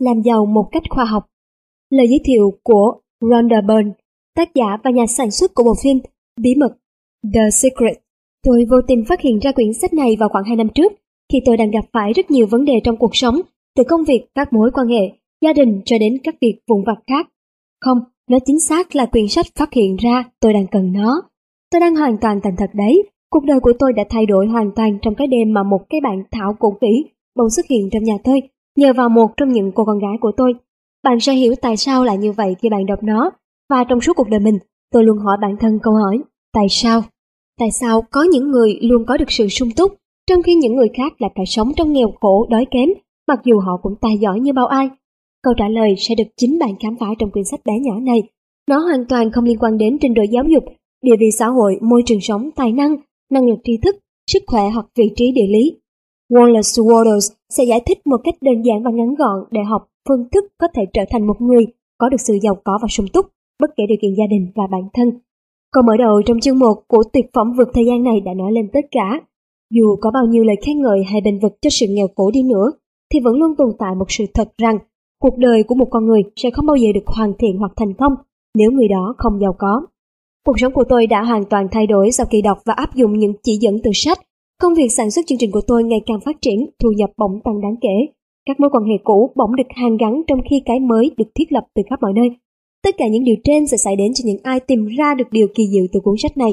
làm giàu một cách khoa học. Lời giới thiệu của Rhonda Byrne, tác giả và nhà sản xuất của bộ phim Bí mật The Secret. Tôi vô tình phát hiện ra quyển sách này vào khoảng 2 năm trước, khi tôi đang gặp phải rất nhiều vấn đề trong cuộc sống, từ công việc, các mối quan hệ, gia đình cho đến các việc vụn vặt khác. Không, nó chính xác là quyển sách phát hiện ra tôi đang cần nó. Tôi đang hoàn toàn thành thật đấy. Cuộc đời của tôi đã thay đổi hoàn toàn trong cái đêm mà một cái bạn thảo cổ kỹ bỗng xuất hiện trong nhà tôi, nhờ vào một trong những cô con gái của tôi. Bạn sẽ hiểu tại sao lại như vậy khi bạn đọc nó. Và trong suốt cuộc đời mình, tôi luôn hỏi bản thân câu hỏi, tại sao? Tại sao có những người luôn có được sự sung túc, trong khi những người khác lại phải sống trong nghèo khổ, đói kém, mặc dù họ cũng tài giỏi như bao ai? Câu trả lời sẽ được chính bạn khám phá trong quyển sách bé nhỏ này. Nó hoàn toàn không liên quan đến trình độ giáo dục, địa vị xã hội, môi trường sống, tài năng, năng lực tri thức, sức khỏe hoặc vị trí địa lý. Wallace Waters sẽ giải thích một cách đơn giản và ngắn gọn để học phương thức có thể trở thành một người có được sự giàu có và sung túc, bất kể điều kiện gia đình và bản thân. Câu mở đầu trong chương 1 của tuyệt phẩm vượt thời gian này đã nói lên tất cả. Dù có bao nhiêu lời khen ngợi hay bình vực cho sự nghèo khổ đi nữa, thì vẫn luôn tồn tại một sự thật rằng cuộc đời của một con người sẽ không bao giờ được hoàn thiện hoặc thành công nếu người đó không giàu có. Cuộc sống của tôi đã hoàn toàn thay đổi sau khi đọc và áp dụng những chỉ dẫn từ sách. Công việc sản xuất chương trình của tôi ngày càng phát triển, thu nhập bỗng tăng đáng kể. Các mối quan hệ cũ bỗng được hàn gắn trong khi cái mới được thiết lập từ khắp mọi nơi. Tất cả những điều trên sẽ xảy đến cho những ai tìm ra được điều kỳ diệu từ cuốn sách này.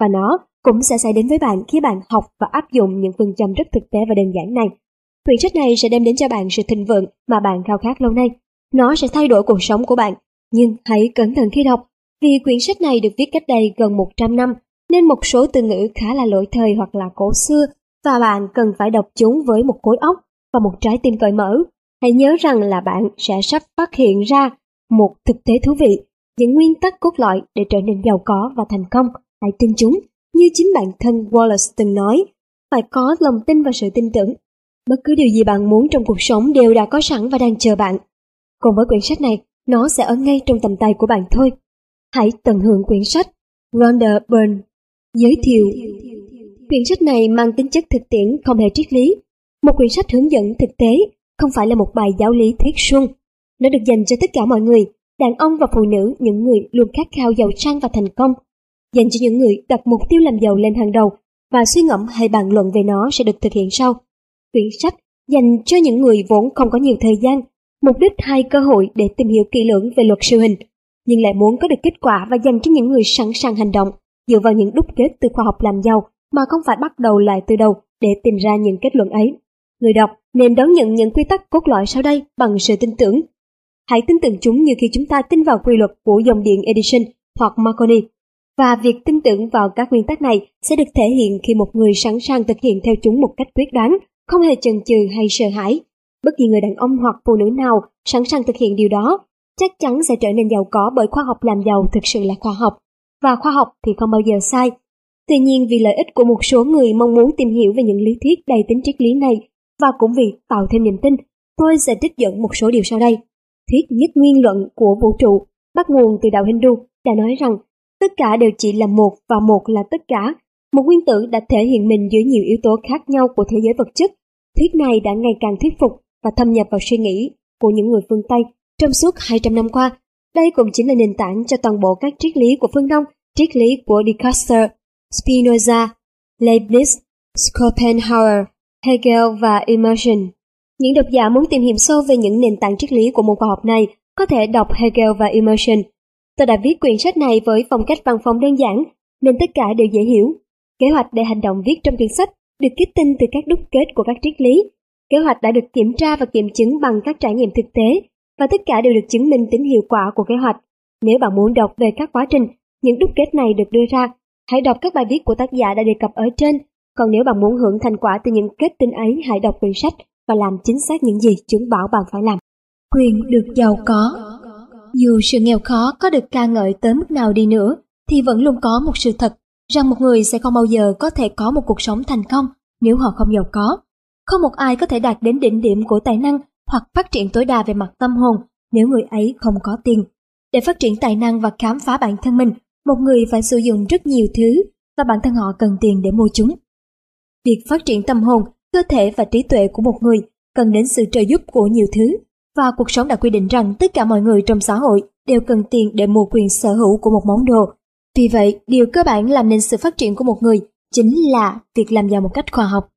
Và nó cũng sẽ xảy đến với bạn khi bạn học và áp dụng những phương châm rất thực tế và đơn giản này. Quyển sách này sẽ đem đến cho bạn sự thịnh vượng mà bạn khao khát lâu nay. Nó sẽ thay đổi cuộc sống của bạn. Nhưng hãy cẩn thận khi đọc, vì quyển sách này được viết cách đây gần 100 năm, nên một số từ ngữ khá là lỗi thời hoặc là cổ xưa, và bạn cần phải đọc chúng với một khối óc và một trái tim cởi mở. Hãy nhớ rằng là bạn sẽ sắp phát hiện ra một thực tế thú vị, những nguyên tắc cốt lõi để trở nên giàu có và thành công. Hãy tin chúng, như chính bản thân Wallace từng nói, phải có lòng tin và sự tin tưởng. Bất cứ điều gì bạn muốn trong cuộc sống đều đã có sẵn và đang chờ bạn. Còn với quyển sách này, nó sẽ ở ngay trong tầm tay của bạn thôi. Hãy tận hưởng quyển sách Rhonda Byrne Giới thiệu Quyển sách này mang tính chất thực tiễn không hề triết lý. Một quyển sách hướng dẫn thực tế, không phải là một bài giáo lý thuyết suông. Nó được dành cho tất cả mọi người, đàn ông và phụ nữ, những người luôn khát khao giàu sang và thành công. Dành cho những người đặt mục tiêu làm giàu lên hàng đầu và suy ngẫm hay bàn luận về nó sẽ được thực hiện sau. Quyển sách dành cho những người vốn không có nhiều thời gian, mục đích hay cơ hội để tìm hiểu kỹ lưỡng về luật siêu hình, nhưng lại muốn có được kết quả và dành cho những người sẵn sàng hành động dựa vào những đúc kết từ khoa học làm giàu mà không phải bắt đầu lại từ đầu để tìm ra những kết luận ấy. Người đọc nên đón nhận những quy tắc cốt lõi sau đây bằng sự tin tưởng. Hãy tin tưởng chúng như khi chúng ta tin vào quy luật của dòng điện Edison hoặc Marconi. Và việc tin tưởng vào các nguyên tắc này sẽ được thể hiện khi một người sẵn sàng thực hiện theo chúng một cách quyết đoán, không hề chần chừ hay sợ hãi. Bất kỳ người đàn ông hoặc phụ nữ nào sẵn sàng thực hiện điều đó, chắc chắn sẽ trở nên giàu có bởi khoa học làm giàu thực sự là khoa học và khoa học thì không bao giờ sai. Tuy nhiên vì lợi ích của một số người mong muốn tìm hiểu về những lý thuyết đầy tính triết lý này và cũng vì tạo thêm niềm tin, tôi sẽ trích dẫn một số điều sau đây. Thuyết nhất nguyên luận của vũ trụ bắt nguồn từ đạo Hindu đã nói rằng tất cả đều chỉ là một và một là tất cả. Một nguyên tử đã thể hiện mình dưới nhiều yếu tố khác nhau của thế giới vật chất. Thuyết này đã ngày càng thuyết phục và thâm nhập vào suy nghĩ của những người phương Tây trong suốt 200 năm qua đây cũng chính là nền tảng cho toàn bộ các triết lý của phương Đông, triết lý của Descartes, Spinoza, Leibniz, Schopenhauer, Hegel và Emerson. Những độc giả muốn tìm hiểu sâu về những nền tảng triết lý của môn khoa học này có thể đọc Hegel và Emerson. Tôi đã viết quyển sách này với phong cách văn phòng đơn giản, nên tất cả đều dễ hiểu. Kế hoạch để hành động viết trong quyển sách được kết tinh từ các đúc kết của các triết lý. Kế hoạch đã được kiểm tra và kiểm chứng bằng các trải nghiệm thực tế và tất cả đều được chứng minh tính hiệu quả của kế hoạch. Nếu bạn muốn đọc về các quá trình, những đúc kết này được đưa ra, hãy đọc các bài viết của tác giả đã đề cập ở trên. Còn nếu bạn muốn hưởng thành quả từ những kết tinh ấy, hãy đọc quyển sách và làm chính xác những gì chúng bảo bạn phải làm. Quyền được giàu có Dù sự nghèo khó có được ca ngợi tới mức nào đi nữa, thì vẫn luôn có một sự thật rằng một người sẽ không bao giờ có thể có một cuộc sống thành công nếu họ không giàu có. Không một ai có thể đạt đến đỉnh điểm của tài năng hoặc phát triển tối đa về mặt tâm hồn nếu người ấy không có tiền. Để phát triển tài năng và khám phá bản thân mình, một người phải sử dụng rất nhiều thứ và bản thân họ cần tiền để mua chúng. Việc phát triển tâm hồn, cơ thể và trí tuệ của một người cần đến sự trợ giúp của nhiều thứ. và cuộc sống đã quy định rằng tất cả mọi người trong xã hội đều cần tiền để mua quyền sở hữu của một món đồ. Vì vậy, điều cơ bản làm nên sự phát triển của một người chính là việc làm giàu một cách khoa học.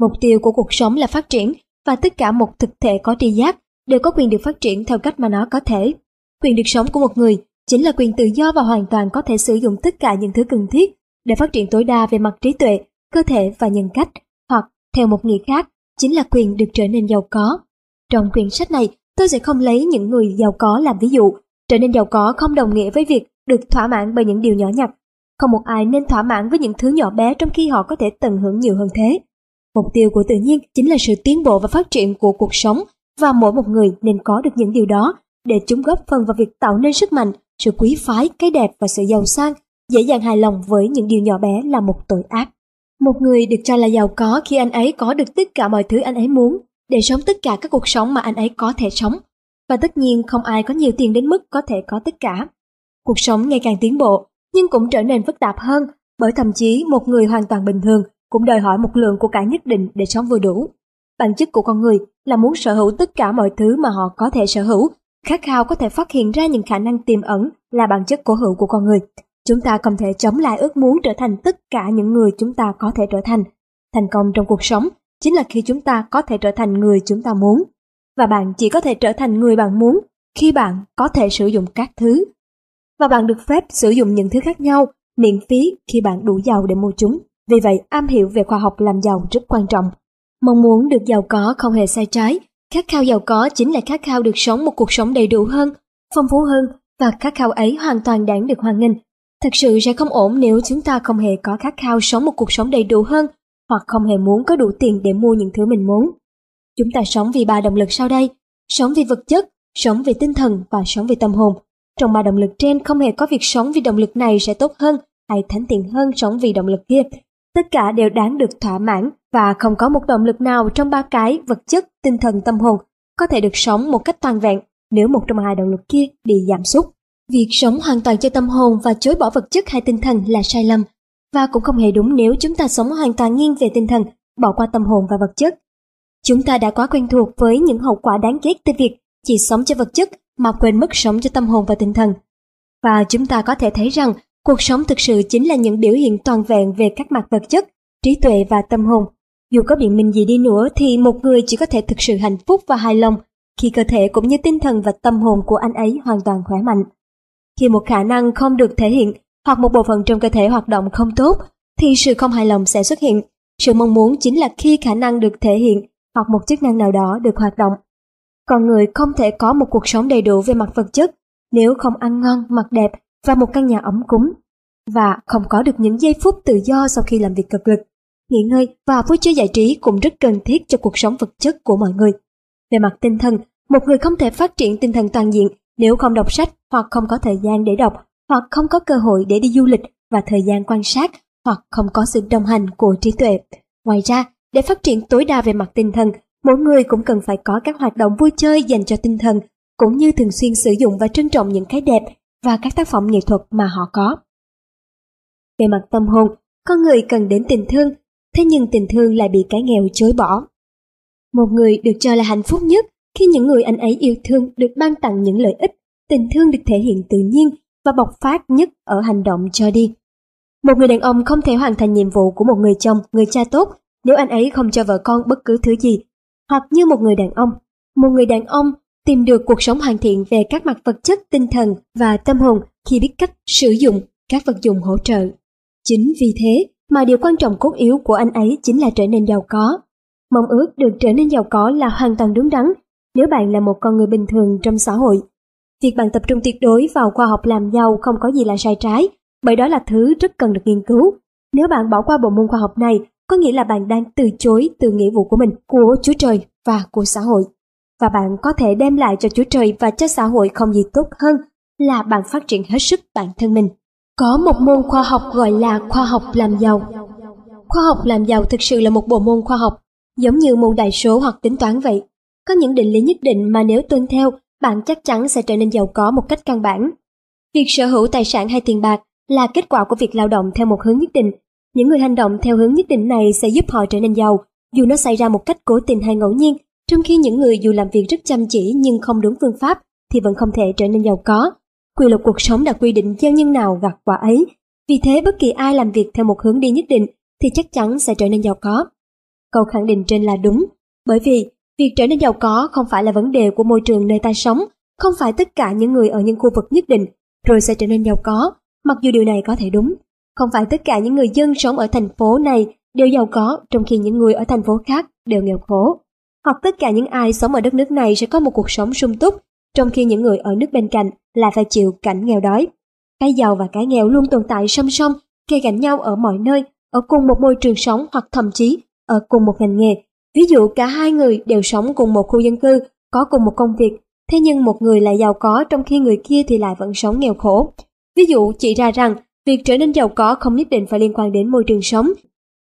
Mục tiêu của cuộc sống là phát triển và tất cả một thực thể có tri giác đều có quyền được phát triển theo cách mà nó có thể. Quyền được sống của một người chính là quyền tự do và hoàn toàn có thể sử dụng tất cả những thứ cần thiết để phát triển tối đa về mặt trí tuệ, cơ thể và nhân cách, hoặc theo một nghĩa khác, chính là quyền được trở nên giàu có. Trong quyển sách này, tôi sẽ không lấy những người giàu có làm ví dụ. Trở nên giàu có không đồng nghĩa với việc được thỏa mãn bởi những điều nhỏ nhặt. Không một ai nên thỏa mãn với những thứ nhỏ bé trong khi họ có thể tận hưởng nhiều hơn thế. Mục tiêu của tự nhiên chính là sự tiến bộ và phát triển của cuộc sống và mỗi một người nên có được những điều đó để chúng góp phần vào việc tạo nên sức mạnh, sự quý phái, cái đẹp và sự giàu sang, dễ dàng hài lòng với những điều nhỏ bé là một tội ác. Một người được cho là giàu có khi anh ấy có được tất cả mọi thứ anh ấy muốn để sống tất cả các cuộc sống mà anh ấy có thể sống. Và tất nhiên không ai có nhiều tiền đến mức có thể có tất cả. Cuộc sống ngày càng tiến bộ, nhưng cũng trở nên phức tạp hơn bởi thậm chí một người hoàn toàn bình thường cũng đòi hỏi một lượng của cải nhất định để sống vừa đủ. Bản chất của con người là muốn sở hữu tất cả mọi thứ mà họ có thể sở hữu, khát khao có thể phát hiện ra những khả năng tiềm ẩn là bản chất cổ hữu của con người. Chúng ta không thể chống lại ước muốn trở thành tất cả những người chúng ta có thể trở thành. Thành công trong cuộc sống chính là khi chúng ta có thể trở thành người chúng ta muốn. Và bạn chỉ có thể trở thành người bạn muốn khi bạn có thể sử dụng các thứ. Và bạn được phép sử dụng những thứ khác nhau miễn phí khi bạn đủ giàu để mua chúng. Vì vậy, am hiểu về khoa học làm giàu rất quan trọng. Mong muốn được giàu có không hề sai trái. Khát khao giàu có chính là khát khao được sống một cuộc sống đầy đủ hơn, phong phú hơn và khát khao ấy hoàn toàn đáng được hoan nghênh. Thật sự sẽ không ổn nếu chúng ta không hề có khát khao sống một cuộc sống đầy đủ hơn hoặc không hề muốn có đủ tiền để mua những thứ mình muốn. Chúng ta sống vì ba động lực sau đây, sống vì vật chất, sống vì tinh thần và sống vì tâm hồn. Trong ba động lực trên không hề có việc sống vì động lực này sẽ tốt hơn hay thánh tiện hơn sống vì động lực kia. Tất cả đều đáng được thỏa mãn và không có một động lực nào trong ba cái vật chất, tinh thần, tâm hồn có thể được sống một cách toàn vẹn nếu một trong hai động lực kia bị giảm sút. Việc sống hoàn toàn cho tâm hồn và chối bỏ vật chất hay tinh thần là sai lầm và cũng không hề đúng nếu chúng ta sống hoàn toàn nghiêng về tinh thần, bỏ qua tâm hồn và vật chất. Chúng ta đã quá quen thuộc với những hậu quả đáng ghét từ việc chỉ sống cho vật chất mà quên mất sống cho tâm hồn và tinh thần. Và chúng ta có thể thấy rằng cuộc sống thực sự chính là những biểu hiện toàn vẹn về các mặt vật chất, trí tuệ và tâm hồn. Dù có biện minh gì đi nữa thì một người chỉ có thể thực sự hạnh phúc và hài lòng khi cơ thể cũng như tinh thần và tâm hồn của anh ấy hoàn toàn khỏe mạnh. Khi một khả năng không được thể hiện hoặc một bộ phận trong cơ thể hoạt động không tốt, thì sự không hài lòng sẽ xuất hiện. Sự mong muốn chính là khi khả năng được thể hiện hoặc một chức năng nào đó được hoạt động. Con người không thể có một cuộc sống đầy đủ về mặt vật chất nếu không ăn ngon, mặc đẹp và một căn nhà ấm cúng và không có được những giây phút tự do sau khi làm việc cực lực. Nghỉ ngơi và vui chơi giải trí cũng rất cần thiết cho cuộc sống vật chất của mọi người. Về mặt tinh thần, một người không thể phát triển tinh thần toàn diện nếu không đọc sách hoặc không có thời gian để đọc hoặc không có cơ hội để đi du lịch và thời gian quan sát hoặc không có sự đồng hành của trí tuệ. Ngoài ra, để phát triển tối đa về mặt tinh thần, mỗi người cũng cần phải có các hoạt động vui chơi dành cho tinh thần, cũng như thường xuyên sử dụng và trân trọng những cái đẹp và các tác phẩm nghệ thuật mà họ có. Về mặt tâm hồn, con người cần đến tình thương, thế nhưng tình thương lại bị cái nghèo chối bỏ. Một người được cho là hạnh phúc nhất khi những người anh ấy yêu thương được ban tặng những lợi ích, tình thương được thể hiện tự nhiên và bộc phát nhất ở hành động cho đi. Một người đàn ông không thể hoàn thành nhiệm vụ của một người chồng, người cha tốt nếu anh ấy không cho vợ con bất cứ thứ gì. Hoặc như một người đàn ông, một người đàn ông tìm được cuộc sống hoàn thiện về các mặt vật chất, tinh thần và tâm hồn khi biết cách sử dụng các vật dụng hỗ trợ. Chính vì thế mà điều quan trọng cốt yếu của anh ấy chính là trở nên giàu có. Mong ước được trở nên giàu có là hoàn toàn đúng đắn nếu bạn là một con người bình thường trong xã hội Việc bạn tập trung tuyệt đối vào khoa học làm giàu không có gì là sai trái, bởi đó là thứ rất cần được nghiên cứu. Nếu bạn bỏ qua bộ môn khoa học này, có nghĩa là bạn đang từ chối từ nghĩa vụ của mình, của Chúa Trời và của xã hội. Và bạn có thể đem lại cho Chúa Trời và cho xã hội không gì tốt hơn là bạn phát triển hết sức bản thân mình. Có một môn khoa học gọi là khoa học làm giàu. Khoa học làm giàu thực sự là một bộ môn khoa học, giống như môn đại số hoặc tính toán vậy. Có những định lý nhất định mà nếu tuân theo bạn chắc chắn sẽ trở nên giàu có một cách căn bản. Việc sở hữu tài sản hay tiền bạc là kết quả của việc lao động theo một hướng nhất định. Những người hành động theo hướng nhất định này sẽ giúp họ trở nên giàu, dù nó xảy ra một cách cố tình hay ngẫu nhiên, trong khi những người dù làm việc rất chăm chỉ nhưng không đúng phương pháp thì vẫn không thể trở nên giàu có. Quy luật cuộc sống đã quy định gieo nhân nào gặt quả ấy. Vì thế bất kỳ ai làm việc theo một hướng đi nhất định thì chắc chắn sẽ trở nên giàu có. Câu khẳng định trên là đúng, bởi vì việc trở nên giàu có không phải là vấn đề của môi trường nơi ta sống, không phải tất cả những người ở những khu vực nhất định rồi sẽ trở nên giàu có, mặc dù điều này có thể đúng. Không phải tất cả những người dân sống ở thành phố này đều giàu có, trong khi những người ở thành phố khác đều nghèo khổ. Hoặc tất cả những ai sống ở đất nước này sẽ có một cuộc sống sung túc, trong khi những người ở nước bên cạnh lại phải chịu cảnh nghèo đói. Cái giàu và cái nghèo luôn tồn tại song song, kề cạnh nhau ở mọi nơi, ở cùng một môi trường sống hoặc thậm chí ở cùng một ngành nghề. Ví dụ cả hai người đều sống cùng một khu dân cư, có cùng một công việc, thế nhưng một người lại giàu có trong khi người kia thì lại vẫn sống nghèo khổ. Ví dụ chỉ ra rằng việc trở nên giàu có không nhất định phải liên quan đến môi trường sống.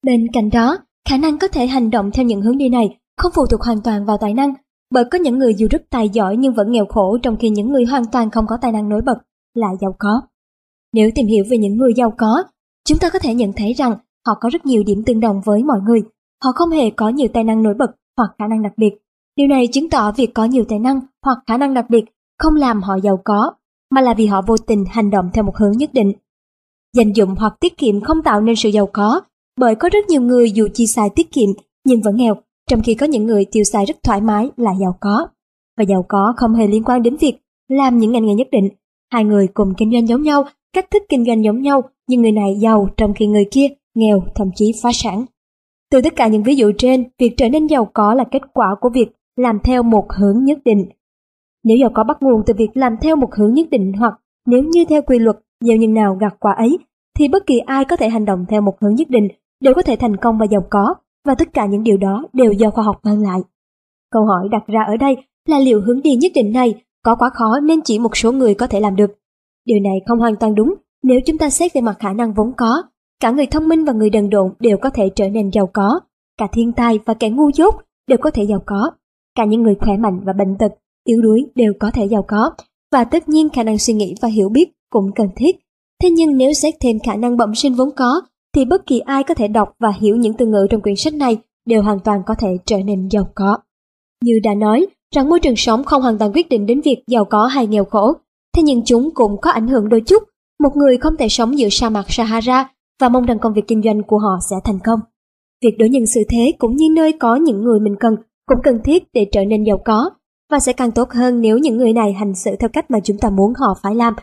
Bên cạnh đó, khả năng có thể hành động theo những hướng đi này không phụ thuộc hoàn toàn vào tài năng, bởi có những người dù rất tài giỏi nhưng vẫn nghèo khổ trong khi những người hoàn toàn không có tài năng nổi bật lại giàu có. Nếu tìm hiểu về những người giàu có, chúng ta có thể nhận thấy rằng họ có rất nhiều điểm tương đồng với mọi người. Họ không hề có nhiều tài năng nổi bật hoặc khả năng đặc biệt. Điều này chứng tỏ việc có nhiều tài năng hoặc khả năng đặc biệt không làm họ giàu có, mà là vì họ vô tình hành động theo một hướng nhất định. Dành dụng hoặc tiết kiệm không tạo nên sự giàu có, bởi có rất nhiều người dù chi xài tiết kiệm nhưng vẫn nghèo, trong khi có những người tiêu xài rất thoải mái là giàu có. Và giàu có không hề liên quan đến việc làm những ngành nghề nhất định. Hai người cùng kinh doanh giống nhau, cách thức kinh doanh giống nhau, nhưng người này giàu trong khi người kia nghèo, thậm chí phá sản. Từ tất cả những ví dụ trên, việc trở nên giàu có là kết quả của việc làm theo một hướng nhất định. Nếu giàu có bắt nguồn từ việc làm theo một hướng nhất định hoặc nếu như theo quy luật gieo nhân nào gặt quả ấy, thì bất kỳ ai có thể hành động theo một hướng nhất định đều có thể thành công và giàu có, và tất cả những điều đó đều do khoa học mang lại. Câu hỏi đặt ra ở đây là liệu hướng đi nhất định này có quá khó nên chỉ một số người có thể làm được. Điều này không hoàn toàn đúng nếu chúng ta xét về mặt khả năng vốn có. Cả người thông minh và người đần độn đều có thể trở nên giàu có, cả thiên tài và kẻ ngu dốt đều có thể giàu có, cả những người khỏe mạnh và bệnh tật, yếu đuối đều có thể giàu có, và tất nhiên khả năng suy nghĩ và hiểu biết cũng cần thiết. Thế nhưng nếu xét thêm khả năng bẩm sinh vốn có, thì bất kỳ ai có thể đọc và hiểu những từ ngữ trong quyển sách này đều hoàn toàn có thể trở nên giàu có. Như đã nói, rằng môi trường sống không hoàn toàn quyết định đến việc giàu có hay nghèo khổ, thế nhưng chúng cũng có ảnh hưởng đôi chút. Một người không thể sống giữa sa mạc Sahara và mong rằng công việc kinh doanh của họ sẽ thành công. Việc đối nhân xử thế cũng như nơi có những người mình cần cũng cần thiết để trở nên giàu có và sẽ càng tốt hơn nếu những người này hành xử theo cách mà chúng ta muốn họ phải làm.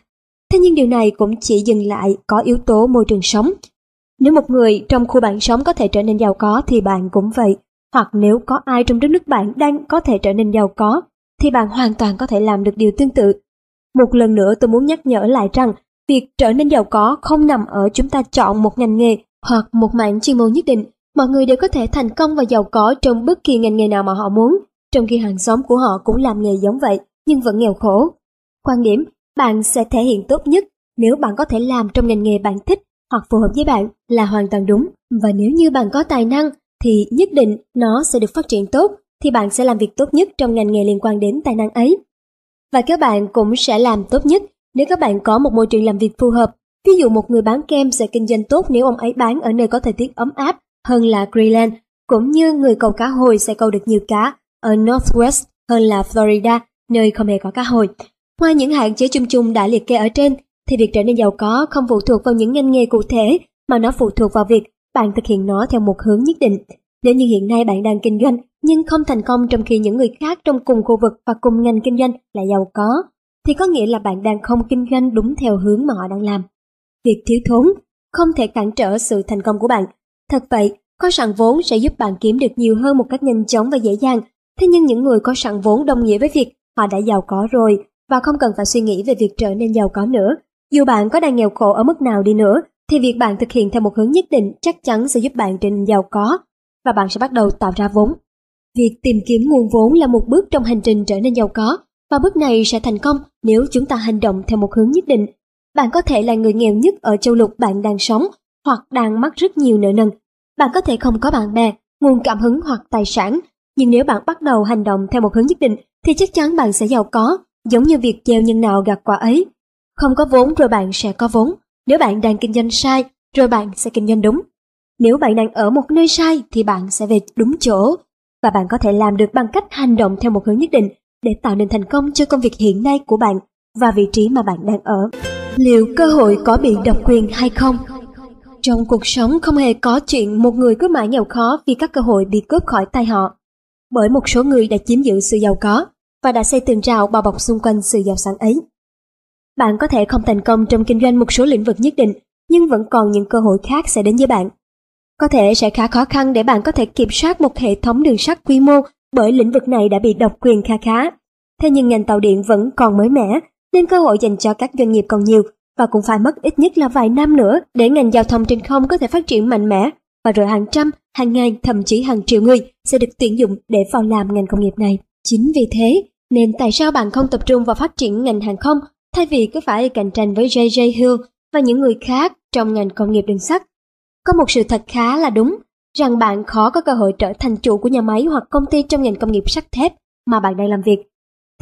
Thế nhưng điều này cũng chỉ dừng lại có yếu tố môi trường sống. Nếu một người trong khu bạn sống có thể trở nên giàu có thì bạn cũng vậy. Hoặc nếu có ai trong đất nước bạn đang có thể trở nên giàu có thì bạn hoàn toàn có thể làm được điều tương tự. Một lần nữa tôi muốn nhắc nhở lại rằng việc trở nên giàu có không nằm ở chúng ta chọn một ngành nghề hoặc một mảng chuyên môn nhất định. Mọi người đều có thể thành công và giàu có trong bất kỳ ngành nghề nào mà họ muốn, trong khi hàng xóm của họ cũng làm nghề giống vậy nhưng vẫn nghèo khổ. Quan điểm, bạn sẽ thể hiện tốt nhất nếu bạn có thể làm trong ngành nghề bạn thích hoặc phù hợp với bạn là hoàn toàn đúng. Và nếu như bạn có tài năng thì nhất định nó sẽ được phát triển tốt thì bạn sẽ làm việc tốt nhất trong ngành nghề liên quan đến tài năng ấy. Và các bạn cũng sẽ làm tốt nhất nếu các bạn có một môi trường làm việc phù hợp. Ví dụ một người bán kem sẽ kinh doanh tốt nếu ông ấy bán ở nơi có thời tiết ấm áp hơn là Greenland, cũng như người câu cá hồi sẽ câu được nhiều cá ở Northwest hơn là Florida, nơi không hề có cá hồi. Ngoài những hạn chế chung chung đã liệt kê ở trên, thì việc trở nên giàu có không phụ thuộc vào những ngành nghề cụ thể, mà nó phụ thuộc vào việc bạn thực hiện nó theo một hướng nhất định. Nếu như hiện nay bạn đang kinh doanh nhưng không thành công trong khi những người khác trong cùng khu vực và cùng ngành kinh doanh lại giàu có, thì có nghĩa là bạn đang không kinh doanh đúng theo hướng mà họ đang làm. Việc thiếu thốn không thể cản trở sự thành công của bạn. Thật vậy, có sẵn vốn sẽ giúp bạn kiếm được nhiều hơn một cách nhanh chóng và dễ dàng. Thế nhưng những người có sẵn vốn đồng nghĩa với việc họ đã giàu có rồi và không cần phải suy nghĩ về việc trở nên giàu có nữa. Dù bạn có đang nghèo khổ ở mức nào đi nữa, thì việc bạn thực hiện theo một hướng nhất định chắc chắn sẽ giúp bạn trở nên giàu có và bạn sẽ bắt đầu tạo ra vốn. Việc tìm kiếm nguồn vốn là một bước trong hành trình trở nên giàu có và bước này sẽ thành công nếu chúng ta hành động theo một hướng nhất định. Bạn có thể là người nghèo nhất ở châu lục bạn đang sống hoặc đang mắc rất nhiều nợ nần. Bạn có thể không có bạn bè, nguồn cảm hứng hoặc tài sản, nhưng nếu bạn bắt đầu hành động theo một hướng nhất định thì chắc chắn bạn sẽ giàu có, giống như việc gieo nhân nào gặt quả ấy. Không có vốn rồi bạn sẽ có vốn, nếu bạn đang kinh doanh sai rồi bạn sẽ kinh doanh đúng. Nếu bạn đang ở một nơi sai thì bạn sẽ về đúng chỗ. và bạn có thể làm được bằng cách hành động theo một hướng nhất định để tạo nên thành công cho công việc hiện nay của bạn và vị trí mà bạn đang ở. Liệu cơ hội có bị độc quyền hay không? Trong cuộc sống không hề có chuyện một người cứ mãi nghèo khó vì các cơ hội bị cướp khỏi tay họ. Bởi một số người đã chiếm giữ sự giàu có và đã xây tường rào bao bọc xung quanh sự giàu sang ấy. Bạn có thể không thành công trong kinh doanh một số lĩnh vực nhất định, nhưng vẫn còn những cơ hội khác sẽ đến với bạn. Có thể sẽ khá khó khăn để bạn có thể kiểm soát một hệ thống đường sắt quy mô bởi lĩnh vực này đã bị độc quyền kha khá. Thế nhưng ngành tàu điện vẫn còn mới mẻ, nên cơ hội dành cho các doanh nghiệp còn nhiều và cũng phải mất ít nhất là vài năm nữa để ngành giao thông trên không có thể phát triển mạnh mẽ và rồi hàng trăm, hàng ngàn, thậm chí hàng triệu người sẽ được tuyển dụng để vào làm ngành công nghiệp này. Chính vì thế, nên tại sao bạn không tập trung vào phát triển ngành hàng không thay vì cứ phải cạnh tranh với JJ Hill và những người khác trong ngành công nghiệp đường sắt? Có một sự thật khá là đúng, rằng bạn khó có cơ hội trở thành chủ của nhà máy hoặc công ty trong ngành công nghiệp sắt thép mà bạn đang làm việc.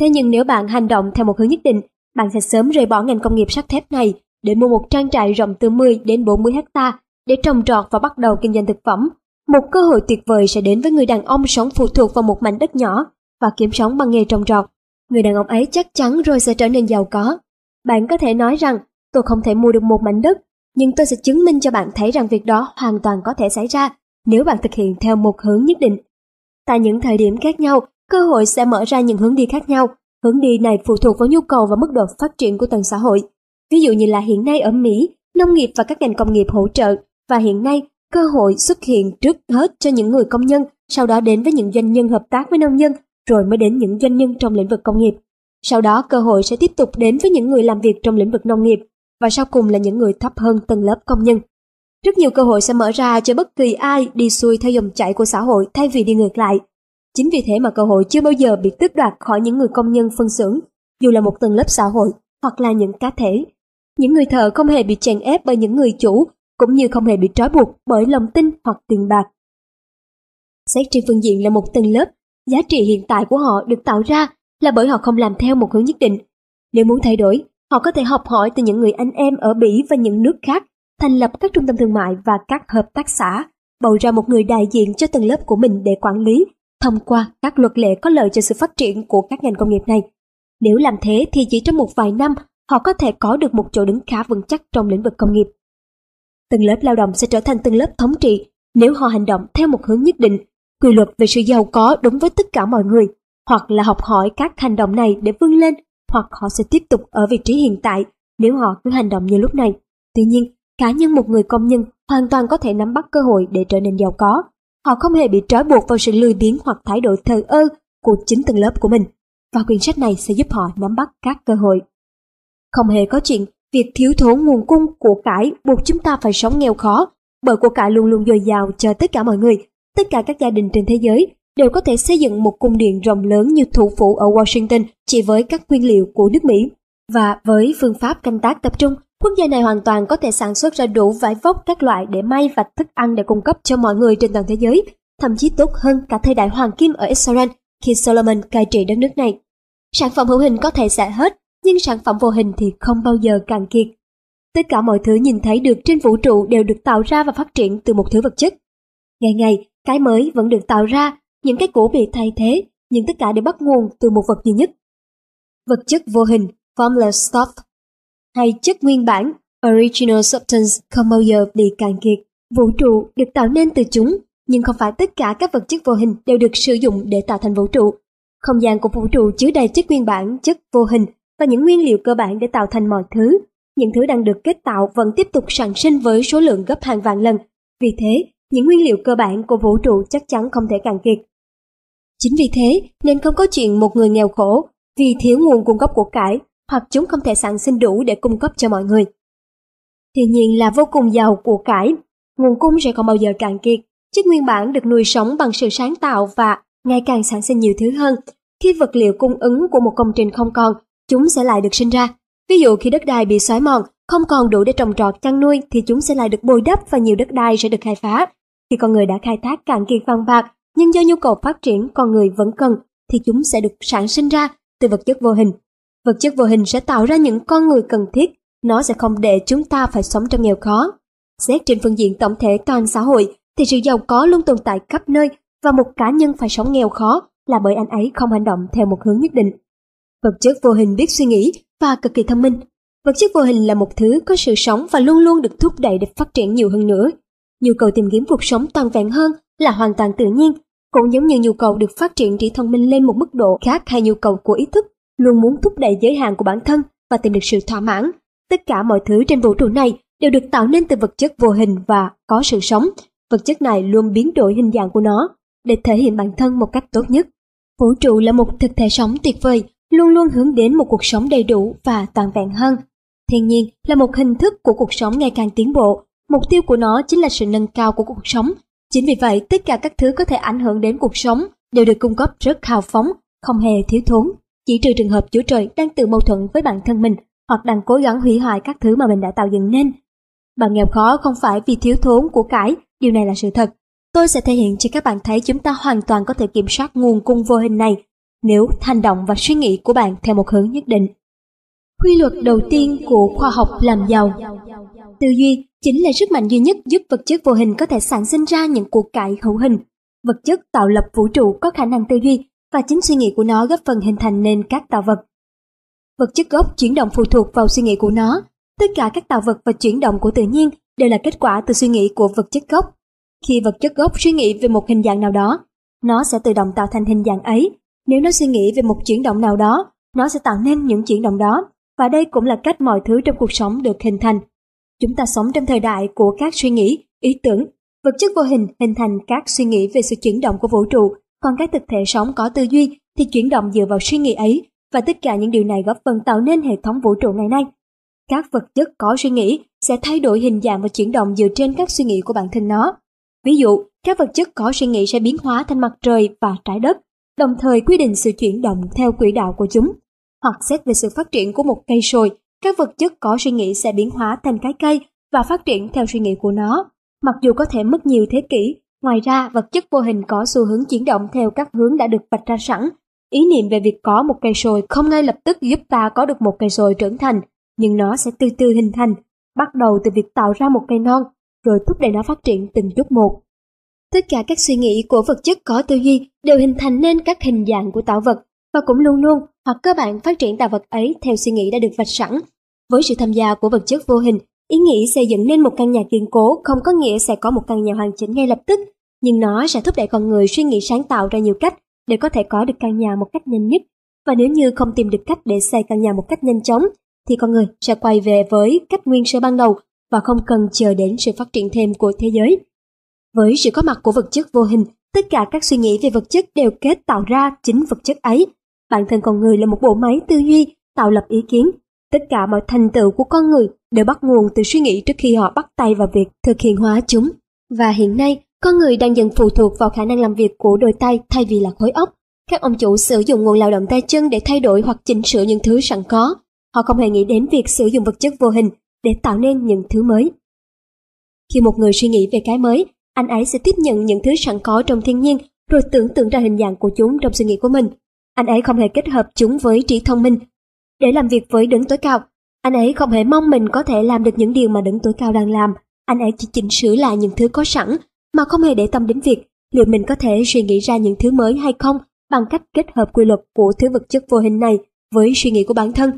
Thế nhưng nếu bạn hành động theo một hướng nhất định, bạn sẽ sớm rời bỏ ngành công nghiệp sắt thép này để mua một trang trại rộng từ 10 đến 40 hecta để trồng trọt và bắt đầu kinh doanh thực phẩm. Một cơ hội tuyệt vời sẽ đến với người đàn ông sống phụ thuộc vào một mảnh đất nhỏ và kiếm sống bằng nghề trồng trọt. Người đàn ông ấy chắc chắn rồi sẽ trở nên giàu có. Bạn có thể nói rằng tôi không thể mua được một mảnh đất, nhưng tôi sẽ chứng minh cho bạn thấy rằng việc đó hoàn toàn có thể xảy ra nếu bạn thực hiện theo một hướng nhất định. Tại những thời điểm khác nhau, cơ hội sẽ mở ra những hướng đi khác nhau. Hướng đi này phụ thuộc vào nhu cầu và mức độ phát triển của tầng xã hội. Ví dụ như là hiện nay ở Mỹ, nông nghiệp và các ngành công nghiệp hỗ trợ và hiện nay cơ hội xuất hiện trước hết cho những người công nhân, sau đó đến với những doanh nhân hợp tác với nông dân, rồi mới đến những doanh nhân trong lĩnh vực công nghiệp. Sau đó cơ hội sẽ tiếp tục đến với những người làm việc trong lĩnh vực nông nghiệp và sau cùng là những người thấp hơn tầng lớp công nhân. Rất nhiều cơ hội sẽ mở ra cho bất kỳ ai đi xuôi theo dòng chảy của xã hội thay vì đi ngược lại. Chính vì thế mà cơ hội chưa bao giờ bị tước đoạt khỏi những người công nhân phân xưởng, dù là một tầng lớp xã hội hoặc là những cá thể. Những người thợ không hề bị chèn ép bởi những người chủ, cũng như không hề bị trói buộc bởi lòng tin hoặc tiền bạc. Xét trên phương diện là một tầng lớp, giá trị hiện tại của họ được tạo ra là bởi họ không làm theo một hướng nhất định. Nếu muốn thay đổi, họ có thể học hỏi từ những người anh em ở Bỉ và những nước khác thành lập các trung tâm thương mại và các hợp tác xã, bầu ra một người đại diện cho tầng lớp của mình để quản lý, thông qua các luật lệ có lợi cho sự phát triển của các ngành công nghiệp này. Nếu làm thế thì chỉ trong một vài năm, họ có thể có được một chỗ đứng khá vững chắc trong lĩnh vực công nghiệp. Tầng lớp lao động sẽ trở thành tầng lớp thống trị nếu họ hành động theo một hướng nhất định, quy luật về sự giàu có đúng với tất cả mọi người, hoặc là học hỏi các hành động này để vươn lên, hoặc họ sẽ tiếp tục ở vị trí hiện tại nếu họ cứ hành động như lúc này. Tuy nhiên, Cá nhân một người công nhân hoàn toàn có thể nắm bắt cơ hội để trở nên giàu có. Họ không hề bị trói buộc vào sự lười biếng hoặc thái độ thờ ơ của chính tầng lớp của mình. Và quyển sách này sẽ giúp họ nắm bắt các cơ hội. Không hề có chuyện việc thiếu thốn nguồn cung của cải buộc chúng ta phải sống nghèo khó, bởi của cải luôn luôn dồi dào cho tất cả mọi người. Tất cả các gia đình trên thế giới đều có thể xây dựng một cung điện rộng lớn như thủ phủ ở Washington chỉ với các nguyên liệu của nước Mỹ. Và với phương pháp canh tác tập trung, Quốc gia này hoàn toàn có thể sản xuất ra đủ vải vóc các loại để may và thức ăn để cung cấp cho mọi người trên toàn thế giới, thậm chí tốt hơn cả thời đại hoàng kim ở Israel khi Solomon cai trị đất nước này. Sản phẩm hữu hình có thể sẽ hết, nhưng sản phẩm vô hình thì không bao giờ cạn kiệt. Tất cả mọi thứ nhìn thấy được trên vũ trụ đều được tạo ra và phát triển từ một thứ vật chất. Ngày ngày, cái mới vẫn được tạo ra, những cái cũ bị thay thế, nhưng tất cả đều bắt nguồn từ một vật duy nhất. Vật chất vô hình, formless stuff hay chất nguyên bản original substance không bao giờ bị cạn kiệt. Vũ trụ được tạo nên từ chúng, nhưng không phải tất cả các vật chất vô hình đều được sử dụng để tạo thành vũ trụ. Không gian của vũ trụ chứa đầy chất nguyên bản, chất vô hình và những nguyên liệu cơ bản để tạo thành mọi thứ. Những thứ đang được kết tạo vẫn tiếp tục sản sinh với số lượng gấp hàng vạn lần. Vì thế, những nguyên liệu cơ bản của vũ trụ chắc chắn không thể cạn kiệt. Chính vì thế nên không có chuyện một người nghèo khổ vì thiếu nguồn cung cấp của cải hoặc chúng không thể sản sinh đủ để cung cấp cho mọi người. Thiên nhiên là vô cùng giàu của cải, nguồn cung sẽ không bao giờ cạn kiệt, chất nguyên bản được nuôi sống bằng sự sáng tạo và ngày càng sản sinh nhiều thứ hơn. Khi vật liệu cung ứng của một công trình không còn, chúng sẽ lại được sinh ra. Ví dụ khi đất đai bị xói mòn, không còn đủ để trồng trọt chăn nuôi thì chúng sẽ lại được bồi đắp và nhiều đất đai sẽ được khai phá. Khi con người đã khai thác cạn kiệt vàng bạc, nhưng do nhu cầu phát triển con người vẫn cần, thì chúng sẽ được sản sinh ra từ vật chất vô hình Vật chất vô hình sẽ tạo ra những con người cần thiết, nó sẽ không để chúng ta phải sống trong nghèo khó. Xét trên phương diện tổng thể toàn xã hội, thì sự giàu có luôn tồn tại khắp nơi và một cá nhân phải sống nghèo khó là bởi anh ấy không hành động theo một hướng nhất định. Vật chất vô hình biết suy nghĩ và cực kỳ thông minh. Vật chất vô hình là một thứ có sự sống và luôn luôn được thúc đẩy để phát triển nhiều hơn nữa. Nhu cầu tìm kiếm cuộc sống toàn vẹn hơn là hoàn toàn tự nhiên, cũng giống như nhu cầu được phát triển trí thông minh lên một mức độ khác hay nhu cầu của ý thức luôn muốn thúc đẩy giới hạn của bản thân và tìm được sự thỏa mãn. Tất cả mọi thứ trên vũ trụ này đều được tạo nên từ vật chất vô hình và có sự sống. Vật chất này luôn biến đổi hình dạng của nó để thể hiện bản thân một cách tốt nhất. Vũ trụ là một thực thể sống tuyệt vời, luôn luôn hướng đến một cuộc sống đầy đủ và toàn vẹn hơn. Thiên nhiên là một hình thức của cuộc sống ngày càng tiến bộ, mục tiêu của nó chính là sự nâng cao của cuộc sống. Chính vì vậy, tất cả các thứ có thể ảnh hưởng đến cuộc sống đều được cung cấp rất hào phóng, không hề thiếu thốn. Chỉ trừ trường hợp Chúa Trời đang tự mâu thuẫn với bản thân mình hoặc đang cố gắng hủy hoại các thứ mà mình đã tạo dựng nên. Bạn nghèo khó không phải vì thiếu thốn của cải, điều này là sự thật. Tôi sẽ thể hiện cho các bạn thấy chúng ta hoàn toàn có thể kiểm soát nguồn cung vô hình này nếu hành động và suy nghĩ của bạn theo một hướng nhất định. Quy luật đầu tiên của khoa học làm giàu Tư duy chính là sức mạnh duy nhất giúp vật chất vô hình có thể sản sinh ra những cuộc cải hữu hình. Vật chất tạo lập vũ trụ có khả năng tư duy và chính suy nghĩ của nó góp phần hình thành nên các tạo vật. Vật chất gốc chuyển động phụ thuộc vào suy nghĩ của nó. Tất cả các tạo vật và chuyển động của tự nhiên đều là kết quả từ suy nghĩ của vật chất gốc. Khi vật chất gốc suy nghĩ về một hình dạng nào đó, nó sẽ tự động tạo thành hình dạng ấy. Nếu nó suy nghĩ về một chuyển động nào đó, nó sẽ tạo nên những chuyển động đó. Và đây cũng là cách mọi thứ trong cuộc sống được hình thành. Chúng ta sống trong thời đại của các suy nghĩ, ý tưởng. Vật chất vô hình hình thành các suy nghĩ về sự chuyển động của vũ trụ, còn các thực thể sống có tư duy thì chuyển động dựa vào suy nghĩ ấy và tất cả những điều này góp phần tạo nên hệ thống vũ trụ ngày nay. Các vật chất có suy nghĩ sẽ thay đổi hình dạng và chuyển động dựa trên các suy nghĩ của bản thân nó. Ví dụ, các vật chất có suy nghĩ sẽ biến hóa thành mặt trời và trái đất, đồng thời quy định sự chuyển động theo quỹ đạo của chúng. Hoặc xét về sự phát triển của một cây sồi, các vật chất có suy nghĩ sẽ biến hóa thành cái cây và phát triển theo suy nghĩ của nó. Mặc dù có thể mất nhiều thế kỷ, ngoài ra vật chất vô hình có xu hướng chuyển động theo các hướng đã được vạch ra sẵn Ý niệm về việc có một cây sồi không ngay lập tức giúp ta có được một cây sồi trưởng thành, nhưng nó sẽ từ từ hình thành, bắt đầu từ việc tạo ra một cây non, rồi thúc đẩy nó phát triển từng chút một. Tất cả các suy nghĩ của vật chất có tư duy đều hình thành nên các hình dạng của tạo vật và cũng luôn luôn hoặc cơ bản phát triển tạo vật ấy theo suy nghĩ đã được vạch sẵn. Với sự tham gia của vật chất vô hình, ý nghĩ xây dựng nên một căn nhà kiên cố không có nghĩa sẽ có một căn nhà hoàn chỉnh ngay lập tức, nhưng nó sẽ thúc đẩy con người suy nghĩ sáng tạo ra nhiều cách để có thể có được căn nhà một cách nhanh nhất. Và nếu như không tìm được cách để xây căn nhà một cách nhanh chóng, thì con người sẽ quay về với cách nguyên sơ ban đầu và không cần chờ đến sự phát triển thêm của thế giới. Với sự có mặt của vật chất vô hình, tất cả các suy nghĩ về vật chất đều kết tạo ra chính vật chất ấy. Bản thân con người là một bộ máy tư duy, tạo lập ý kiến. Tất cả mọi thành tựu của con người đều bắt nguồn từ suy nghĩ trước khi họ bắt tay vào việc thực hiện hóa chúng. Và hiện nay, con người đang dần phụ thuộc vào khả năng làm việc của đôi tay thay vì là khối óc. Các ông chủ sử dụng nguồn lao động tay chân để thay đổi hoặc chỉnh sửa những thứ sẵn có. Họ không hề nghĩ đến việc sử dụng vật chất vô hình để tạo nên những thứ mới. Khi một người suy nghĩ về cái mới, anh ấy sẽ tiếp nhận những thứ sẵn có trong thiên nhiên rồi tưởng tượng ra hình dạng của chúng trong suy nghĩ của mình. Anh ấy không hề kết hợp chúng với trí thông minh để làm việc với đứng tối cao. Anh ấy không hề mong mình có thể làm được những điều mà đứng tối cao đang làm. Anh ấy chỉ chỉnh sửa lại những thứ có sẵn mà không hề để tâm đến việc liệu mình có thể suy nghĩ ra những thứ mới hay không bằng cách kết hợp quy luật của thứ vật chất vô hình này với suy nghĩ của bản thân.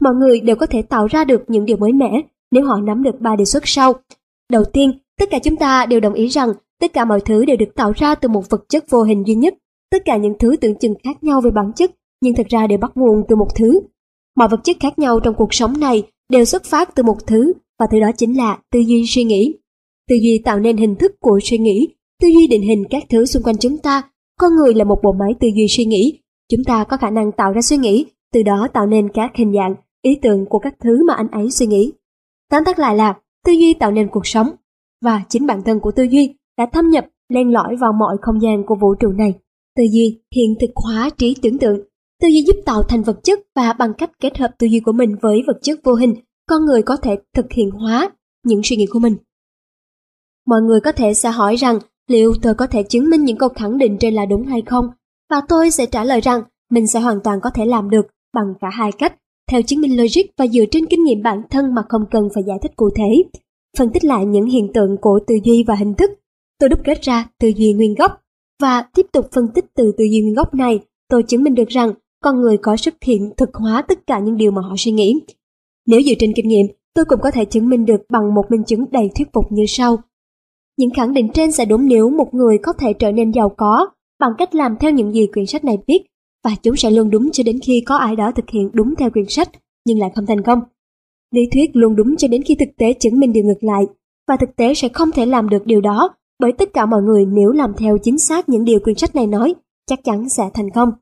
Mọi người đều có thể tạo ra được những điều mới mẻ nếu họ nắm được ba đề xuất sau. Đầu tiên, tất cả chúng ta đều đồng ý rằng tất cả mọi thứ đều được tạo ra từ một vật chất vô hình duy nhất. Tất cả những thứ tưởng chừng khác nhau về bản chất, nhưng thật ra đều bắt nguồn từ một thứ. Mọi vật chất khác nhau trong cuộc sống này đều xuất phát từ một thứ, và thứ đó chính là tư duy suy nghĩ. Tư duy tạo nên hình thức của suy nghĩ, tư duy định hình các thứ xung quanh chúng ta. Con người là một bộ máy tư duy suy nghĩ. Chúng ta có khả năng tạo ra suy nghĩ, từ đó tạo nên các hình dạng, ý tưởng của các thứ mà anh ấy suy nghĩ. Tóm tắt lại là, tư duy tạo nên cuộc sống. Và chính bản thân của tư duy đã thâm nhập, len lỏi vào mọi không gian của vũ trụ này. Tư duy hiện thực hóa trí tưởng tượng. Tư duy giúp tạo thành vật chất và bằng cách kết hợp tư duy của mình với vật chất vô hình, con người có thể thực hiện hóa những suy nghĩ của mình. Mọi người có thể sẽ hỏi rằng liệu tôi có thể chứng minh những câu khẳng định trên là đúng hay không? Và tôi sẽ trả lời rằng mình sẽ hoàn toàn có thể làm được bằng cả hai cách, theo chứng minh logic và dựa trên kinh nghiệm bản thân mà không cần phải giải thích cụ thể. Phân tích lại những hiện tượng của tư duy và hình thức, tôi đúc kết ra tư duy nguyên gốc. Và tiếp tục phân tích từ tư duy nguyên gốc này, tôi chứng minh được rằng con người có sức hiện thực hóa tất cả những điều mà họ suy nghĩ. Nếu dựa trên kinh nghiệm, tôi cũng có thể chứng minh được bằng một minh chứng đầy thuyết phục như sau. Những khẳng định trên sẽ đúng nếu một người có thể trở nên giàu có bằng cách làm theo những gì quyển sách này viết, và chúng sẽ luôn đúng cho đến khi có ai đó thực hiện đúng theo quyển sách nhưng lại không thành công. Lý thuyết luôn đúng cho đến khi thực tế chứng minh điều ngược lại, và thực tế sẽ không thể làm được điều đó bởi tất cả mọi người nếu làm theo chính xác những điều quyển sách này nói, chắc chắn sẽ thành công.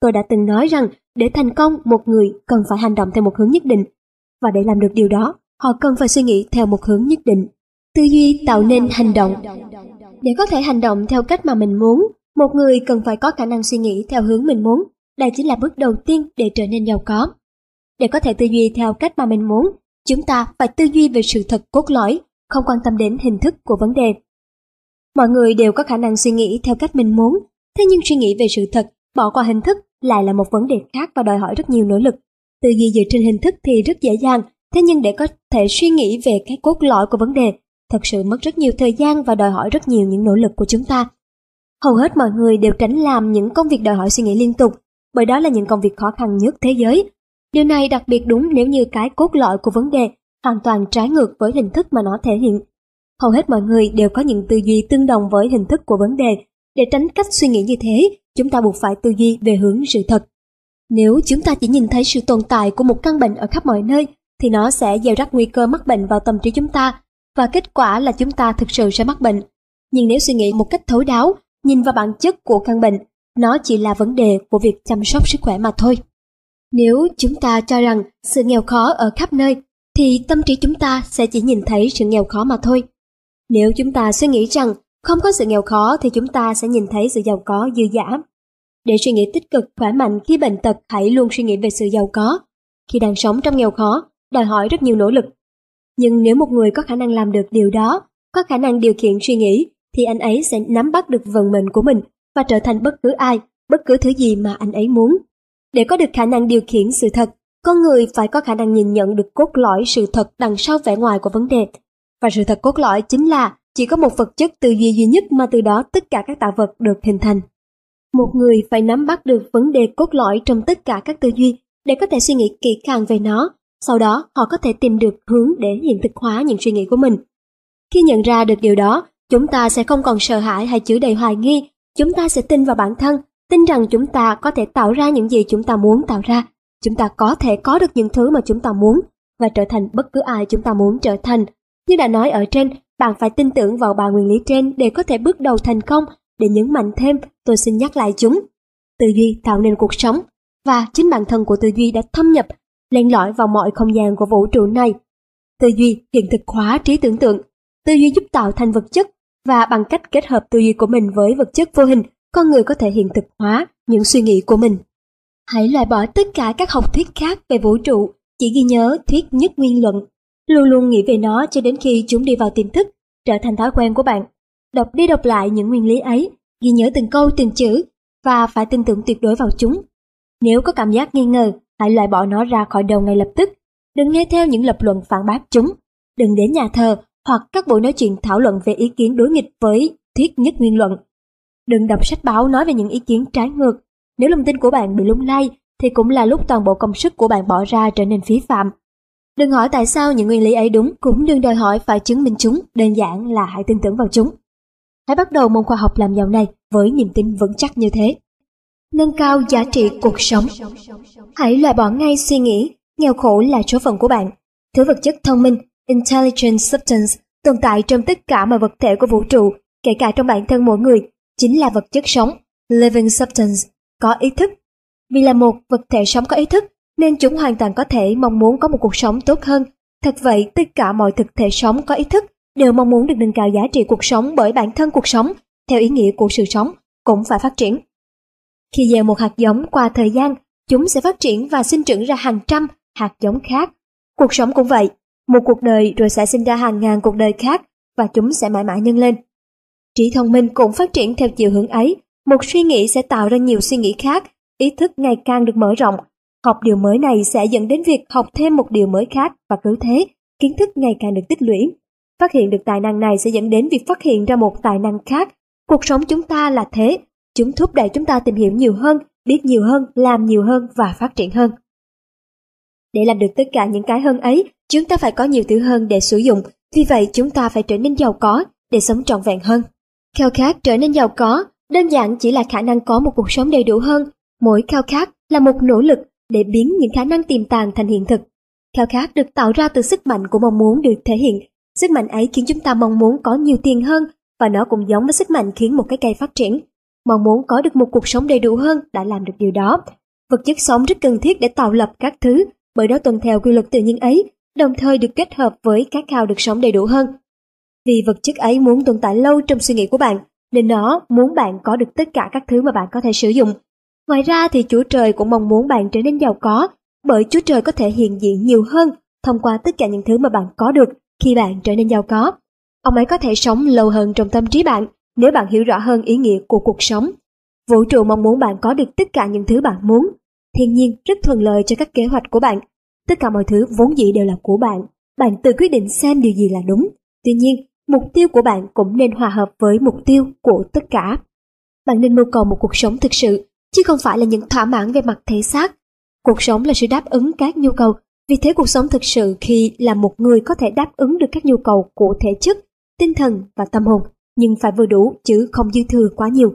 Tôi đã từng nói rằng để thành công một người cần phải hành động theo một hướng nhất định, và để làm được điều đó, họ cần phải suy nghĩ theo một hướng nhất định. Tư duy tạo nên hành động. Để có thể hành động theo cách mà mình muốn, một người cần phải có khả năng suy nghĩ theo hướng mình muốn. Đây chính là bước đầu tiên để trở nên giàu có. Để có thể tư duy theo cách mà mình muốn, chúng ta phải tư duy về sự thật cốt lõi, không quan tâm đến hình thức của vấn đề. Mọi người đều có khả năng suy nghĩ theo cách mình muốn, thế nhưng suy nghĩ về sự thật, bỏ qua hình thức lại là một vấn đề khác và đòi hỏi rất nhiều nỗ lực. Tư duy dựa trên hình thức thì rất dễ dàng, thế nhưng để có thể suy nghĩ về cái cốt lõi của vấn đề, thật sự mất rất nhiều thời gian và đòi hỏi rất nhiều những nỗ lực của chúng ta. Hầu hết mọi người đều tránh làm những công việc đòi hỏi suy nghĩ liên tục, bởi đó là những công việc khó khăn nhất thế giới. Điều này đặc biệt đúng nếu như cái cốt lõi của vấn đề hoàn toàn trái ngược với hình thức mà nó thể hiện. Hầu hết mọi người đều có những tư duy tương đồng với hình thức của vấn đề. Để tránh cách suy nghĩ như thế, chúng ta buộc phải tư duy về hướng sự thật. Nếu chúng ta chỉ nhìn thấy sự tồn tại của một căn bệnh ở khắp mọi nơi, thì nó sẽ gieo rắc nguy cơ mắc bệnh vào tâm trí chúng ta, và kết quả là chúng ta thực sự sẽ mắc bệnh. Nhưng nếu suy nghĩ một cách thấu đáo, nhìn vào bản chất của căn bệnh, nó chỉ là vấn đề của việc chăm sóc sức khỏe mà thôi. Nếu chúng ta cho rằng sự nghèo khó ở khắp nơi, thì tâm trí chúng ta sẽ chỉ nhìn thấy sự nghèo khó mà thôi. Nếu chúng ta suy nghĩ rằng không có sự nghèo khó thì chúng ta sẽ nhìn thấy sự giàu có dư dả. Để suy nghĩ tích cực, khỏe mạnh khi bệnh tật hãy luôn suy nghĩ về sự giàu có. Khi đang sống trong nghèo khó, đòi hỏi rất nhiều nỗ lực. Nhưng nếu một người có khả năng làm được điều đó, có khả năng điều khiển suy nghĩ, thì anh ấy sẽ nắm bắt được vận mệnh của mình và trở thành bất cứ ai, bất cứ thứ gì mà anh ấy muốn. Để có được khả năng điều khiển sự thật, con người phải có khả năng nhìn nhận được cốt lõi sự thật đằng sau vẻ ngoài của vấn đề. Và sự thật cốt lõi chính là chỉ có một vật chất tư duy duy nhất mà từ đó tất cả các tạo vật được hình thành. Một người phải nắm bắt được vấn đề cốt lõi trong tất cả các tư duy để có thể suy nghĩ kỹ càng về nó, sau đó họ có thể tìm được hướng để hiện thực hóa những suy nghĩ của mình. Khi nhận ra được điều đó, chúng ta sẽ không còn sợ hãi hay chứa đầy hoài nghi, chúng ta sẽ tin vào bản thân, tin rằng chúng ta có thể tạo ra những gì chúng ta muốn tạo ra, chúng ta có thể có được những thứ mà chúng ta muốn và trở thành bất cứ ai chúng ta muốn trở thành. Như đã nói ở trên, bạn phải tin tưởng vào ba nguyên lý trên để có thể bước đầu thành công. Để nhấn mạnh thêm, tôi xin nhắc lại chúng. Tư duy tạo nên cuộc sống, và chính bản thân của tư duy đã thâm nhập, len lỏi vào mọi không gian của vũ trụ này. Tư duy hiện thực hóa trí tưởng tượng. Tư duy giúp tạo thành vật chất, và bằng cách kết hợp tư duy của mình với vật chất vô hình, con người có thể hiện thực hóa những suy nghĩ của mình. Hãy loại bỏ tất cả các học thuyết khác về vũ trụ, chỉ ghi nhớ thuyết nhất nguyên luận. Luôn luôn nghĩ về nó cho đến khi chúng đi vào tiềm thức, trở thành thói quen của bạn. Đọc đi đọc lại những nguyên lý ấy, ghi nhớ từng câu từng chữ và phải tin tưởng tuyệt đối vào chúng. Nếu có cảm giác nghi ngờ, hãy loại bỏ nó ra khỏi đầu ngay lập tức. Đừng nghe theo những lập luận phản bác chúng. Đừng đến nhà thờ hoặc các buổi nói chuyện thảo luận về ý kiến đối nghịch với thuyết nhất nguyên luận. Đừng đọc sách báo nói về những ý kiến trái ngược nếu lòng tin của bạn bị lung lay, thì cũng là lúc toàn bộ công sức của bạn bỏ ra trở nên phí phạm. Đừng hỏi tại sao những nguyên lý ấy đúng, cũng đừng đòi hỏi phải chứng minh chúng, đơn giản là hãy tin tưởng vào chúng. Hãy bắt đầu môn khoa học làm giàu này với niềm tin vững chắc như thế. Nâng cao giá trị cuộc sống Hãy loại bỏ ngay suy nghĩ, nghèo khổ là số phận của bạn. Thứ vật chất thông minh, intelligent substance, tồn tại trong tất cả mọi vật thể của vũ trụ, kể cả trong bản thân mỗi người, chính là vật chất sống, living substance có ý thức. Vì là một vật thể sống có ý thức, nên chúng hoàn toàn có thể mong muốn có một cuộc sống tốt hơn. Thật vậy, tất cả mọi thực thể sống có ý thức đều mong muốn được nâng cao giá trị cuộc sống bởi bản thân cuộc sống, theo ý nghĩa của sự sống, cũng phải phát triển. Khi gieo một hạt giống qua thời gian, chúng sẽ phát triển và sinh trưởng ra hàng trăm hạt giống khác. Cuộc sống cũng vậy, một cuộc đời rồi sẽ sinh ra hàng ngàn cuộc đời khác và chúng sẽ mãi mãi nhân lên. Trí thông minh cũng phát triển theo chiều hướng ấy một suy nghĩ sẽ tạo ra nhiều suy nghĩ khác, ý thức ngày càng được mở rộng. Học điều mới này sẽ dẫn đến việc học thêm một điều mới khác và cứ thế, kiến thức ngày càng được tích lũy. Phát hiện được tài năng này sẽ dẫn đến việc phát hiện ra một tài năng khác Cuộc sống chúng ta là thế, chúng thúc đẩy chúng ta tìm hiểu nhiều hơn, biết nhiều hơn, làm nhiều hơn và phát triển hơn. Để làm được tất cả những cái hơn ấy, chúng ta phải có nhiều thứ hơn để sử dụng, vì vậy chúng ta phải trở nên giàu có để sống trọn vẹn hơn. Khao khát trở nên giàu có đơn giản chỉ là khả năng có một cuộc sống đầy đủ hơn. Mỗi khao khát là một nỗ lực để biến những khả năng tiềm tàng thành hiện thực. Khao khát được tạo ra từ sức mạnh của mong muốn được thể hiện. Sức mạnh ấy khiến chúng ta mong muốn có nhiều tiền hơn và nó cũng giống với sức mạnh khiến một cái cây phát triển. Mong muốn có được một cuộc sống đầy đủ hơn đã làm được điều đó. Vật chất sống rất cần thiết để tạo lập các thứ, bởi đó tuân theo quy luật tự nhiên ấy, đồng thời được kết hợp với các khao được sống đầy đủ hơn. Vì vật chất ấy muốn tồn tại lâu trong suy nghĩ của bạn, nên nó muốn bạn có được tất cả các thứ mà bạn có thể sử dụng. Ngoài ra thì Chúa Trời cũng mong muốn bạn trở nên giàu có, bởi Chúa Trời có thể hiện diện nhiều hơn thông qua tất cả những thứ mà bạn có được khi bạn trở nên giàu có. Ông ấy có thể sống lâu hơn trong tâm trí bạn nếu bạn hiểu rõ hơn ý nghĩa của cuộc sống. Vũ trụ mong muốn bạn có được tất cả những thứ bạn muốn. Thiên nhiên rất thuận lợi cho các kế hoạch của bạn. Tất cả mọi thứ vốn dĩ đều là của bạn. Bạn tự quyết định xem điều gì là đúng. Tuy nhiên, mục tiêu của bạn cũng nên hòa hợp với mục tiêu của tất cả. Bạn nên mưu cầu một cuộc sống thực sự, chứ không phải là những thỏa mãn về mặt thể xác. Cuộc sống là sự đáp ứng các nhu cầu, vì thế cuộc sống thực sự khi là một người có thể đáp ứng được các nhu cầu của thể chất, tinh thần và tâm hồn, nhưng phải vừa đủ chứ không dư thừa quá nhiều.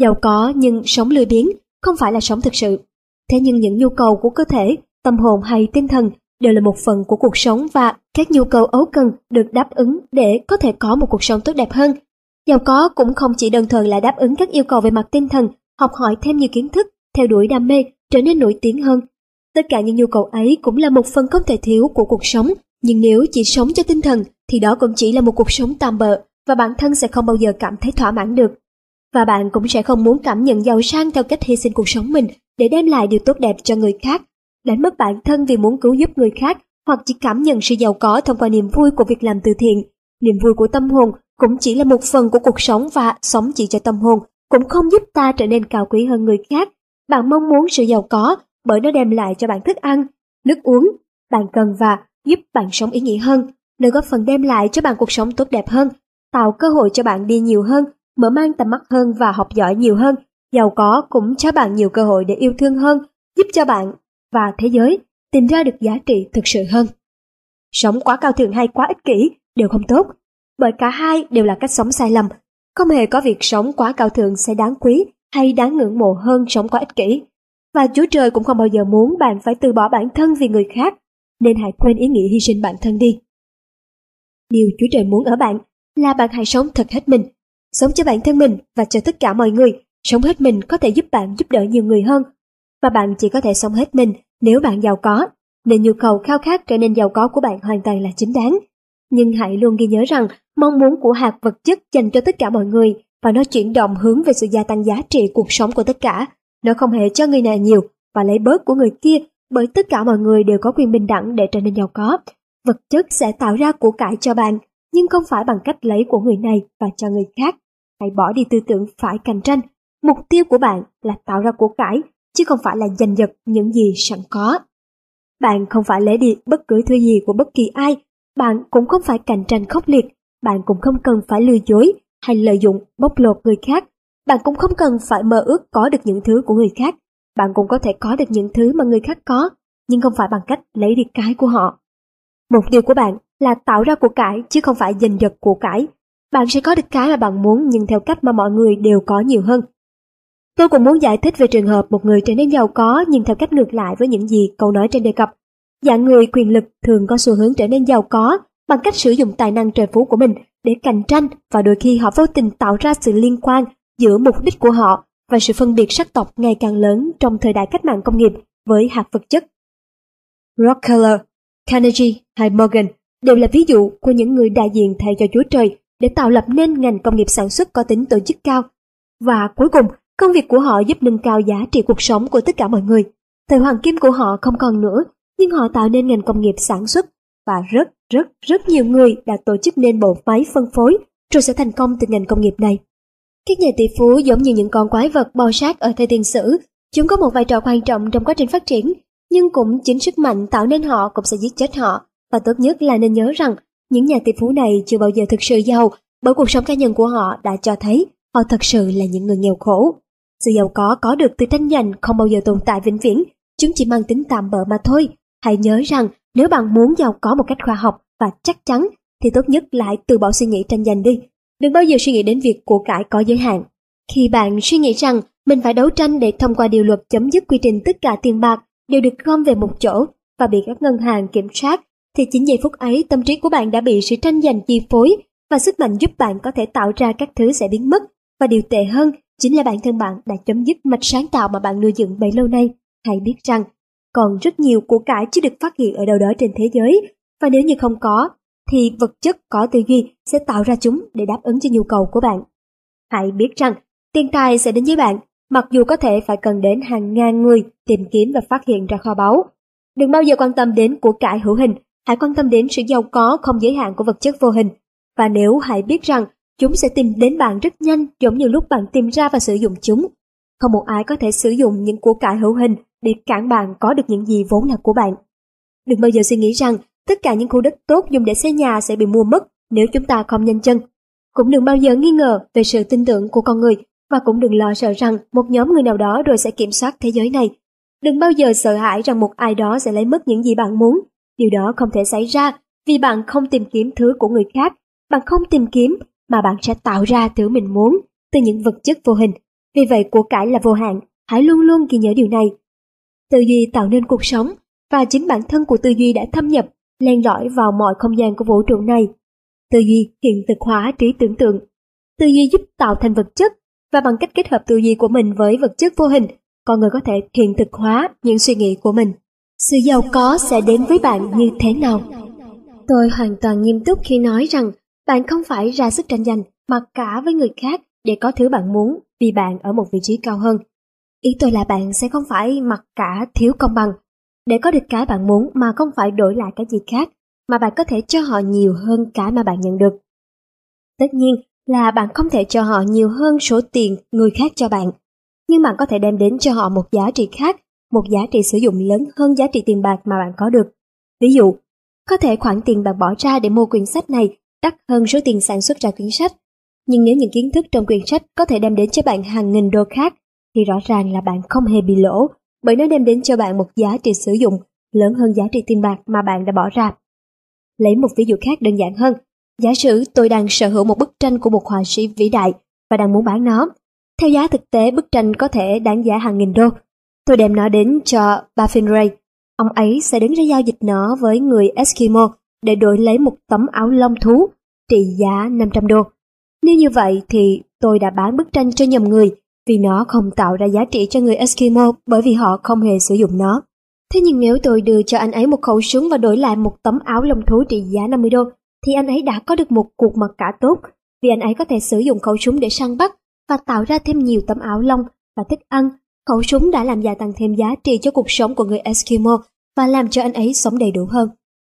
Giàu có nhưng sống lười biếng không phải là sống thực sự. Thế nhưng những nhu cầu của cơ thể, tâm hồn hay tinh thần đều là một phần của cuộc sống và các nhu cầu ấu cần được đáp ứng để có thể có một cuộc sống tốt đẹp hơn. Giàu có cũng không chỉ đơn thuần là đáp ứng các yêu cầu về mặt tinh thần, học hỏi thêm nhiều kiến thức, theo đuổi đam mê, trở nên nổi tiếng hơn. Tất cả những nhu cầu ấy cũng là một phần không thể thiếu của cuộc sống, nhưng nếu chỉ sống cho tinh thần thì đó cũng chỉ là một cuộc sống tạm bợ và bản thân sẽ không bao giờ cảm thấy thỏa mãn được. Và bạn cũng sẽ không muốn cảm nhận giàu sang theo cách hy sinh cuộc sống mình để đem lại điều tốt đẹp cho người khác đánh mất bản thân vì muốn cứu giúp người khác hoặc chỉ cảm nhận sự giàu có thông qua niềm vui của việc làm từ thiện. Niềm vui của tâm hồn cũng chỉ là một phần của cuộc sống và sống chỉ cho tâm hồn cũng không giúp ta trở nên cao quý hơn người khác. Bạn mong muốn sự giàu có bởi nó đem lại cho bạn thức ăn, nước uống, bạn cần và giúp bạn sống ý nghĩa hơn, nơi góp phần đem lại cho bạn cuộc sống tốt đẹp hơn, tạo cơ hội cho bạn đi nhiều hơn, mở mang tầm mắt hơn và học giỏi nhiều hơn. Giàu có cũng cho bạn nhiều cơ hội để yêu thương hơn, giúp cho bạn và thế giới tìm ra được giá trị thực sự hơn. Sống quá cao thượng hay quá ích kỷ đều không tốt, bởi cả hai đều là cách sống sai lầm. Không hề có việc sống quá cao thượng sẽ đáng quý hay đáng ngưỡng mộ hơn sống quá ích kỷ. Và Chúa Trời cũng không bao giờ muốn bạn phải từ bỏ bản thân vì người khác, nên hãy quên ý nghĩa hy sinh bản thân đi. Điều Chúa Trời muốn ở bạn là bạn hãy sống thật hết mình, sống cho bản thân mình và cho tất cả mọi người. Sống hết mình có thể giúp bạn giúp đỡ nhiều người hơn và bạn chỉ có thể sống hết mình nếu bạn giàu có, nên nhu cầu khao khát trở nên giàu có của bạn hoàn toàn là chính đáng. Nhưng hãy luôn ghi nhớ rằng mong muốn của hạt vật chất dành cho tất cả mọi người và nó chuyển động hướng về sự gia tăng giá trị cuộc sống của tất cả. Nó không hề cho người này nhiều và lấy bớt của người kia bởi tất cả mọi người đều có quyền bình đẳng để trở nên giàu có. Vật chất sẽ tạo ra của cải cho bạn, nhưng không phải bằng cách lấy của người này và cho người khác. Hãy bỏ đi tư tưởng phải cạnh tranh. Mục tiêu của bạn là tạo ra của cải chứ không phải là giành giật những gì sẵn có. Bạn không phải lấy đi bất cứ thứ gì của bất kỳ ai, bạn cũng không phải cạnh tranh khốc liệt, bạn cũng không cần phải lừa dối hay lợi dụng bóc lột người khác, bạn cũng không cần phải mơ ước có được những thứ của người khác, bạn cũng có thể có được những thứ mà người khác có, nhưng không phải bằng cách lấy đi cái của họ. Mục tiêu của bạn là tạo ra của cải chứ không phải giành giật của cải. Bạn sẽ có được cái mà bạn muốn nhưng theo cách mà mọi người đều có nhiều hơn. Tôi cũng muốn giải thích về trường hợp một người trở nên giàu có nhưng theo cách ngược lại với những gì câu nói trên đề cập. Dạng người quyền lực thường có xu hướng trở nên giàu có bằng cách sử dụng tài năng trời phú của mình để cạnh tranh và đôi khi họ vô tình tạo ra sự liên quan giữa mục đích của họ và sự phân biệt sắc tộc ngày càng lớn trong thời đại cách mạng công nghiệp với hạt vật chất. Rockefeller, Carnegie hay Morgan đều là ví dụ của những người đại diện thay cho Chúa Trời để tạo lập nên ngành công nghiệp sản xuất có tính tổ chức cao. Và cuối cùng, Công việc của họ giúp nâng cao giá trị cuộc sống của tất cả mọi người. Thời hoàng kim của họ không còn nữa, nhưng họ tạo nên ngành công nghiệp sản xuất và rất rất rất nhiều người đã tổ chức nên bộ máy phân phối rồi sẽ thành công từ ngành công nghiệp này. Các nhà tỷ phú giống như những con quái vật bò sát ở thời tiền sử, chúng có một vai trò quan trọng trong quá trình phát triển, nhưng cũng chính sức mạnh tạo nên họ cũng sẽ giết chết họ. Và tốt nhất là nên nhớ rằng những nhà tỷ phú này chưa bao giờ thực sự giàu bởi cuộc sống cá nhân của họ đã cho thấy họ thật sự là những người nghèo khổ. Sự giàu có có được từ tranh giành không bao giờ tồn tại vĩnh viễn, chúng chỉ mang tính tạm bợ mà thôi. Hãy nhớ rằng nếu bạn muốn giàu có một cách khoa học và chắc chắn thì tốt nhất lại từ bỏ suy nghĩ tranh giành đi. Đừng bao giờ suy nghĩ đến việc của cải có giới hạn. Khi bạn suy nghĩ rằng mình phải đấu tranh để thông qua điều luật chấm dứt quy trình tất cả tiền bạc đều được gom về một chỗ và bị các ngân hàng kiểm soát, thì chính giây phút ấy tâm trí của bạn đã bị sự tranh giành chi phối và sức mạnh giúp bạn có thể tạo ra các thứ sẽ biến mất. Và điều tệ hơn chính là bản thân bạn đã chấm dứt mạch sáng tạo mà bạn nuôi dựng bấy lâu nay. Hãy biết rằng còn rất nhiều của cải chưa được phát hiện ở đâu đó trên thế giới và nếu như không có thì vật chất có tư duy sẽ tạo ra chúng để đáp ứng cho nhu cầu của bạn. Hãy biết rằng tiền tài sẽ đến với bạn mặc dù có thể phải cần đến hàng ngàn người tìm kiếm và phát hiện ra kho báu. Đừng bao giờ quan tâm đến của cải hữu hình, hãy quan tâm đến sự giàu có không giới hạn của vật chất vô hình. Và nếu hãy biết rằng chúng sẽ tìm đến bạn rất nhanh giống như lúc bạn tìm ra và sử dụng chúng. Không một ai có thể sử dụng những của cải hữu hình để cản bạn có được những gì vốn là của bạn. Đừng bao giờ suy nghĩ rằng tất cả những khu đất tốt dùng để xây nhà sẽ bị mua mất nếu chúng ta không nhanh chân. Cũng đừng bao giờ nghi ngờ về sự tin tưởng của con người và cũng đừng lo sợ rằng một nhóm người nào đó rồi sẽ kiểm soát thế giới này. Đừng bao giờ sợ hãi rằng một ai đó sẽ lấy mất những gì bạn muốn. Điều đó không thể xảy ra vì bạn không tìm kiếm thứ của người khác. Bạn không tìm kiếm mà bạn sẽ tạo ra thứ mình muốn từ những vật chất vô hình. Vì vậy của cải là vô hạn. Hãy luôn luôn ghi nhớ điều này. Tư duy tạo nên cuộc sống và chính bản thân của tư duy đã thâm nhập, len lỏi vào mọi không gian của vũ trụ này. Tư duy hiện thực hóa trí tưởng tượng. Tư duy giúp tạo thành vật chất và bằng cách kết hợp tư duy của mình với vật chất vô hình, con người có thể hiện thực hóa những suy nghĩ của mình. Sự giàu có sẽ đến với bạn như thế nào? Tôi hoàn toàn nghiêm túc khi nói rằng bạn không phải ra sức tranh giành mà cả với người khác để có thứ bạn muốn vì bạn ở một vị trí cao hơn. Ý tôi là bạn sẽ không phải mặc cả thiếu công bằng để có được cái bạn muốn mà không phải đổi lại cái gì khác mà bạn có thể cho họ nhiều hơn cái mà bạn nhận được. Tất nhiên, là bạn không thể cho họ nhiều hơn số tiền người khác cho bạn, nhưng bạn có thể đem đến cho họ một giá trị khác, một giá trị sử dụng lớn hơn giá trị tiền bạc mà bạn có được. Ví dụ, có thể khoản tiền bạn bỏ ra để mua quyển sách này đắt hơn số tiền sản xuất ra quyển sách. Nhưng nếu những kiến thức trong quyển sách có thể đem đến cho bạn hàng nghìn đô khác, thì rõ ràng là bạn không hề bị lỗ, bởi nó đem đến cho bạn một giá trị sử dụng lớn hơn giá trị tiền bạc mà bạn đã bỏ ra. Lấy một ví dụ khác đơn giản hơn, Giả sử tôi đang sở hữu một bức tranh của một họa sĩ vĩ đại và đang muốn bán nó. Theo giá thực tế bức tranh có thể đáng giá hàng nghìn đô. Tôi đem nó đến cho Baffin Ray. Ông ấy sẽ đứng ra giao dịch nó với người Eskimo để đổi lấy một tấm áo lông thú trị giá 500 đô. Nếu như vậy thì tôi đã bán bức tranh cho nhầm người vì nó không tạo ra giá trị cho người Eskimo bởi vì họ không hề sử dụng nó. Thế nhưng nếu tôi đưa cho anh ấy một khẩu súng và đổi lại một tấm áo lông thú trị giá 50 đô thì anh ấy đã có được một cuộc mặc cả tốt vì anh ấy có thể sử dụng khẩu súng để săn bắt và tạo ra thêm nhiều tấm áo lông và thức ăn. Khẩu súng đã làm gia tăng thêm giá trị cho cuộc sống của người Eskimo và làm cho anh ấy sống đầy đủ hơn.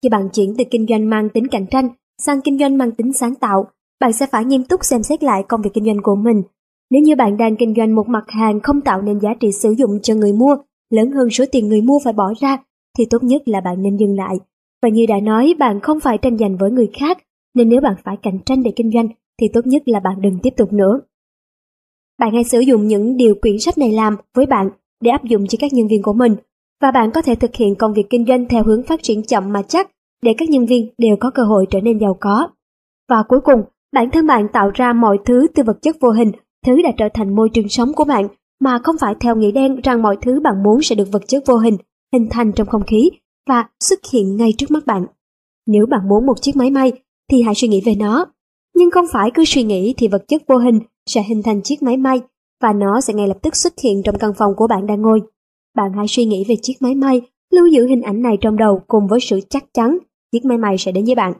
Khi bạn chuyển từ kinh doanh mang tính cạnh tranh sang kinh doanh mang tính sáng tạo, bạn sẽ phải nghiêm túc xem xét lại công việc kinh doanh của mình. Nếu như bạn đang kinh doanh một mặt hàng không tạo nên giá trị sử dụng cho người mua lớn hơn số tiền người mua phải bỏ ra, thì tốt nhất là bạn nên dừng lại và như đã nói, bạn không phải tranh giành với người khác, nên nếu bạn phải cạnh tranh để kinh doanh, thì tốt nhất là bạn đừng tiếp tục nữa. Bạn hãy sử dụng những điều quyển sách này làm với bạn để áp dụng cho các nhân viên của mình, và bạn có thể thực hiện công việc kinh doanh theo hướng phát triển chậm mà chắc để các nhân viên đều có cơ hội trở nên giàu có. Và cuối cùng, bản thân bạn tạo ra mọi thứ từ vật chất vô hình, thứ đã trở thành môi trường sống của bạn, mà không phải theo nghĩa đen rằng mọi thứ bạn muốn sẽ được vật chất vô hình, hình thành trong không khí và xuất hiện ngay trước mắt bạn. Nếu bạn muốn một chiếc máy may thì hãy suy nghĩ về nó. Nhưng không phải cứ suy nghĩ thì vật chất vô hình sẽ hình thành chiếc máy may và nó sẽ ngay lập tức xuất hiện trong căn phòng của bạn đang ngồi. Bạn hãy suy nghĩ về chiếc máy may, lưu giữ hình ảnh này trong đầu cùng với sự chắc chắn chiếc máy may sẽ đến với bạn.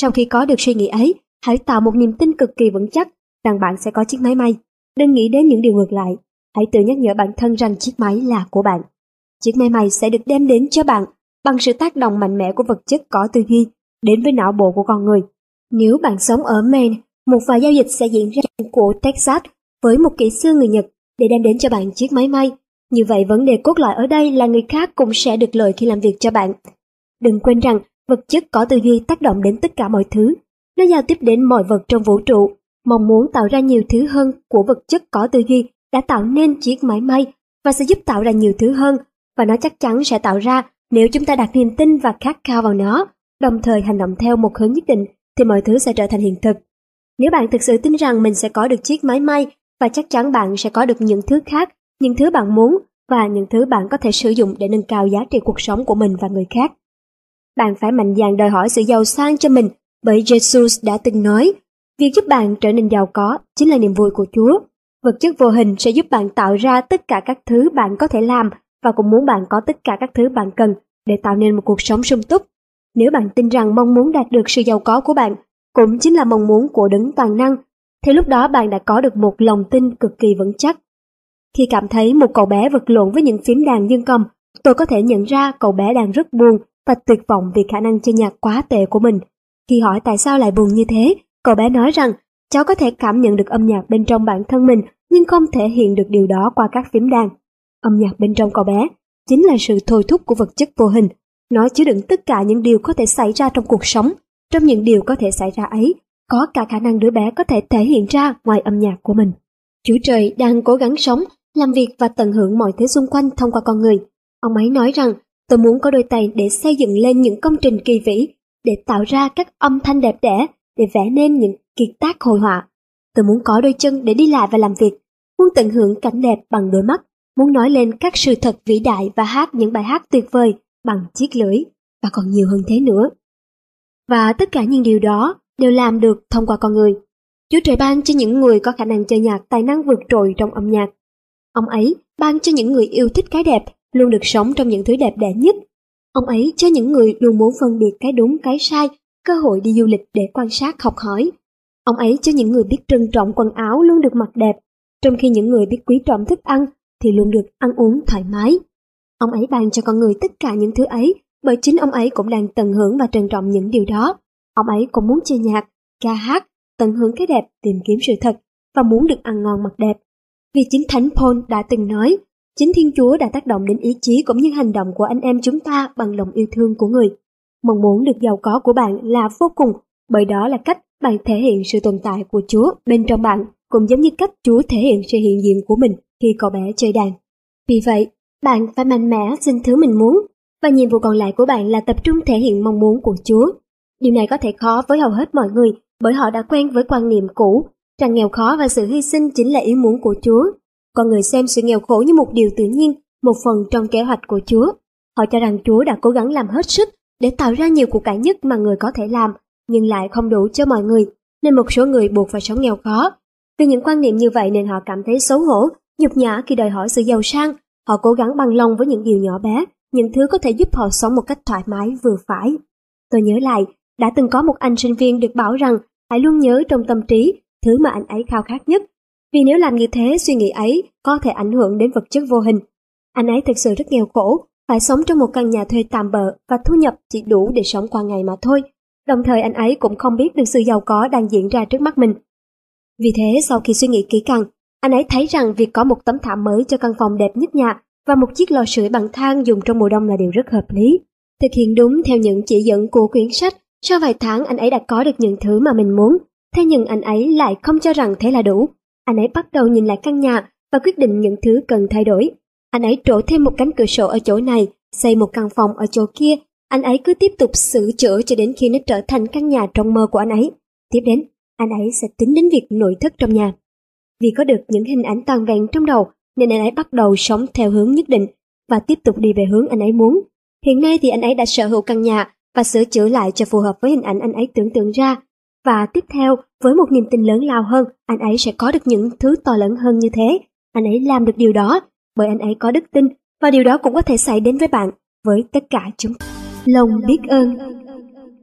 Sau khi có được suy nghĩ ấy, hãy tạo một niềm tin cực kỳ vững chắc rằng bạn sẽ có chiếc máy may. Đừng nghĩ đến những điều ngược lại. Hãy tự nhắc nhở bản thân rằng chiếc máy là của bạn. Chiếc máy may sẽ được đem đến cho bạn bằng sự tác động mạnh mẽ của vật chất có tư duy đến với não bộ của con người. Nếu bạn sống ở Maine, một vài giao dịch sẽ diễn ra của Texas với một kỹ sư người Nhật để đem đến cho bạn chiếc máy may. Như vậy vấn đề cốt lõi ở đây là người khác cũng sẽ được lợi khi làm việc cho bạn. Đừng quên rằng vật chất có tư duy tác động đến tất cả mọi thứ. Nó giao tiếp đến mọi vật trong vũ trụ Mong muốn tạo ra nhiều thứ hơn của vật chất có tư duy đã tạo nên chiếc máy may và sẽ giúp tạo ra nhiều thứ hơn và nó chắc chắn sẽ tạo ra nếu chúng ta đặt niềm tin và khát khao vào nó, đồng thời hành động theo một hướng nhất định thì mọi thứ sẽ trở thành hiện thực. Nếu bạn thực sự tin rằng mình sẽ có được chiếc máy may và chắc chắn bạn sẽ có được những thứ khác, những thứ bạn muốn và những thứ bạn có thể sử dụng để nâng cao giá trị cuộc sống của mình và người khác. Bạn phải mạnh dạn đòi hỏi sự giàu sang cho mình bởi Jesus đã từng nói, việc giúp bạn trở nên giàu có chính là niềm vui của Chúa. Vật chất vô hình sẽ giúp bạn tạo ra tất cả các thứ bạn có thể làm và cũng muốn bạn có tất cả các thứ bạn cần để tạo nên một cuộc sống sung túc. Nếu bạn tin rằng mong muốn đạt được sự giàu có của bạn cũng chính là mong muốn của đấng toàn năng, thì lúc đó bạn đã có được một lòng tin cực kỳ vững chắc. Khi cảm thấy một cậu bé vật lộn với những phím đàn dương cầm, tôi có thể nhận ra cậu bé đang rất buồn và tuyệt vọng vì khả năng chơi nhạc quá tệ của mình. Khi hỏi tại sao lại buồn như thế, cậu bé nói rằng cháu có thể cảm nhận được âm nhạc bên trong bản thân mình nhưng không thể hiện được điều đó qua các phím đàn. Âm nhạc bên trong cậu bé chính là sự thôi thúc của vật chất vô hình. Nó chứa đựng tất cả những điều có thể xảy ra trong cuộc sống. Trong những điều có thể xảy ra ấy, có cả khả năng đứa bé có thể thể hiện ra ngoài âm nhạc của mình. Chúa trời đang cố gắng sống, làm việc và tận hưởng mọi thứ xung quanh thông qua con người. Ông ấy nói rằng, tôi muốn có đôi tay để xây dựng lên những công trình kỳ vĩ, để tạo ra các âm thanh đẹp đẽ, để vẽ nên những kiệt tác hội họa. Tôi muốn có đôi chân để đi lại và làm việc, muốn tận hưởng cảnh đẹp bằng đôi mắt, muốn nói lên các sự thật vĩ đại và hát những bài hát tuyệt vời bằng chiếc lưỡi, và còn nhiều hơn thế nữa. Và tất cả những điều đó đều làm được thông qua con người. Chúa trời ban cho những người có khả năng chơi nhạc tài năng vượt trội trong âm nhạc. Ông ấy ban cho những người yêu thích cái đẹp luôn được sống trong những thứ đẹp đẽ nhất. Ông ấy cho những người luôn muốn phân biệt cái đúng cái sai cơ hội đi du lịch để quan sát học hỏi. Ông ấy cho những người biết trân trọng quần áo luôn được mặc đẹp, trong khi những người biết quý trọng thức ăn thì luôn được ăn uống thoải mái. Ông ấy ban cho con người tất cả những thứ ấy bởi chính ông ấy cũng đang tận hưởng và trân trọng những điều đó. Ông ấy cũng muốn chơi nhạc, ca hát, tận hưởng cái đẹp, tìm kiếm sự thật và muốn được ăn ngon mặc đẹp. Vì chính Thánh Paul đã từng nói, chính Thiên Chúa đã tác động đến ý chí cũng như hành động của anh em chúng ta bằng lòng yêu thương của người. Mong muốn được giàu có của bạn là vô cùng, bởi đó là cách bạn thể hiện sự tồn tại của Chúa bên trong bạn, cũng giống như cách Chúa thể hiện sự hiện diện của mình khi cậu bé chơi đàn. Vì vậy, bạn phải mạnh mẽ xin thứ mình muốn, và nhiệm vụ còn lại của bạn là tập trung thể hiện mong muốn của Chúa. Điều này có thể khó với hầu hết mọi người bởi họ đã quen với quan niệm cũ rằng nghèo khó và sự hy sinh chính là ý muốn của Chúa. Con người xem sự nghèo khổ như một điều tự nhiên, một phần trong kế hoạch của Chúa. Họ cho rằng Chúa đã cố gắng làm hết sức để tạo ra nhiều của cải nhất mà người có thể làm, nhưng lại không đủ cho mọi người, nên một số người buộc phải sống nghèo khó. Vì những quan niệm như vậy nên họ cảm thấy xấu hổ, nhục nhã khi đòi hỏi sự giàu sang. Họ cố gắng bằng lòng với những điều nhỏ bé, những thứ có thể giúp họ sống một cách thoải mái vừa phải. Tôi nhớ lại, đã từng có một anh sinh viên được bảo rằng hãy luôn nhớ trong tâm trí thứ mà anh ấy khao khát nhất. Vì nếu làm như thế, suy nghĩ ấy có thể ảnh hưởng đến vật chất vô hình. Anh ấy thực sự rất nghèo khổ, phải sống trong một căn nhà thuê tạm bợ và thu nhập chỉ đủ để sống qua ngày mà thôi. Đồng thời anh ấy cũng không biết được sự giàu có đang diễn ra trước mắt mình. Vì thế sau khi suy nghĩ kỹ càng, anh ấy thấy rằng việc có một tấm thảm mới cho căn phòng đẹp nhất nhà và một chiếc lò sưởi bằng than dùng trong mùa đông là điều rất hợp lý. Thực hiện đúng theo những chỉ dẫn của quyển sách, sau vài tháng anh ấy đã có được những thứ mà mình muốn, thế nhưng anh ấy lại không cho rằng thế là đủ. Anh ấy bắt đầu nhìn lại căn nhà và quyết định những thứ cần thay đổi. Anh ấy trổ thêm một cánh cửa sổ ở chỗ này, xây một căn phòng ở chỗ kia. Anh ấy cứ tiếp tục sửa chữa cho đến khi nó trở thành căn nhà trong mơ của anh ấy. Tiếp đến, anh ấy sẽ tính đến việc nội thất trong nhà. Vì có được những hình ảnh toàn vẹn trong đầu, nên anh ấy bắt đầu sống theo hướng nhất định và tiếp tục đi về hướng anh ấy muốn. Hiện nay thì anh ấy đã sở hữu căn nhà và sửa chữa lại cho phù hợp với hình ảnh anh ấy tưởng tượng ra. Và tiếp theo, với một niềm tin lớn lao hơn, anh ấy sẽ có được những thứ to lớn hơn như thế. Anh ấy làm được điều đó bởi anh ấy có đức tin và điều đó cũng có thể xảy đến với bạn, với tất cả chúng. Lòng biết ơn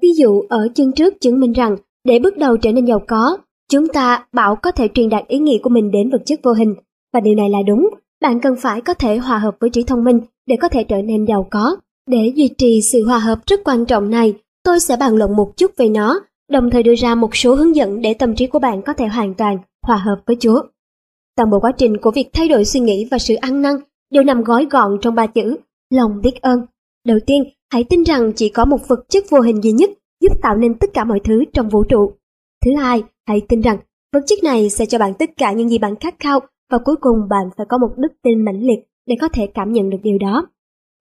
Ví dụ ở chương trước chứng minh rằng để bước đầu trở nên giàu có, chúng ta bảo có thể truyền đạt ý nghĩ của mình đến vật chất vô hình và điều này là đúng. Bạn cần phải có thể hòa hợp với trí thông minh để có thể trở nên giàu có. Để duy trì sự hòa hợp rất quan trọng này, tôi sẽ bàn luận một chút về nó, đồng thời đưa ra một số hướng dẫn để tâm trí của bạn có thể hoàn toàn hòa hợp với Chúa. Toàn bộ quá trình của việc thay đổi suy nghĩ và sự ăn năn đều nằm gói gọn trong ba chữ lòng biết ơn. Đầu tiên, hãy tin rằng chỉ có một vật chất vô hình duy nhất giúp tạo nên tất cả mọi thứ trong vũ trụ. Thứ hai, hãy tin rằng Vật chất này sẽ cho bạn tất cả những gì bạn khát khao và cuối cùng bạn phải có một đức tin mãnh liệt để có thể cảm nhận được điều đó.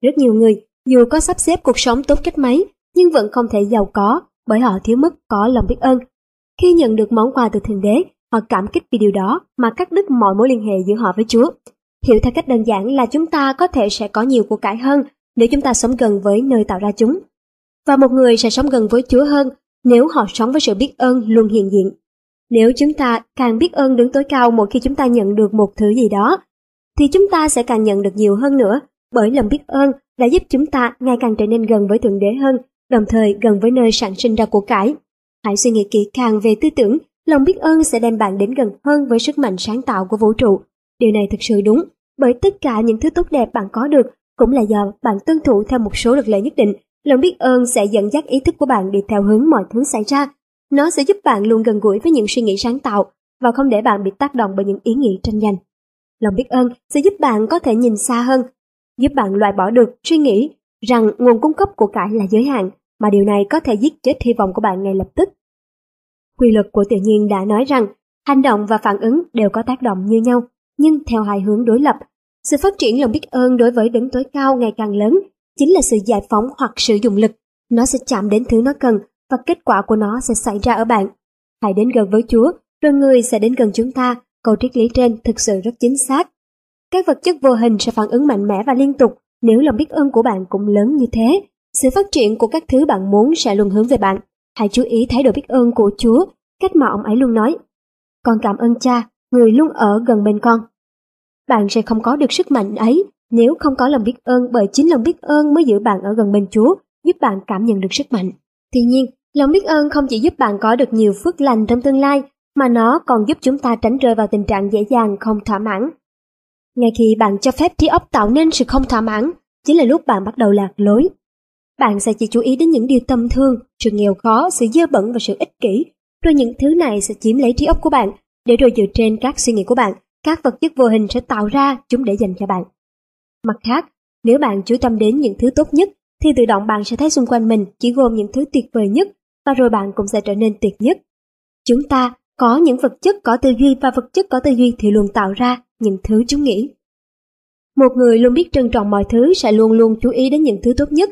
Rất nhiều người, dù có sắp xếp cuộc sống tốt cách mấy, nhưng vẫn không thể giàu có bởi họ thiếu mất có lòng biết ơn. Khi nhận được món quà từ Thượng Đế, họ cảm kích vì điều đó mà cắt đứt mọi mối liên hệ giữa họ với Chúa. Hiểu theo cách đơn giản là chúng ta có thể sẽ có nhiều của cải hơn nếu chúng ta sống gần với nơi tạo ra chúng. Và một người sẽ sống gần với Chúa hơn nếu họ sống với sự biết ơn luôn hiện diện. Nếu chúng ta càng biết ơn đứng tối cao mỗi khi chúng ta nhận được một thứ gì đó, thì chúng ta sẽ càng nhận được nhiều hơn nữa, bởi lòng biết ơn đã giúp chúng ta ngày càng trở nên gần với Thượng Đế hơn, đồng thời gần với nơi sản sinh ra của cải. Hãy suy nghĩ kỹ càng về tư tưởng, lòng biết ơn sẽ đem bạn đến gần hơn với sức mạnh sáng tạo của vũ trụ. Điều này thực sự đúng, bởi tất cả những thứ tốt đẹp bạn có được cũng là do bạn tuân thủ theo một số luật lệ nhất định. Lòng biết ơn sẽ dẫn dắt ý thức của bạn đi theo hướng mọi thứ xảy ra. Nó sẽ giúp bạn luôn gần gũi với những suy nghĩ sáng tạo và không để bạn bị tác động bởi những ý nghĩ tranh giành. Lòng biết ơn sẽ giúp bạn có thể nhìn xa hơn, giúp bạn loại bỏ được suy nghĩ rằng nguồn cung cấp của cải là giới hạn, mà điều này có thể giết chết hy vọng của bạn ngay lập tức. Quy luật của tự nhiên đã nói rằng hành động và phản ứng đều có tác động như nhau, nhưng theo hai hướng đối lập. Sự phát triển lòng biết ơn đối với đấng tối cao ngày càng lớn chính là sự giải phóng hoặc sử dụng lực. Nó sẽ chạm đến thứ nó cần và kết quả của nó sẽ xảy ra ở bạn. Hãy đến gần với Chúa, rồi người sẽ đến gần chúng ta. Câu triết lý trên thực sự rất chính xác. Các vật chất vô hình sẽ phản ứng mạnh mẽ và liên tục nếu lòng biết ơn của bạn cũng lớn như thế. Sự phát triển của các thứ bạn muốn sẽ luôn hướng về bạn. Hãy chú ý thái độ biết ơn của Chúa, cách mà ông ấy luôn nói. Con cảm ơn cha, người luôn ở gần bên con. Bạn sẽ không có được sức mạnh ấy nếu không có lòng biết ơn bởi chính lòng biết ơn mới giữ bạn ở gần bên Chúa, giúp bạn cảm nhận được sức mạnh. Tuy nhiên, lòng biết ơn không chỉ giúp bạn có được nhiều phước lành trong tương lai, mà nó còn giúp chúng ta tránh rơi vào tình trạng dễ dàng không thỏa mãn. Ngay khi bạn cho phép trí óc tạo nên sự không thỏa mãn, chính là lúc bạn bắt đầu lạc lối. Bạn sẽ chỉ chú ý đến những điều tâm thương, sự nghèo khó, sự dơ bẩn và sự ích kỷ, rồi những thứ này sẽ chiếm lấy trí óc của bạn, để rồi dựa trên các suy nghĩ của bạn, các vật chất vô hình sẽ tạo ra chúng để dành cho bạn. Mặt khác, nếu bạn chú tâm đến những thứ tốt nhất, thì tự động bạn sẽ thấy xung quanh mình chỉ gồm những thứ tuyệt vời nhất, và rồi bạn cũng sẽ trở nên tuyệt nhất. Chúng ta có những vật chất có tư duy và vật chất có tư duy thì luôn tạo ra những thứ chúng nghĩ. Một người luôn biết trân trọng mọi thứ sẽ luôn luôn chú ý đến những thứ tốt nhất.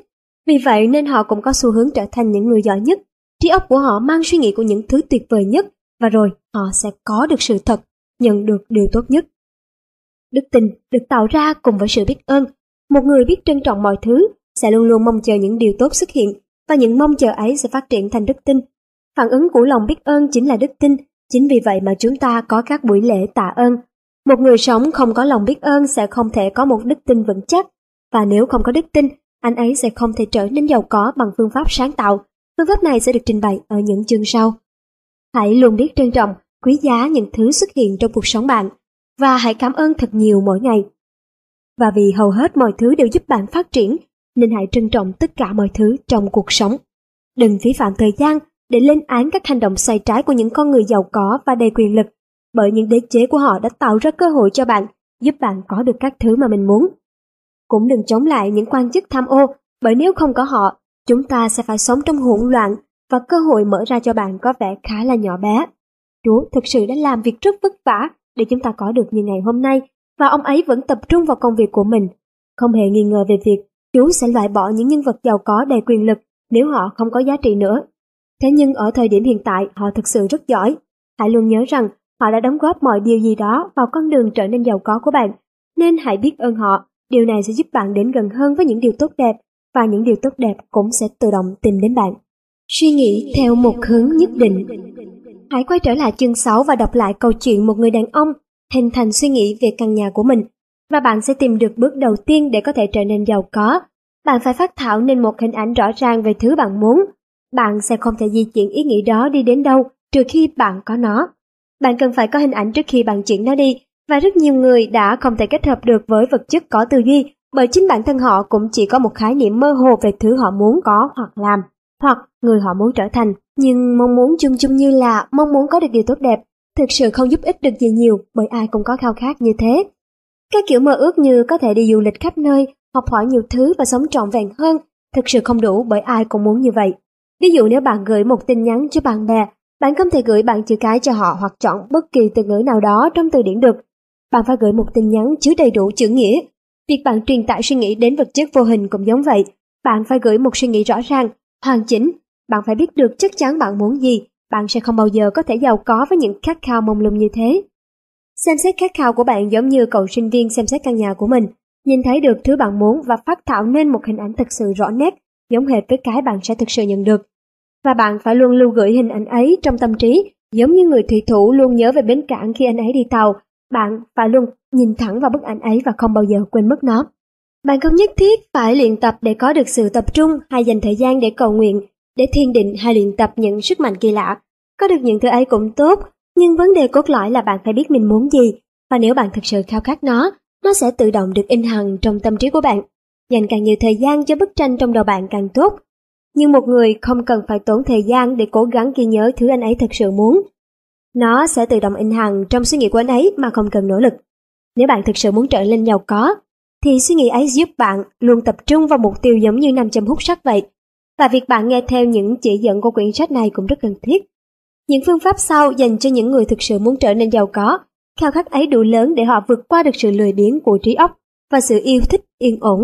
Vì vậy nên họ cũng có xu hướng trở thành những người giỏi nhất. Trí óc của họ mang suy nghĩ của những thứ tuyệt vời nhất và rồi họ sẽ có được sự thật, nhận được điều tốt nhất. Đức tin được tạo ra cùng với sự biết ơn. Một người biết trân trọng mọi thứ sẽ luôn luôn mong chờ những điều tốt xuất hiện và những mong chờ ấy sẽ phát triển thành đức tin. Phản ứng của lòng biết ơn chính là đức tin, chính vì vậy mà chúng ta có các buổi lễ tạ ơn. Một người sống không có lòng biết ơn sẽ không thể có một đức tin vững chắc, và nếu không có đức tin, anh ấy sẽ không thể trở nên giàu có bằng phương pháp sáng tạo. Phương pháp này sẽ được trình bày ở những chương sau. Hãy luôn biết trân trọng, quý giá những thứ xuất hiện trong cuộc sống bạn và hãy cảm ơn thật nhiều mỗi ngày. Và vì hầu hết mọi thứ đều giúp bạn phát triển, nên hãy trân trọng tất cả mọi thứ trong cuộc sống. Đừng phí phạm thời gian để lên án các hành động sai trái của những con người giàu có và đầy quyền lực, bởi những đế chế của họ đã tạo ra cơ hội cho bạn, giúp bạn có được các thứ mà mình muốn. Cũng đừng chống lại những quan chức tham ô, bởi nếu không có họ, chúng ta sẽ phải sống trong hỗn loạn và cơ hội mở ra cho bạn có vẻ khá là nhỏ bé. Chúa thực sự đã làm việc rất vất vả để chúng ta có được như ngày hôm nay và ông ấy vẫn tập trung vào công việc của mình. Không hề nghi ngờ về việc Chúa sẽ loại bỏ những nhân vật giàu có đầy quyền lực nếu họ không có giá trị nữa. Thế nhưng ở thời điểm hiện tại họ thực sự rất giỏi. Hãy luôn nhớ rằng họ đã đóng góp mọi điều gì đó vào con đường trở nên giàu có của bạn. Nên hãy biết ơn họ. Điều này sẽ giúp bạn đến gần hơn với những điều tốt đẹp và những điều tốt đẹp cũng sẽ tự động tìm đến bạn. Suy nghĩ theo một hướng nhất định Hãy quay trở lại chương 6 và đọc lại câu chuyện một người đàn ông hình thành suy nghĩ về căn nhà của mình và bạn sẽ tìm được bước đầu tiên để có thể trở nên giàu có. Bạn phải phát thảo nên một hình ảnh rõ ràng về thứ bạn muốn. Bạn sẽ không thể di chuyển ý nghĩ đó đi đến đâu trừ khi bạn có nó. Bạn cần phải có hình ảnh trước khi bạn chuyển nó đi và rất nhiều người đã không thể kết hợp được với vật chất có tư duy bởi chính bản thân họ cũng chỉ có một khái niệm mơ hồ về thứ họ muốn có hoặc làm hoặc người họ muốn trở thành. Nhưng mong muốn chung chung như là mong muốn có được điều tốt đẹp, thực sự không giúp ích được gì nhiều bởi ai cũng có khao khát như thế. Các kiểu mơ ước như có thể đi du lịch khắp nơi, học hỏi nhiều thứ và sống trọn vẹn hơn, thực sự không đủ bởi ai cũng muốn như vậy. Ví dụ nếu bạn gửi một tin nhắn cho bạn bè Bạn không thể gửi bạn chữ cái cho họ hoặc chọn bất kỳ từ ngữ nào đó trong từ điển được. Bạn phải gửi một tin nhắn chứa đầy đủ chữ nghĩa. Việc bạn truyền tải suy nghĩ đến vật chất vô hình cũng giống vậy. Bạn phải gửi một suy nghĩ rõ ràng, hoàn chỉnh. Bạn phải biết được chắc chắn bạn muốn gì. Bạn sẽ không bao giờ có thể giàu có với những khát khao mông lung như thế. Xem xét khát khao của bạn giống như cậu sinh viên xem xét căn nhà của mình. Nhìn thấy được thứ bạn muốn và phát thảo nên một hình ảnh thực sự rõ nét, giống hệt với cái bạn sẽ thực sự nhận được. Và bạn phải luôn lưu gửi hình ảnh ấy trong tâm trí, giống như người thủy thủ luôn nhớ về bến cảng khi anh ấy đi tàu. Bạn phải luôn nhìn thẳng vào bức ảnh ấy và không bao giờ quên mất nó. Bạn không nhất thiết phải luyện tập để có được sự tập trung hay dành thời gian để cầu nguyện, để thiền định hay luyện tập những sức mạnh kỳ lạ. Có được những thứ ấy cũng tốt, nhưng vấn đề cốt lõi là bạn phải biết mình muốn gì, và nếu bạn thực sự khao khát nó, nó sẽ tự động được in hằn trong tâm trí của bạn. Dành càng nhiều thời gian cho bức tranh trong đầu bạn càng tốt. Nhưng một người không cần phải tốn thời gian để cố gắng ghi nhớ thứ anh ấy thật sự muốn. Nó sẽ tự động in hằng trong suy nghĩ của anh ấy mà không cần nỗ lực. Nếu bạn thực sự muốn trở nên giàu có, thì suy nghĩ ấy giúp bạn luôn tập trung vào mục tiêu giống như nam châm hút sắt vậy. Và việc bạn nghe theo những chỉ dẫn của quyển sách này cũng rất cần thiết. Những phương pháp sau dành cho những người thực sự muốn trở nên giàu có, khao khát ấy đủ lớn để họ vượt qua được sự lười biếng của trí óc và sự yêu thích yên ổn.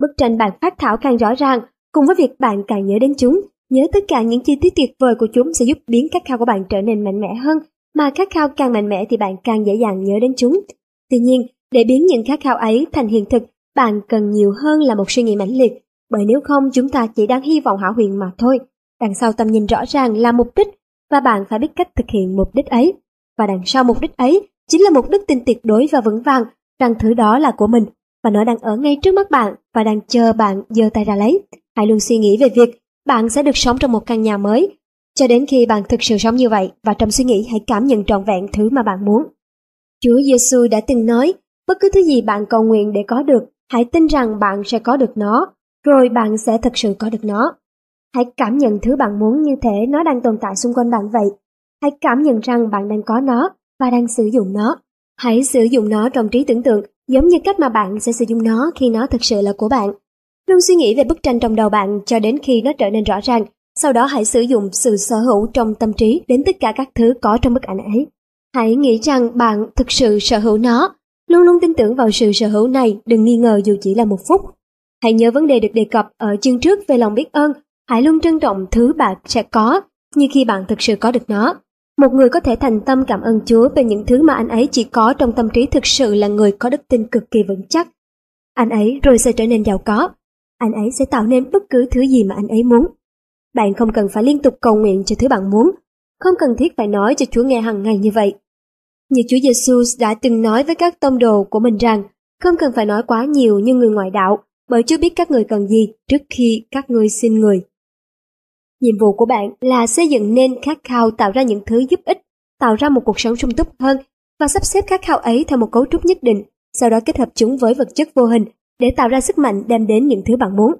Bức tranh bạn phát thảo càng rõ ràng, cùng với việc bạn càng nhớ đến chúng, nhớ tất cả những chi tiết tuyệt vời của chúng sẽ giúp biến khát khao của bạn trở nên mạnh mẽ hơn, mà khát khao càng mạnh mẽ thì bạn càng dễ dàng nhớ đến chúng. Tuy nhiên, để biến những khát khao ấy thành hiện thực, bạn cần nhiều hơn là một suy nghĩ mãnh liệt, bởi nếu không chúng ta chỉ đang hy vọng hảo huyền mà thôi. Đằng sau tầm nhìn rõ ràng là mục đích và bạn phải biết cách thực hiện mục đích ấy. Và đằng sau mục đích ấy chính là một đức tin tuyệt đối và vững vàng rằng thứ đó là của mình và nó đang ở ngay trước mắt bạn và đang chờ bạn giơ tay ra lấy. Hãy luôn suy nghĩ về việc bạn sẽ được sống trong một căn nhà mới cho đến khi bạn thực sự sống như vậy và trong suy nghĩ hãy cảm nhận trọn vẹn thứ mà bạn muốn. Chúa Giêsu đã từng nói, bất cứ thứ gì bạn cầu nguyện để có được, hãy tin rằng bạn sẽ có được nó, rồi bạn sẽ thực sự có được nó. Hãy cảm nhận thứ bạn muốn như thể nó đang tồn tại xung quanh bạn vậy. Hãy cảm nhận rằng bạn đang có nó và đang sử dụng nó. Hãy sử dụng nó trong trí tưởng tượng giống như cách mà bạn sẽ sử dụng nó khi nó thực sự là của bạn. Luôn suy nghĩ về bức tranh trong đầu bạn cho đến khi nó trở nên rõ ràng, sau đó hãy sử dụng sự sở hữu trong tâm trí đến tất cả các thứ có trong bức ảnh ấy. Hãy nghĩ rằng bạn thực sự sở hữu nó, luôn luôn tin tưởng vào sự sở hữu này, đừng nghi ngờ dù chỉ là một phút. Hãy nhớ vấn đề được đề cập ở chương trước về lòng biết ơn Hãy luôn trân trọng thứ bạn sẽ có, như khi bạn thực sự có được nó. Một người có thể thành tâm cảm ơn Chúa về những thứ mà anh ấy chỉ có trong tâm trí thực sự là người có đức tin cực kỳ vững chắc. Anh ấy rồi sẽ trở nên giàu có. Anh ấy sẽ tạo nên bất cứ thứ gì mà anh ấy muốn. Bạn không cần phải liên tục cầu nguyện cho thứ bạn muốn, không cần thiết phải nói cho Chúa nghe hàng ngày như vậy. Như Chúa Giêsu đã từng nói với các tông đồ của mình rằng, không cần phải nói quá nhiều như người ngoại đạo, bởi Chúa biết các người cần gì trước khi các ngươi xin người. Nhiệm vụ của bạn là xây dựng nên khát khao tạo ra những thứ giúp ích, tạo ra một cuộc sống sung túc hơn và sắp xếp khát khao ấy theo một cấu trúc nhất định, sau đó kết hợp chúng với vật chất vô hình để tạo ra sức mạnh đem đến những thứ bạn muốn.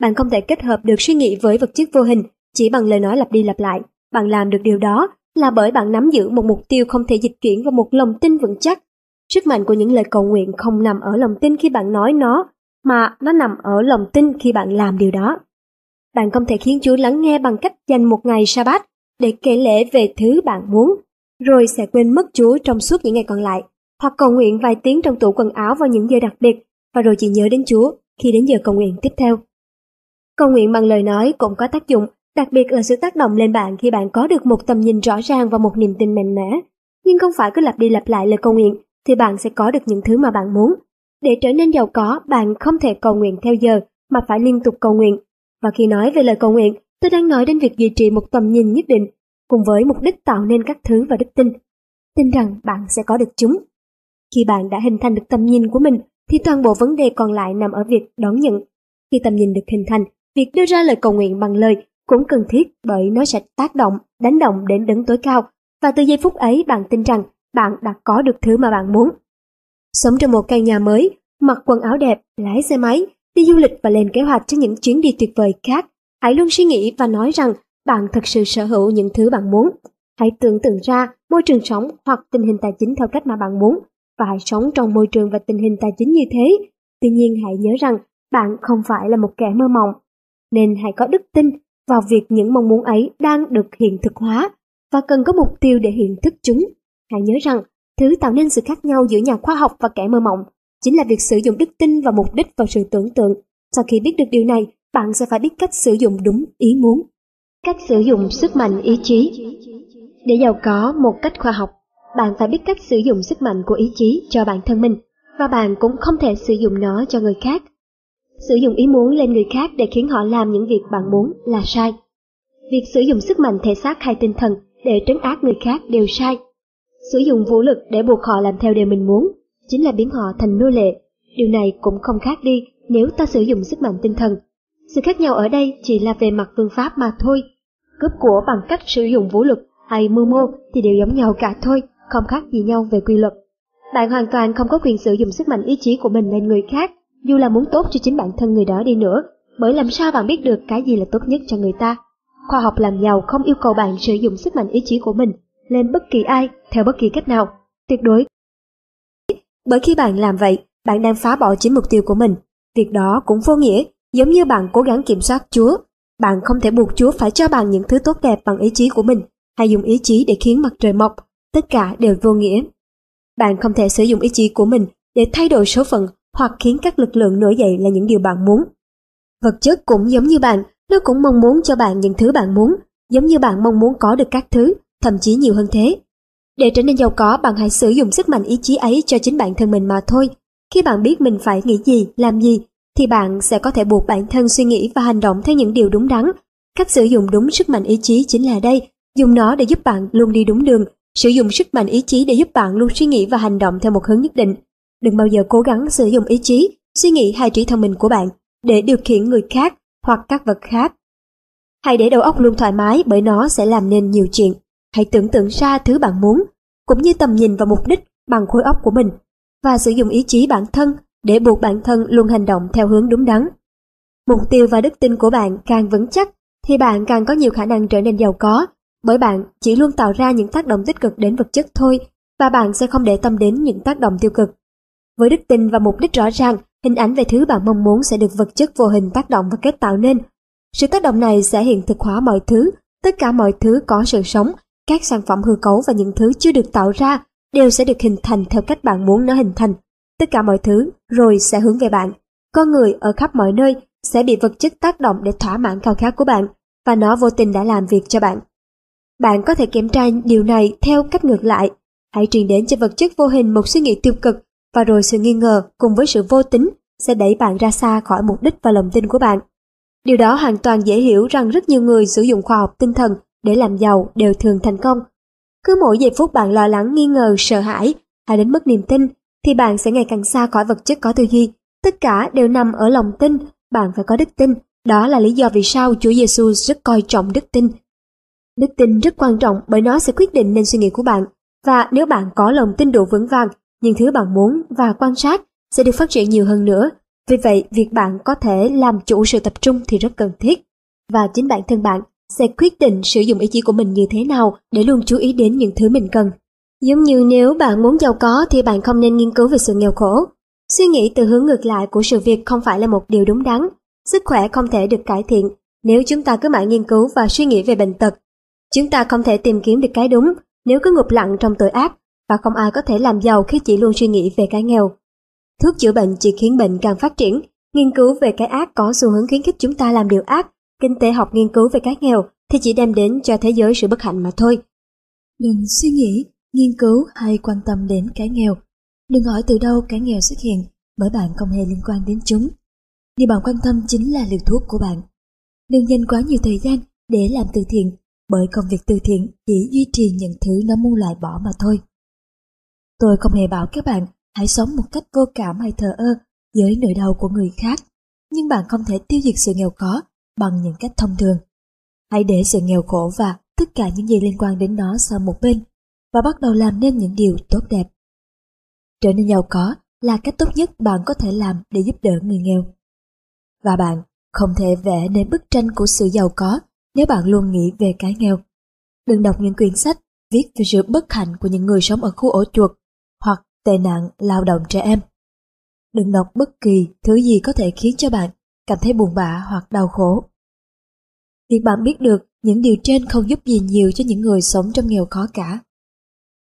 Bạn không thể kết hợp được suy nghĩ với vật chất vô hình chỉ bằng lời nói lặp đi lặp lại. Bạn làm được điều đó là bởi bạn nắm giữ một mục tiêu không thể dịch chuyển và một lòng tin vững chắc. Sức mạnh của những lời cầu nguyện không nằm ở lòng tin khi bạn nói nó, mà nó nằm ở lòng tin khi bạn làm điều đó. Bạn không thể khiến Chúa lắng nghe bằng cách dành một ngày Sa-bát để kể lễ về thứ bạn muốn, rồi sẽ quên mất Chúa trong suốt những ngày còn lại, hoặc cầu nguyện vài tiếng trong tủ quần áo vào những giờ đặc biệt, và rồi chị nhớ đến Chúa khi đến giờ cầu nguyện tiếp theo. Cầu nguyện bằng lời nói cũng có tác dụng, đặc biệt là sự tác động lên bạn khi bạn có được một tầm nhìn rõ ràng và một niềm tin mạnh mẽ. Nhưng không phải cứ lặp đi lặp lại lời cầu nguyện thì bạn sẽ có được những thứ mà bạn muốn. Để trở nên giàu có, bạn không thể cầu nguyện theo giờ mà phải liên tục cầu nguyện và khi nói về lời cầu nguyện, tôi đang nói đến việc duy trì một tầm nhìn nhất định, cùng với mục đích tạo nên các thứ và đức tin. Tin rằng bạn sẽ có được chúng. Khi bạn đã hình thành được tầm nhìn của mình, thì toàn bộ vấn đề còn lại nằm ở việc đón nhận. Khi tầm nhìn được hình thành, việc đưa ra lời cầu nguyện bằng lời cũng cần thiết bởi nó sẽ tác động, đánh động đến đấng tối cao. Và từ giây phút ấy bạn tin rằng bạn đã có được thứ mà bạn muốn. Sống trong một căn nhà mới, mặc quần áo đẹp, lái xe máy, đi du lịch và lên kế hoạch cho những chuyến đi tuyệt vời khác. Hãy luôn suy nghĩ và nói rằng bạn thật sự sở hữu những thứ bạn muốn. Hãy tưởng tượng ra môi trường sống hoặc tình hình tài chính theo cách mà bạn muốn và hãy sống trong môi trường và tình hình tài chính như thế. Tuy nhiên hãy nhớ rằng bạn không phải là một kẻ mơ mộng, nên hãy có đức tin vào việc những mong muốn ấy đang được hiện thực hóa và cần có mục tiêu để hiện thức chúng. Hãy nhớ rằng, thứ tạo nên sự khác nhau giữa nhà khoa học và kẻ mơ mộng chính là việc sử dụng đức tin và mục đích vào sự tưởng tượng. Sau khi biết được điều này, bạn sẽ phải biết cách sử dụng đúng ý muốn. Cách sử dụng sức mạnh ý chí Để giàu có một cách khoa học, bạn phải biết cách sử dụng sức mạnh của ý chí cho bản thân mình, và bạn cũng không thể sử dụng nó cho người khác. Sử dụng ý muốn lên người khác để khiến họ làm những việc bạn muốn là sai. Việc sử dụng sức mạnh thể xác hay tinh thần để trấn áp người khác đều sai. Sử dụng vũ lực để buộc họ làm theo điều mình muốn chính là biến họ thành nô lệ. Điều này cũng không khác đi nếu ta sử dụng sức mạnh tinh thần. Sự khác nhau ở đây chỉ là về mặt phương pháp mà thôi. Cướp của bằng cách sử dụng vũ lực hay mưu mô thì đều giống nhau cả thôi, không khác gì nhau về quy luật. Bạn hoàn toàn không có quyền sử dụng sức mạnh ý chí của mình lên người khác, dù là muốn tốt cho chính bản thân người đó đi nữa, bởi làm sao bạn biết được cái gì là tốt nhất cho người ta. Khoa học làm giàu không yêu cầu bạn sử dụng sức mạnh ý chí của mình lên bất kỳ ai theo bất kỳ cách nào. Tuyệt đối bởi khi bạn làm vậy, bạn đang phá bỏ chính mục tiêu của mình. Việc đó cũng vô nghĩa, giống như bạn cố gắng kiểm soát Chúa. Bạn không thể buộc Chúa phải cho bạn những thứ tốt đẹp bằng ý chí của mình, hay dùng ý chí để khiến mặt trời mọc. Tất cả đều vô nghĩa. Bạn không thể sử dụng ý chí của mình để thay đổi số phận hoặc khiến các lực lượng nổi dậy là những điều bạn muốn. Vật chất cũng giống như bạn, nó cũng mong muốn cho bạn những thứ bạn muốn, giống như bạn mong muốn có được các thứ, thậm chí nhiều hơn thế. Để trở nên giàu có, bạn hãy sử dụng sức mạnh ý chí ấy cho chính bản thân mình mà thôi. Khi bạn biết mình phải nghĩ gì, làm gì, thì bạn sẽ có thể buộc bản thân suy nghĩ và hành động theo những điều đúng đắn. Cách sử dụng đúng sức mạnh ý chí chính là đây, dùng nó để giúp bạn luôn đi đúng đường, sử dụng sức mạnh ý chí để giúp bạn luôn suy nghĩ và hành động theo một hướng nhất định. Đừng bao giờ cố gắng sử dụng ý chí, suy nghĩ hay trí thông minh của bạn để điều khiển người khác hoặc các vật khác. Hãy để đầu óc luôn thoải mái bởi nó sẽ làm nên nhiều chuyện. Hãy tưởng tượng ra thứ bạn muốn, cũng như tầm nhìn và mục đích bằng khối óc của mình, và sử dụng ý chí bản thân để buộc bản thân luôn hành động theo hướng đúng đắn. Mục tiêu và đức tin của bạn càng vững chắc, thì bạn càng có nhiều khả năng trở nên giàu có, bởi bạn chỉ luôn tạo ra những tác động tích cực đến vật chất thôi, và bạn sẽ không để tâm đến những tác động tiêu cực. Với đức tin và mục đích rõ ràng, hình ảnh về thứ bạn mong muốn sẽ được vật chất vô hình tác động và kết tạo nên. Sự tác động này sẽ hiện thực hóa mọi thứ, tất cả mọi thứ có sự sống các sản phẩm hư cấu và những thứ chưa được tạo ra đều sẽ được hình thành theo cách bạn muốn nó hình thành. Tất cả mọi thứ rồi sẽ hướng về bạn. Con người ở khắp mọi nơi sẽ bị vật chất tác động để thỏa mãn khao khát của bạn và nó vô tình đã làm việc cho bạn. Bạn có thể kiểm tra điều này theo cách ngược lại. Hãy truyền đến cho vật chất vô hình một suy nghĩ tiêu cực và rồi sự nghi ngờ cùng với sự vô tính sẽ đẩy bạn ra xa khỏi mục đích và lòng tin của bạn. Điều đó hoàn toàn dễ hiểu rằng rất nhiều người sử dụng khoa học tinh thần để làm giàu đều thường thành công. Cứ mỗi giây phút bạn lo lắng, nghi ngờ, sợ hãi hay đến mất niềm tin, thì bạn sẽ ngày càng xa khỏi vật chất có tư duy. Tất cả đều nằm ở lòng tin, bạn phải có đức tin. Đó là lý do vì sao Chúa Giêsu rất coi trọng đức tin. Đức tin rất quan trọng bởi nó sẽ quyết định nên suy nghĩ của bạn. Và nếu bạn có lòng tin đủ vững vàng, những thứ bạn muốn và quan sát sẽ được phát triển nhiều hơn nữa. Vì vậy, việc bạn có thể làm chủ sự tập trung thì rất cần thiết. Và chính bản thân bạn sẽ quyết định sử dụng ý chí của mình như thế nào để luôn chú ý đến những thứ mình cần. Giống như nếu bạn muốn giàu có thì bạn không nên nghiên cứu về sự nghèo khổ. Suy nghĩ từ hướng ngược lại của sự việc không phải là một điều đúng đắn. Sức khỏe không thể được cải thiện nếu chúng ta cứ mãi nghiên cứu và suy nghĩ về bệnh tật. Chúng ta không thể tìm kiếm được cái đúng nếu cứ ngụp lặng trong tội ác và không ai có thể làm giàu khi chỉ luôn suy nghĩ về cái nghèo. Thuốc chữa bệnh chỉ khiến bệnh càng phát triển, nghiên cứu về cái ác có xu hướng khuyến khích chúng ta làm điều ác Kinh tế học nghiên cứu về cái nghèo thì chỉ đem đến cho thế giới sự bất hạnh mà thôi. Đừng suy nghĩ, nghiên cứu hay quan tâm đến cái nghèo. Đừng hỏi từ đâu cái nghèo xuất hiện bởi bạn không hề liên quan đến chúng. Điều bạn quan tâm chính là liều thuốc của bạn. Đừng dành quá nhiều thời gian để làm từ thiện bởi công việc từ thiện chỉ duy trì những thứ nó muốn loại bỏ mà thôi. Tôi không hề bảo các bạn hãy sống một cách vô cảm hay thờ ơ với nỗi đau của người khác, nhưng bạn không thể tiêu diệt sự nghèo khó bằng những cách thông thường. Hãy để sự nghèo khổ và tất cả những gì liên quan đến nó sang một bên và bắt đầu làm nên những điều tốt đẹp. Trở nên giàu có là cách tốt nhất bạn có thể làm để giúp đỡ người nghèo. Và bạn không thể vẽ nên bức tranh của sự giàu có nếu bạn luôn nghĩ về cái nghèo. Đừng đọc những quyển sách viết về sự bất hạnh của những người sống ở khu ổ chuột hoặc tệ nạn lao động trẻ em. Đừng đọc bất kỳ thứ gì có thể khiến cho bạn cảm thấy buồn bã hoặc đau khổ. Việc bạn biết được những điều trên không giúp gì nhiều cho những người sống trong nghèo khó cả.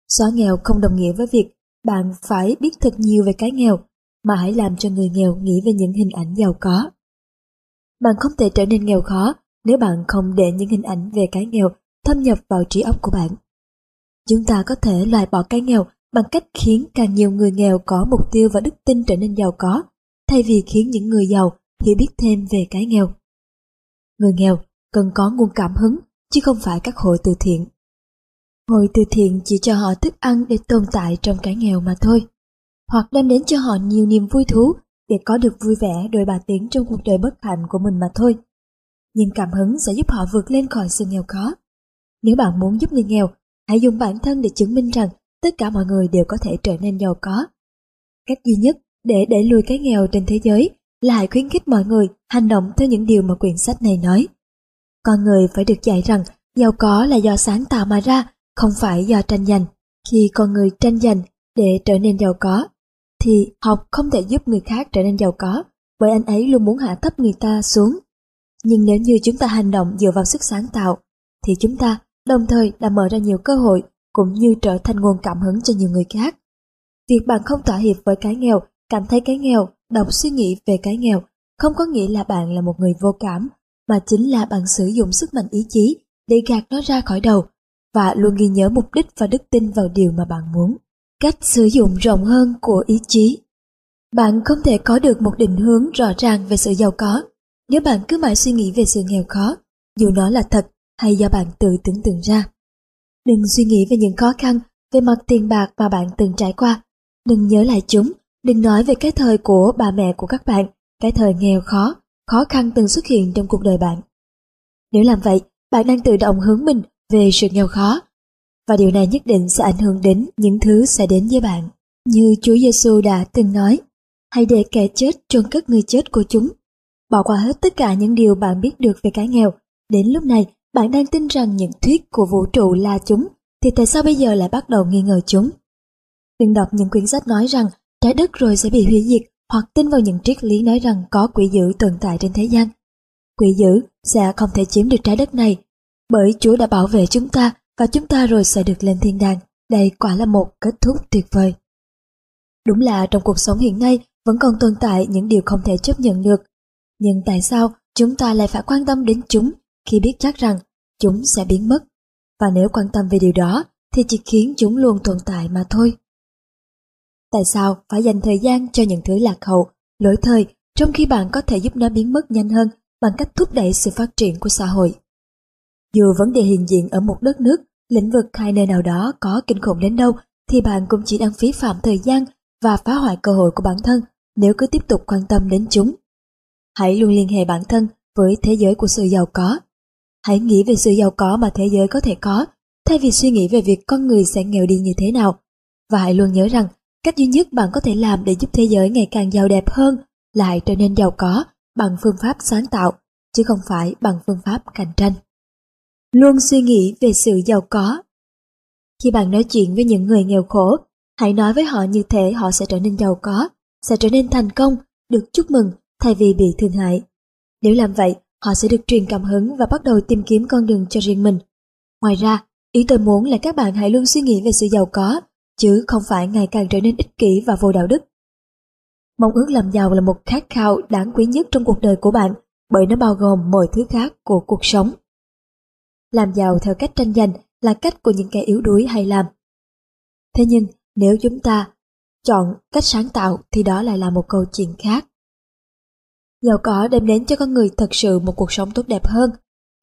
Xóa nghèo không đồng nghĩa với việc bạn phải biết thật nhiều về cái nghèo, mà hãy làm cho người nghèo nghĩ về những hình ảnh giàu có. Bạn không thể trở nên nghèo khó nếu bạn không để những hình ảnh về cái nghèo thâm nhập vào trí óc của bạn. Chúng ta có thể loại bỏ cái nghèo bằng cách khiến càng nhiều người nghèo có mục tiêu và đức tin trở nên giàu có, thay vì khiến những người giàu hiểu biết thêm về cái nghèo. Người nghèo cần có nguồn cảm hứng, chứ không phải các hội từ thiện. Hội từ thiện chỉ cho họ thức ăn để tồn tại trong cái nghèo mà thôi, hoặc đem đến cho họ nhiều niềm vui thú để có được vui vẻ đôi bà tiếng trong cuộc đời bất hạnh của mình mà thôi. Nhưng cảm hứng sẽ giúp họ vượt lên khỏi sự nghèo khó. Nếu bạn muốn giúp người nghèo, hãy dùng bản thân để chứng minh rằng tất cả mọi người đều có thể trở nên giàu có. Cách duy nhất để đẩy lùi cái nghèo trên thế giới là hãy khuyến khích mọi người hành động theo những điều mà quyển sách này nói. Con người phải được dạy rằng giàu có là do sáng tạo mà ra, không phải do tranh giành. Khi con người tranh giành để trở nên giàu có, thì học không thể giúp người khác trở nên giàu có, bởi anh ấy luôn muốn hạ thấp người ta xuống. Nhưng nếu như chúng ta hành động dựa vào sức sáng tạo, thì chúng ta đồng thời đã mở ra nhiều cơ hội cũng như trở thành nguồn cảm hứng cho nhiều người khác. Việc bạn không thỏa hiệp với cái nghèo, cảm thấy cái nghèo, đọc suy nghĩ về cái nghèo, không có nghĩa là bạn là một người vô cảm, mà chính là bạn sử dụng sức mạnh ý chí để gạt nó ra khỏi đầu và luôn ghi nhớ mục đích và đức tin vào điều mà bạn muốn. Cách sử dụng rộng hơn của ý chí Bạn không thể có được một định hướng rõ ràng về sự giàu có nếu bạn cứ mãi suy nghĩ về sự nghèo khó, dù nó là thật hay do bạn tự tưởng tượng ra. Đừng suy nghĩ về những khó khăn về mặt tiền bạc mà bạn từng trải qua. Đừng nhớ lại chúng, đừng nói về cái thời của bà mẹ của các bạn, cái thời nghèo khó, khó khăn từng xuất hiện trong cuộc đời bạn. Nếu làm vậy, bạn đang tự động hướng mình về sự nghèo khó, và điều này nhất định sẽ ảnh hưởng đến những thứ sẽ đến với bạn. Như Chúa Giêsu đã từng nói, hãy để kẻ chết chôn cất người chết của chúng. Bỏ qua hết tất cả những điều bạn biết được về cái nghèo, đến lúc này bạn đang tin rằng những thuyết của vũ trụ là chúng, thì tại sao bây giờ lại bắt đầu nghi ngờ chúng? Đừng đọc những quyển sách nói rằng trái đất rồi sẽ bị hủy diệt hoặc tin vào những triết lý nói rằng có quỷ dữ tồn tại trên thế gian. Quỷ dữ sẽ không thể chiếm được trái đất này, bởi Chúa đã bảo vệ chúng ta và chúng ta rồi sẽ được lên thiên đàng. Đây quả là một kết thúc tuyệt vời. Đúng là trong cuộc sống hiện nay vẫn còn tồn tại những điều không thể chấp nhận được. Nhưng tại sao chúng ta lại phải quan tâm đến chúng khi biết chắc rằng chúng sẽ biến mất? Và nếu quan tâm về điều đó thì chỉ khiến chúng luôn tồn tại mà thôi. Tại sao phải dành thời gian cho những thứ lạc hậu, lỗi thời, trong khi bạn có thể giúp nó biến mất nhanh hơn bằng cách thúc đẩy sự phát triển của xã hội? Dù vấn đề hiện diện ở một đất nước, lĩnh vực hay nơi nào đó có kinh khủng đến đâu, thì bạn cũng chỉ đang phí phạm thời gian và phá hoại cơ hội của bản thân nếu cứ tiếp tục quan tâm đến chúng. Hãy luôn liên hệ bản thân với thế giới của sự giàu có. Hãy nghĩ về sự giàu có mà thế giới có thể có, thay vì suy nghĩ về việc con người sẽ nghèo đi như thế nào. Và hãy luôn nhớ rằng Cách duy nhất bạn có thể làm để giúp thế giới ngày càng giàu đẹp hơn lại trở nên giàu có bằng phương pháp sáng tạo, chứ không phải bằng phương pháp cạnh tranh. Luôn suy nghĩ về sự giàu có. Khi bạn nói chuyện với những người nghèo khổ, hãy nói với họ như thế họ sẽ trở nên giàu có, sẽ trở nên thành công, được chúc mừng thay vì bị thương hại. Nếu làm vậy, họ sẽ được truyền cảm hứng và bắt đầu tìm kiếm con đường cho riêng mình. Ngoài ra, ý tôi muốn là các bạn hãy luôn suy nghĩ về sự giàu có chứ không phải ngày càng trở nên ích kỷ và vô đạo đức. Mong ước làm giàu là một khát khao đáng quý nhất trong cuộc đời của bạn bởi nó bao gồm mọi thứ khác của cuộc sống. Làm giàu theo cách tranh giành là cách của những kẻ yếu đuối hay làm. Thế nhưng nếu chúng ta chọn cách sáng tạo thì đó lại là một câu chuyện khác. Giàu có đem đến cho con người thật sự một cuộc sống tốt đẹp hơn,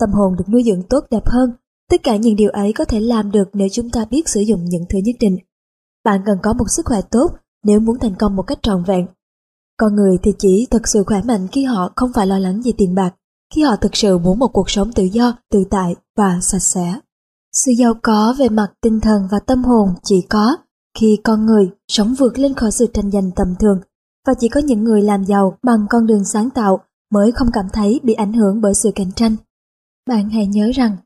tâm hồn được nuôi dưỡng tốt đẹp hơn. Tất cả những điều ấy có thể làm được nếu chúng ta biết sử dụng những thứ nhất định bạn cần có một sức khỏe tốt nếu muốn thành công một cách trọn vẹn. Con người thì chỉ thật sự khỏe mạnh khi họ không phải lo lắng về tiền bạc, khi họ thực sự muốn một cuộc sống tự do, tự tại và sạch sẽ. Sự giàu có về mặt tinh thần và tâm hồn chỉ có khi con người sống vượt lên khỏi sự tranh giành tầm thường và chỉ có những người làm giàu bằng con đường sáng tạo mới không cảm thấy bị ảnh hưởng bởi sự cạnh tranh. Bạn hãy nhớ rằng,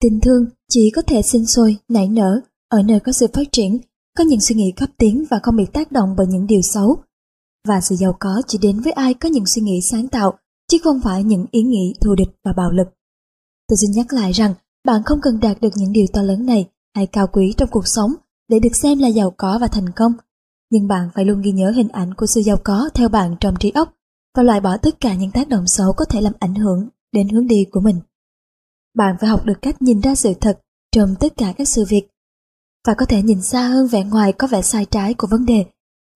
tình thương chỉ có thể sinh sôi, nảy nở ở nơi có sự phát triển có những suy nghĩ cấp tiến và không bị tác động bởi những điều xấu. Và sự giàu có chỉ đến với ai có những suy nghĩ sáng tạo, chứ không phải những ý nghĩ thù địch và bạo lực. Tôi xin nhắc lại rằng bạn không cần đạt được những điều to lớn này hay cao quý trong cuộc sống để được xem là giàu có và thành công. Nhưng bạn phải luôn ghi nhớ hình ảnh của sự giàu có theo bạn trong trí óc và loại bỏ tất cả những tác động xấu có thể làm ảnh hưởng đến hướng đi của mình. Bạn phải học được cách nhìn ra sự thật trong tất cả các sự việc và có thể nhìn xa hơn vẻ ngoài có vẻ sai trái của vấn đề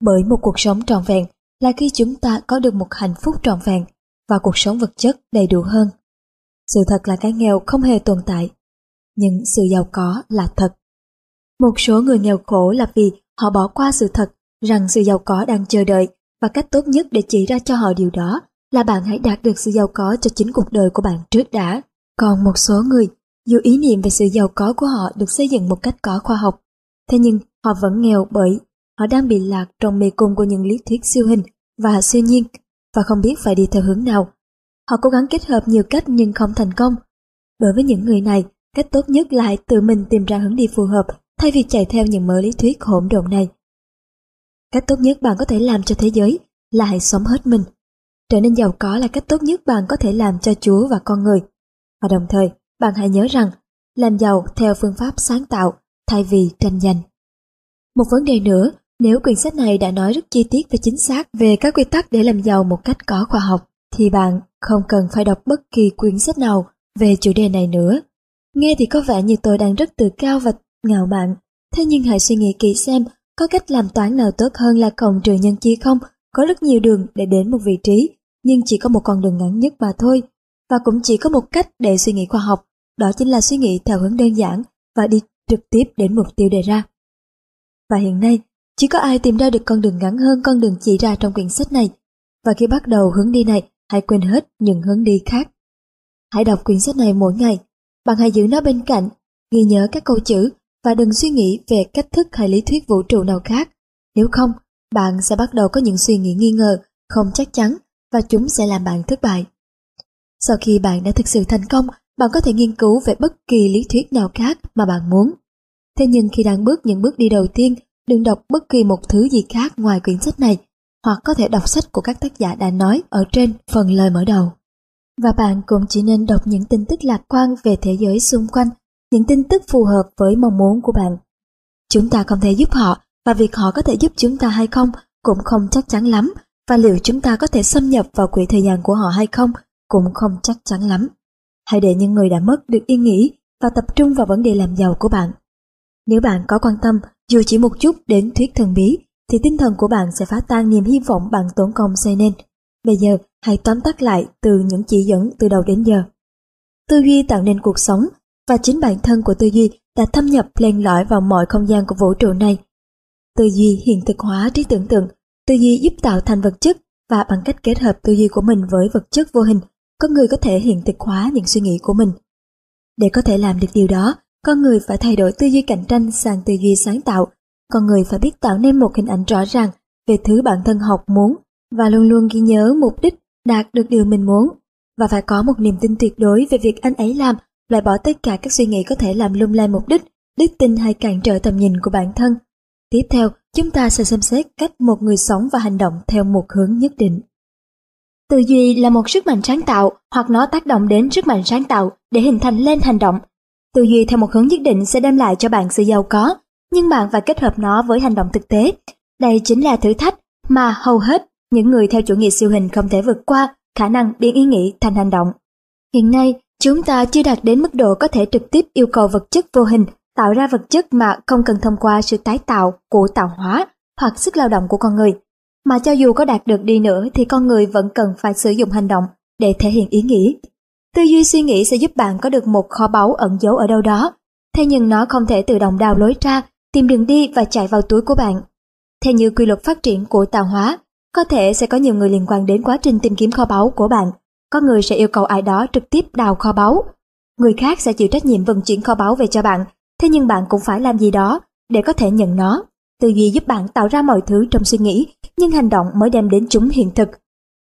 bởi một cuộc sống trọn vẹn là khi chúng ta có được một hạnh phúc trọn vẹn và cuộc sống vật chất đầy đủ hơn. Sự thật là cái nghèo không hề tồn tại, nhưng sự giàu có là thật. Một số người nghèo khổ là vì họ bỏ qua sự thật rằng sự giàu có đang chờ đợi và cách tốt nhất để chỉ ra cho họ điều đó là bạn hãy đạt được sự giàu có cho chính cuộc đời của bạn trước đã. Còn một số người, dù ý niệm về sự giàu có của họ được xây dựng một cách có khoa học, thế nhưng họ vẫn nghèo bởi họ đang bị lạc trong mê cung của những lý thuyết siêu hình và siêu nhiên và không biết phải đi theo hướng nào. Họ cố gắng kết hợp nhiều cách nhưng không thành công. Đối với những người này, cách tốt nhất là hãy tự mình tìm ra hướng đi phù hợp thay vì chạy theo những mớ lý thuyết hỗn độn này. Cách tốt nhất bạn có thể làm cho thế giới là hãy sống hết mình. Trở nên giàu có là cách tốt nhất bạn có thể làm cho Chúa và con người. Và đồng thời, bạn hãy nhớ rằng, làm giàu theo phương pháp sáng tạo thay vì tranh giành. Một vấn đề nữa, nếu quyển sách này đã nói rất chi tiết và chính xác về các quy tắc để làm giàu một cách có khoa học, thì bạn không cần phải đọc bất kỳ quyển sách nào về chủ đề này nữa. Nghe thì có vẻ như tôi đang rất tự cao và ngạo mạn, thế nhưng hãy suy nghĩ kỹ xem có cách làm toán nào tốt hơn là cộng trừ nhân chia không? Có rất nhiều đường để đến một vị trí, nhưng chỉ có một con đường ngắn nhất mà thôi. Và cũng chỉ có một cách để suy nghĩ khoa học, đó chính là suy nghĩ theo hướng đơn giản và đi trực tiếp đến mục tiêu đề ra. Và hiện nay, chỉ có ai tìm ra được con đường ngắn hơn con đường chỉ ra trong quyển sách này. Và khi bắt đầu hướng đi này, hãy quên hết những hướng đi khác. Hãy đọc quyển sách này mỗi ngày. Bạn hãy giữ nó bên cạnh, ghi nhớ các câu chữ và đừng suy nghĩ về cách thức hay lý thuyết vũ trụ nào khác. Nếu không, bạn sẽ bắt đầu có những suy nghĩ nghi ngờ, không chắc chắn và chúng sẽ làm bạn thất bại. Sau khi bạn đã thực sự thành công, bạn có thể nghiên cứu về bất kỳ lý thuyết nào khác mà bạn muốn. Thế nhưng khi đang bước những bước đi đầu tiên, đừng đọc bất kỳ một thứ gì khác ngoài quyển sách này, hoặc có thể đọc sách của các tác giả đã nói ở trên phần lời mở đầu. Và bạn cũng chỉ nên đọc những tin tức lạc quan về thế giới xung quanh những tin tức phù hợp với mong muốn của bạn. Chúng ta không thể giúp họ, và việc họ có thể giúp chúng ta hay không cũng không chắc chắn lắm và liệu chúng ta có thể xâm nhập vào quỹ thời gian của họ hay không cũng không chắc chắn lắm. Hãy để những người đã mất được yên nghỉ và tập trung vào vấn đề làm giàu của bạn. Nếu bạn có quan tâm, dù chỉ một chút đến thuyết thần bí, thì tinh thần của bạn sẽ phá tan niềm hy vọng bạn tốn công xây nên. Bây giờ, hãy tóm tắt lại từ những chỉ dẫn từ đầu đến giờ. Tư duy tạo nên cuộc sống và chính bản thân của tư duy đã thâm nhập len lỏi vào mọi không gian của vũ trụ này. Tư duy hiện thực hóa trí tưởng tượng, tư duy giúp tạo thành vật chất và bằng cách kết hợp tư duy của mình với vật chất vô hình, con người có thể hiện thực hóa những suy nghĩ của mình. Để có thể làm được điều đó, con người phải thay đổi tư duy cạnh tranh sang tư duy sáng tạo. Con người phải biết tạo nên một hình ảnh rõ ràng về thứ bản thân học muốn và luôn luôn ghi nhớ mục đích đạt được điều mình muốn và phải có một niềm tin tuyệt đối về việc anh ấy làm loại bỏ tất cả các suy nghĩ có thể làm lung lay mục đích, đức tin hay cản trở tầm nhìn của bản thân. Tiếp theo, chúng ta sẽ xem xét cách một người sống và hành động theo một hướng nhất định. Tư duy là một sức mạnh sáng tạo hoặc nó tác động đến sức mạnh sáng tạo để hình thành lên hành động. Tư duy theo một hướng nhất định sẽ đem lại cho bạn sự giàu có, nhưng bạn phải kết hợp nó với hành động thực tế. Đây chính là thử thách mà hầu hết những người theo chủ nghĩa siêu hình không thể vượt qua khả năng biến ý nghĩ thành hành động. Hiện nay, Chúng ta chưa đạt đến mức độ có thể trực tiếp yêu cầu vật chất vô hình tạo ra vật chất mà không cần thông qua sự tái tạo của tạo hóa hoặc sức lao động của con người. Mà cho dù có đạt được đi nữa thì con người vẫn cần phải sử dụng hành động để thể hiện ý nghĩ. Tư duy suy nghĩ sẽ giúp bạn có được một kho báu ẩn giấu ở đâu đó, thế nhưng nó không thể tự động đào lối ra, tìm đường đi và chạy vào túi của bạn. Theo như quy luật phát triển của tạo hóa, có thể sẽ có nhiều người liên quan đến quá trình tìm kiếm kho báu của bạn có người sẽ yêu cầu ai đó trực tiếp đào kho báu. Người khác sẽ chịu trách nhiệm vận chuyển kho báu về cho bạn, thế nhưng bạn cũng phải làm gì đó để có thể nhận nó. Tư duy giúp bạn tạo ra mọi thứ trong suy nghĩ, nhưng hành động mới đem đến chúng hiện thực,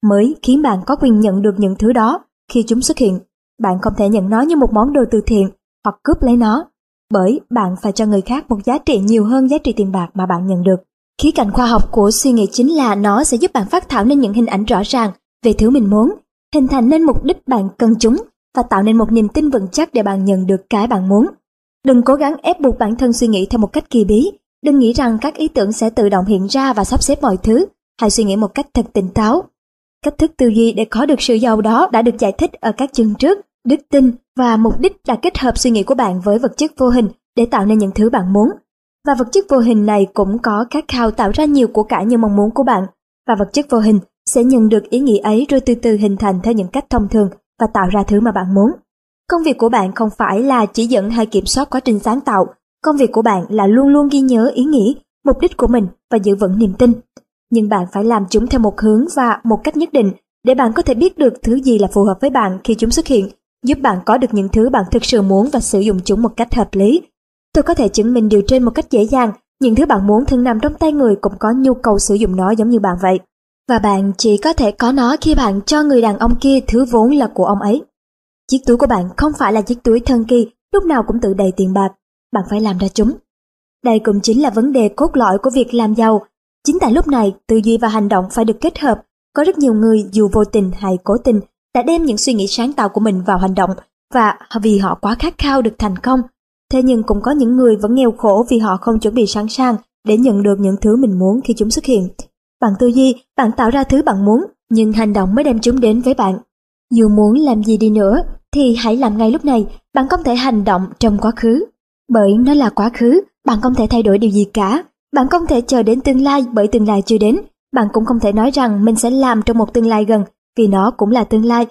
mới khiến bạn có quyền nhận được những thứ đó khi chúng xuất hiện. Bạn không thể nhận nó như một món đồ từ thiện hoặc cướp lấy nó, bởi bạn phải cho người khác một giá trị nhiều hơn giá trị tiền bạc mà bạn nhận được. Khía cạnh khoa học của suy nghĩ chính là nó sẽ giúp bạn phát thảo nên những hình ảnh rõ ràng về thứ mình muốn hình thành nên mục đích bạn cần chúng và tạo nên một niềm tin vững chắc để bạn nhận được cái bạn muốn. Đừng cố gắng ép buộc bản thân suy nghĩ theo một cách kỳ bí. Đừng nghĩ rằng các ý tưởng sẽ tự động hiện ra và sắp xếp mọi thứ. Hãy suy nghĩ một cách thật tỉnh táo. Cách thức tư duy để có được sự giàu đó đã được giải thích ở các chương trước. Đức tin và mục đích là kết hợp suy nghĩ của bạn với vật chất vô hình để tạo nên những thứ bạn muốn. Và vật chất vô hình này cũng có khát khao tạo ra nhiều của cải như mong muốn của bạn. Và vật chất vô hình sẽ nhận được ý nghĩ ấy rồi từ từ hình thành theo những cách thông thường và tạo ra thứ mà bạn muốn. Công việc của bạn không phải là chỉ dẫn hay kiểm soát quá trình sáng tạo, công việc của bạn là luôn luôn ghi nhớ ý nghĩ, mục đích của mình và giữ vững niềm tin. Nhưng bạn phải làm chúng theo một hướng và một cách nhất định để bạn có thể biết được thứ gì là phù hợp với bạn khi chúng xuất hiện, giúp bạn có được những thứ bạn thực sự muốn và sử dụng chúng một cách hợp lý. Tôi có thể chứng minh điều trên một cách dễ dàng, những thứ bạn muốn thường nằm trong tay người cũng có nhu cầu sử dụng nó giống như bạn vậy. Và bạn chỉ có thể có nó khi bạn cho người đàn ông kia thứ vốn là của ông ấy. Chiếc túi của bạn không phải là chiếc túi thân kỳ, lúc nào cũng tự đầy tiền bạc. Bạn phải làm ra chúng. Đây cũng chính là vấn đề cốt lõi của việc làm giàu. Chính tại lúc này, tư duy và hành động phải được kết hợp. Có rất nhiều người dù vô tình hay cố tình đã đem những suy nghĩ sáng tạo của mình vào hành động và vì họ quá khát khao được thành công. Thế nhưng cũng có những người vẫn nghèo khổ vì họ không chuẩn bị sẵn sàng để nhận được những thứ mình muốn khi chúng xuất hiện. Bằng tư duy, bạn tạo ra thứ bạn muốn, nhưng hành động mới đem chúng đến với bạn. Dù muốn làm gì đi nữa, thì hãy làm ngay lúc này, bạn không thể hành động trong quá khứ. Bởi nó là quá khứ, bạn không thể thay đổi điều gì cả. Bạn không thể chờ đến tương lai bởi tương lai chưa đến. Bạn cũng không thể nói rằng mình sẽ làm trong một tương lai gần, vì nó cũng là tương lai.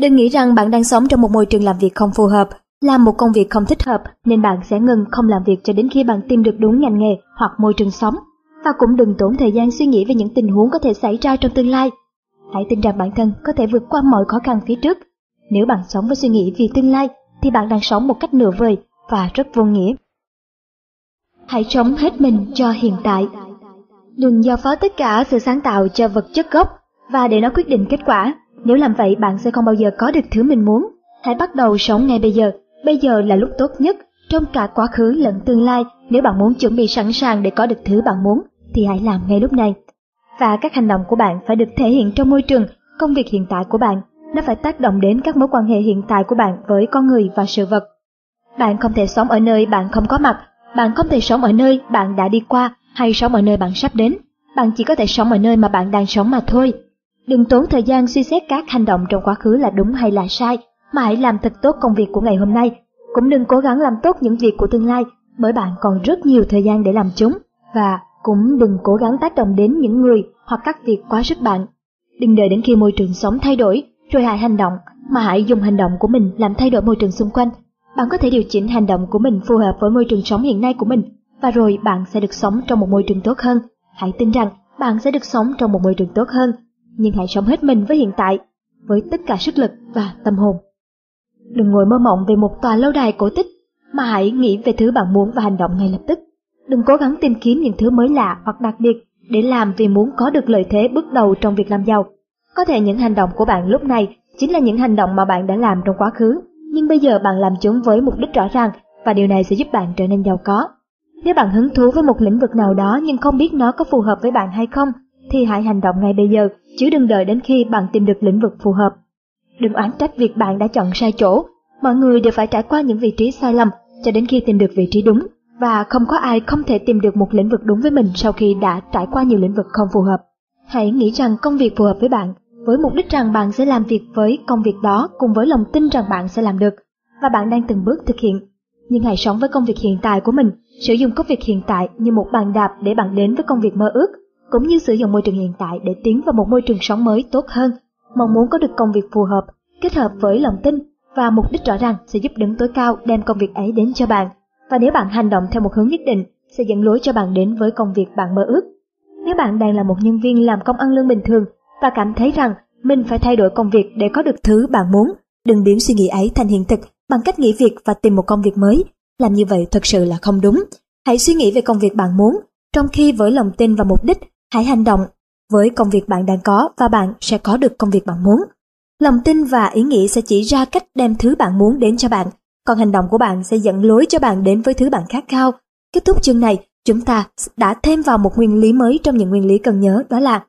Đừng nghĩ rằng bạn đang sống trong một môi trường làm việc không phù hợp, làm một công việc không thích hợp nên bạn sẽ ngừng không làm việc cho đến khi bạn tìm được đúng ngành nghề hoặc môi trường sống và cũng đừng tốn thời gian suy nghĩ về những tình huống có thể xảy ra trong tương lai. Hãy tin rằng bản thân có thể vượt qua mọi khó khăn phía trước. Nếu bạn sống với suy nghĩ vì tương lai, thì bạn đang sống một cách nửa vời và rất vô nghĩa. Hãy sống hết mình cho hiện tại. Đừng giao phó tất cả sự sáng tạo cho vật chất gốc và để nó quyết định kết quả. Nếu làm vậy bạn sẽ không bao giờ có được thứ mình muốn. Hãy bắt đầu sống ngay bây giờ. Bây giờ là lúc tốt nhất trong cả quá khứ lẫn tương lai nếu bạn muốn chuẩn bị sẵn sàng để có được thứ bạn muốn thì hãy làm ngay lúc này. Và các hành động của bạn phải được thể hiện trong môi trường, công việc hiện tại của bạn. Nó phải tác động đến các mối quan hệ hiện tại của bạn với con người và sự vật. Bạn không thể sống ở nơi bạn không có mặt, bạn không thể sống ở nơi bạn đã đi qua hay sống ở nơi bạn sắp đến. Bạn chỉ có thể sống ở nơi mà bạn đang sống mà thôi. Đừng tốn thời gian suy xét các hành động trong quá khứ là đúng hay là sai, mà hãy làm thật tốt công việc của ngày hôm nay. Cũng đừng cố gắng làm tốt những việc của tương lai, bởi bạn còn rất nhiều thời gian để làm chúng. Và cũng đừng cố gắng tác động đến những người hoặc các việc quá sức bạn. Đừng đợi đến khi môi trường sống thay đổi, rồi hãy hành động, mà hãy dùng hành động của mình làm thay đổi môi trường xung quanh. Bạn có thể điều chỉnh hành động của mình phù hợp với môi trường sống hiện nay của mình, và rồi bạn sẽ được sống trong một môi trường tốt hơn. Hãy tin rằng bạn sẽ được sống trong một môi trường tốt hơn, nhưng hãy sống hết mình với hiện tại, với tất cả sức lực và tâm hồn. Đừng ngồi mơ mộng về một tòa lâu đài cổ tích, mà hãy nghĩ về thứ bạn muốn và hành động ngay lập tức. Đừng cố gắng tìm kiếm những thứ mới lạ hoặc đặc biệt để làm vì muốn có được lợi thế bước đầu trong việc làm giàu. Có thể những hành động của bạn lúc này chính là những hành động mà bạn đã làm trong quá khứ, nhưng bây giờ bạn làm chúng với mục đích rõ ràng và điều này sẽ giúp bạn trở nên giàu có. Nếu bạn hứng thú với một lĩnh vực nào đó nhưng không biết nó có phù hợp với bạn hay không, thì hãy hành động ngay bây giờ, chứ đừng đợi đến khi bạn tìm được lĩnh vực phù hợp. Đừng oán trách việc bạn đã chọn sai chỗ. Mọi người đều phải trải qua những vị trí sai lầm cho đến khi tìm được vị trí đúng và không có ai không thể tìm được một lĩnh vực đúng với mình sau khi đã trải qua nhiều lĩnh vực không phù hợp. Hãy nghĩ rằng công việc phù hợp với bạn, với mục đích rằng bạn sẽ làm việc với công việc đó cùng với lòng tin rằng bạn sẽ làm được, và bạn đang từng bước thực hiện. Nhưng hãy sống với công việc hiện tại của mình, sử dụng công việc hiện tại như một bàn đạp để bạn đến với công việc mơ ước, cũng như sử dụng môi trường hiện tại để tiến vào một môi trường sống mới tốt hơn. Mong muốn có được công việc phù hợp, kết hợp với lòng tin và mục đích rõ ràng sẽ giúp đứng tối cao đem công việc ấy đến cho bạn và nếu bạn hành động theo một hướng nhất định sẽ dẫn lối cho bạn đến với công việc bạn mơ ước. Nếu bạn đang là một nhân viên làm công ăn lương bình thường và cảm thấy rằng mình phải thay đổi công việc để có được thứ bạn muốn, đừng biến suy nghĩ ấy thành hiện thực bằng cách nghỉ việc và tìm một công việc mới. Làm như vậy thật sự là không đúng. Hãy suy nghĩ về công việc bạn muốn, trong khi với lòng tin và mục đích, hãy hành động với công việc bạn đang có và bạn sẽ có được công việc bạn muốn. Lòng tin và ý nghĩ sẽ chỉ ra cách đem thứ bạn muốn đến cho bạn còn hành động của bạn sẽ dẫn lối cho bạn đến với thứ bạn khát khao. Kết thúc chương này, chúng ta đã thêm vào một nguyên lý mới trong những nguyên lý cần nhớ đó là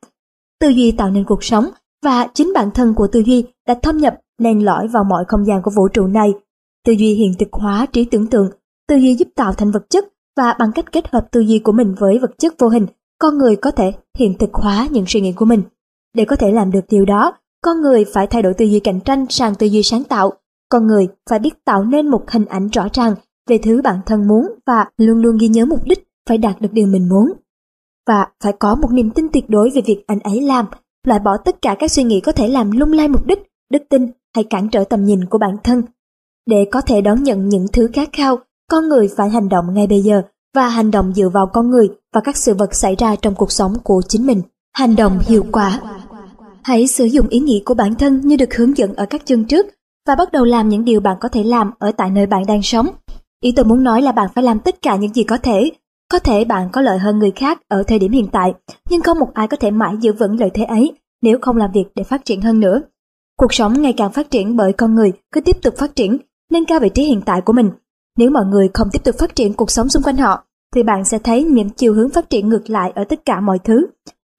tư duy tạo nên cuộc sống và chính bản thân của tư duy đã thâm nhập len lỏi vào mọi không gian của vũ trụ này. Tư duy hiện thực hóa trí tưởng tượng, tư duy giúp tạo thành vật chất và bằng cách kết hợp tư duy của mình với vật chất vô hình, con người có thể hiện thực hóa những suy nghĩ của mình. Để có thể làm được điều đó, con người phải thay đổi tư duy cạnh tranh sang tư duy sáng tạo. Con người phải biết tạo nên một hình ảnh rõ ràng về thứ bản thân muốn và luôn luôn ghi nhớ mục đích phải đạt được điều mình muốn. Và phải có một niềm tin tuyệt đối về việc anh ấy làm, loại bỏ tất cả các suy nghĩ có thể làm lung lay mục đích, đức tin hay cản trở tầm nhìn của bản thân. Để có thể đón nhận những thứ khát khao, con người phải hành động ngay bây giờ và hành động dựa vào con người và các sự vật xảy ra trong cuộc sống của chính mình. Hành động hiệu quả Hãy sử dụng ý nghĩ của bản thân như được hướng dẫn ở các chương trước và bắt đầu làm những điều bạn có thể làm ở tại nơi bạn đang sống. Ý tôi muốn nói là bạn phải làm tất cả những gì có thể. Có thể bạn có lợi hơn người khác ở thời điểm hiện tại, nhưng không một ai có thể mãi giữ vững lợi thế ấy nếu không làm việc để phát triển hơn nữa. Cuộc sống ngày càng phát triển bởi con người cứ tiếp tục phát triển, nâng cao vị trí hiện tại của mình. Nếu mọi người không tiếp tục phát triển cuộc sống xung quanh họ, thì bạn sẽ thấy những chiều hướng phát triển ngược lại ở tất cả mọi thứ.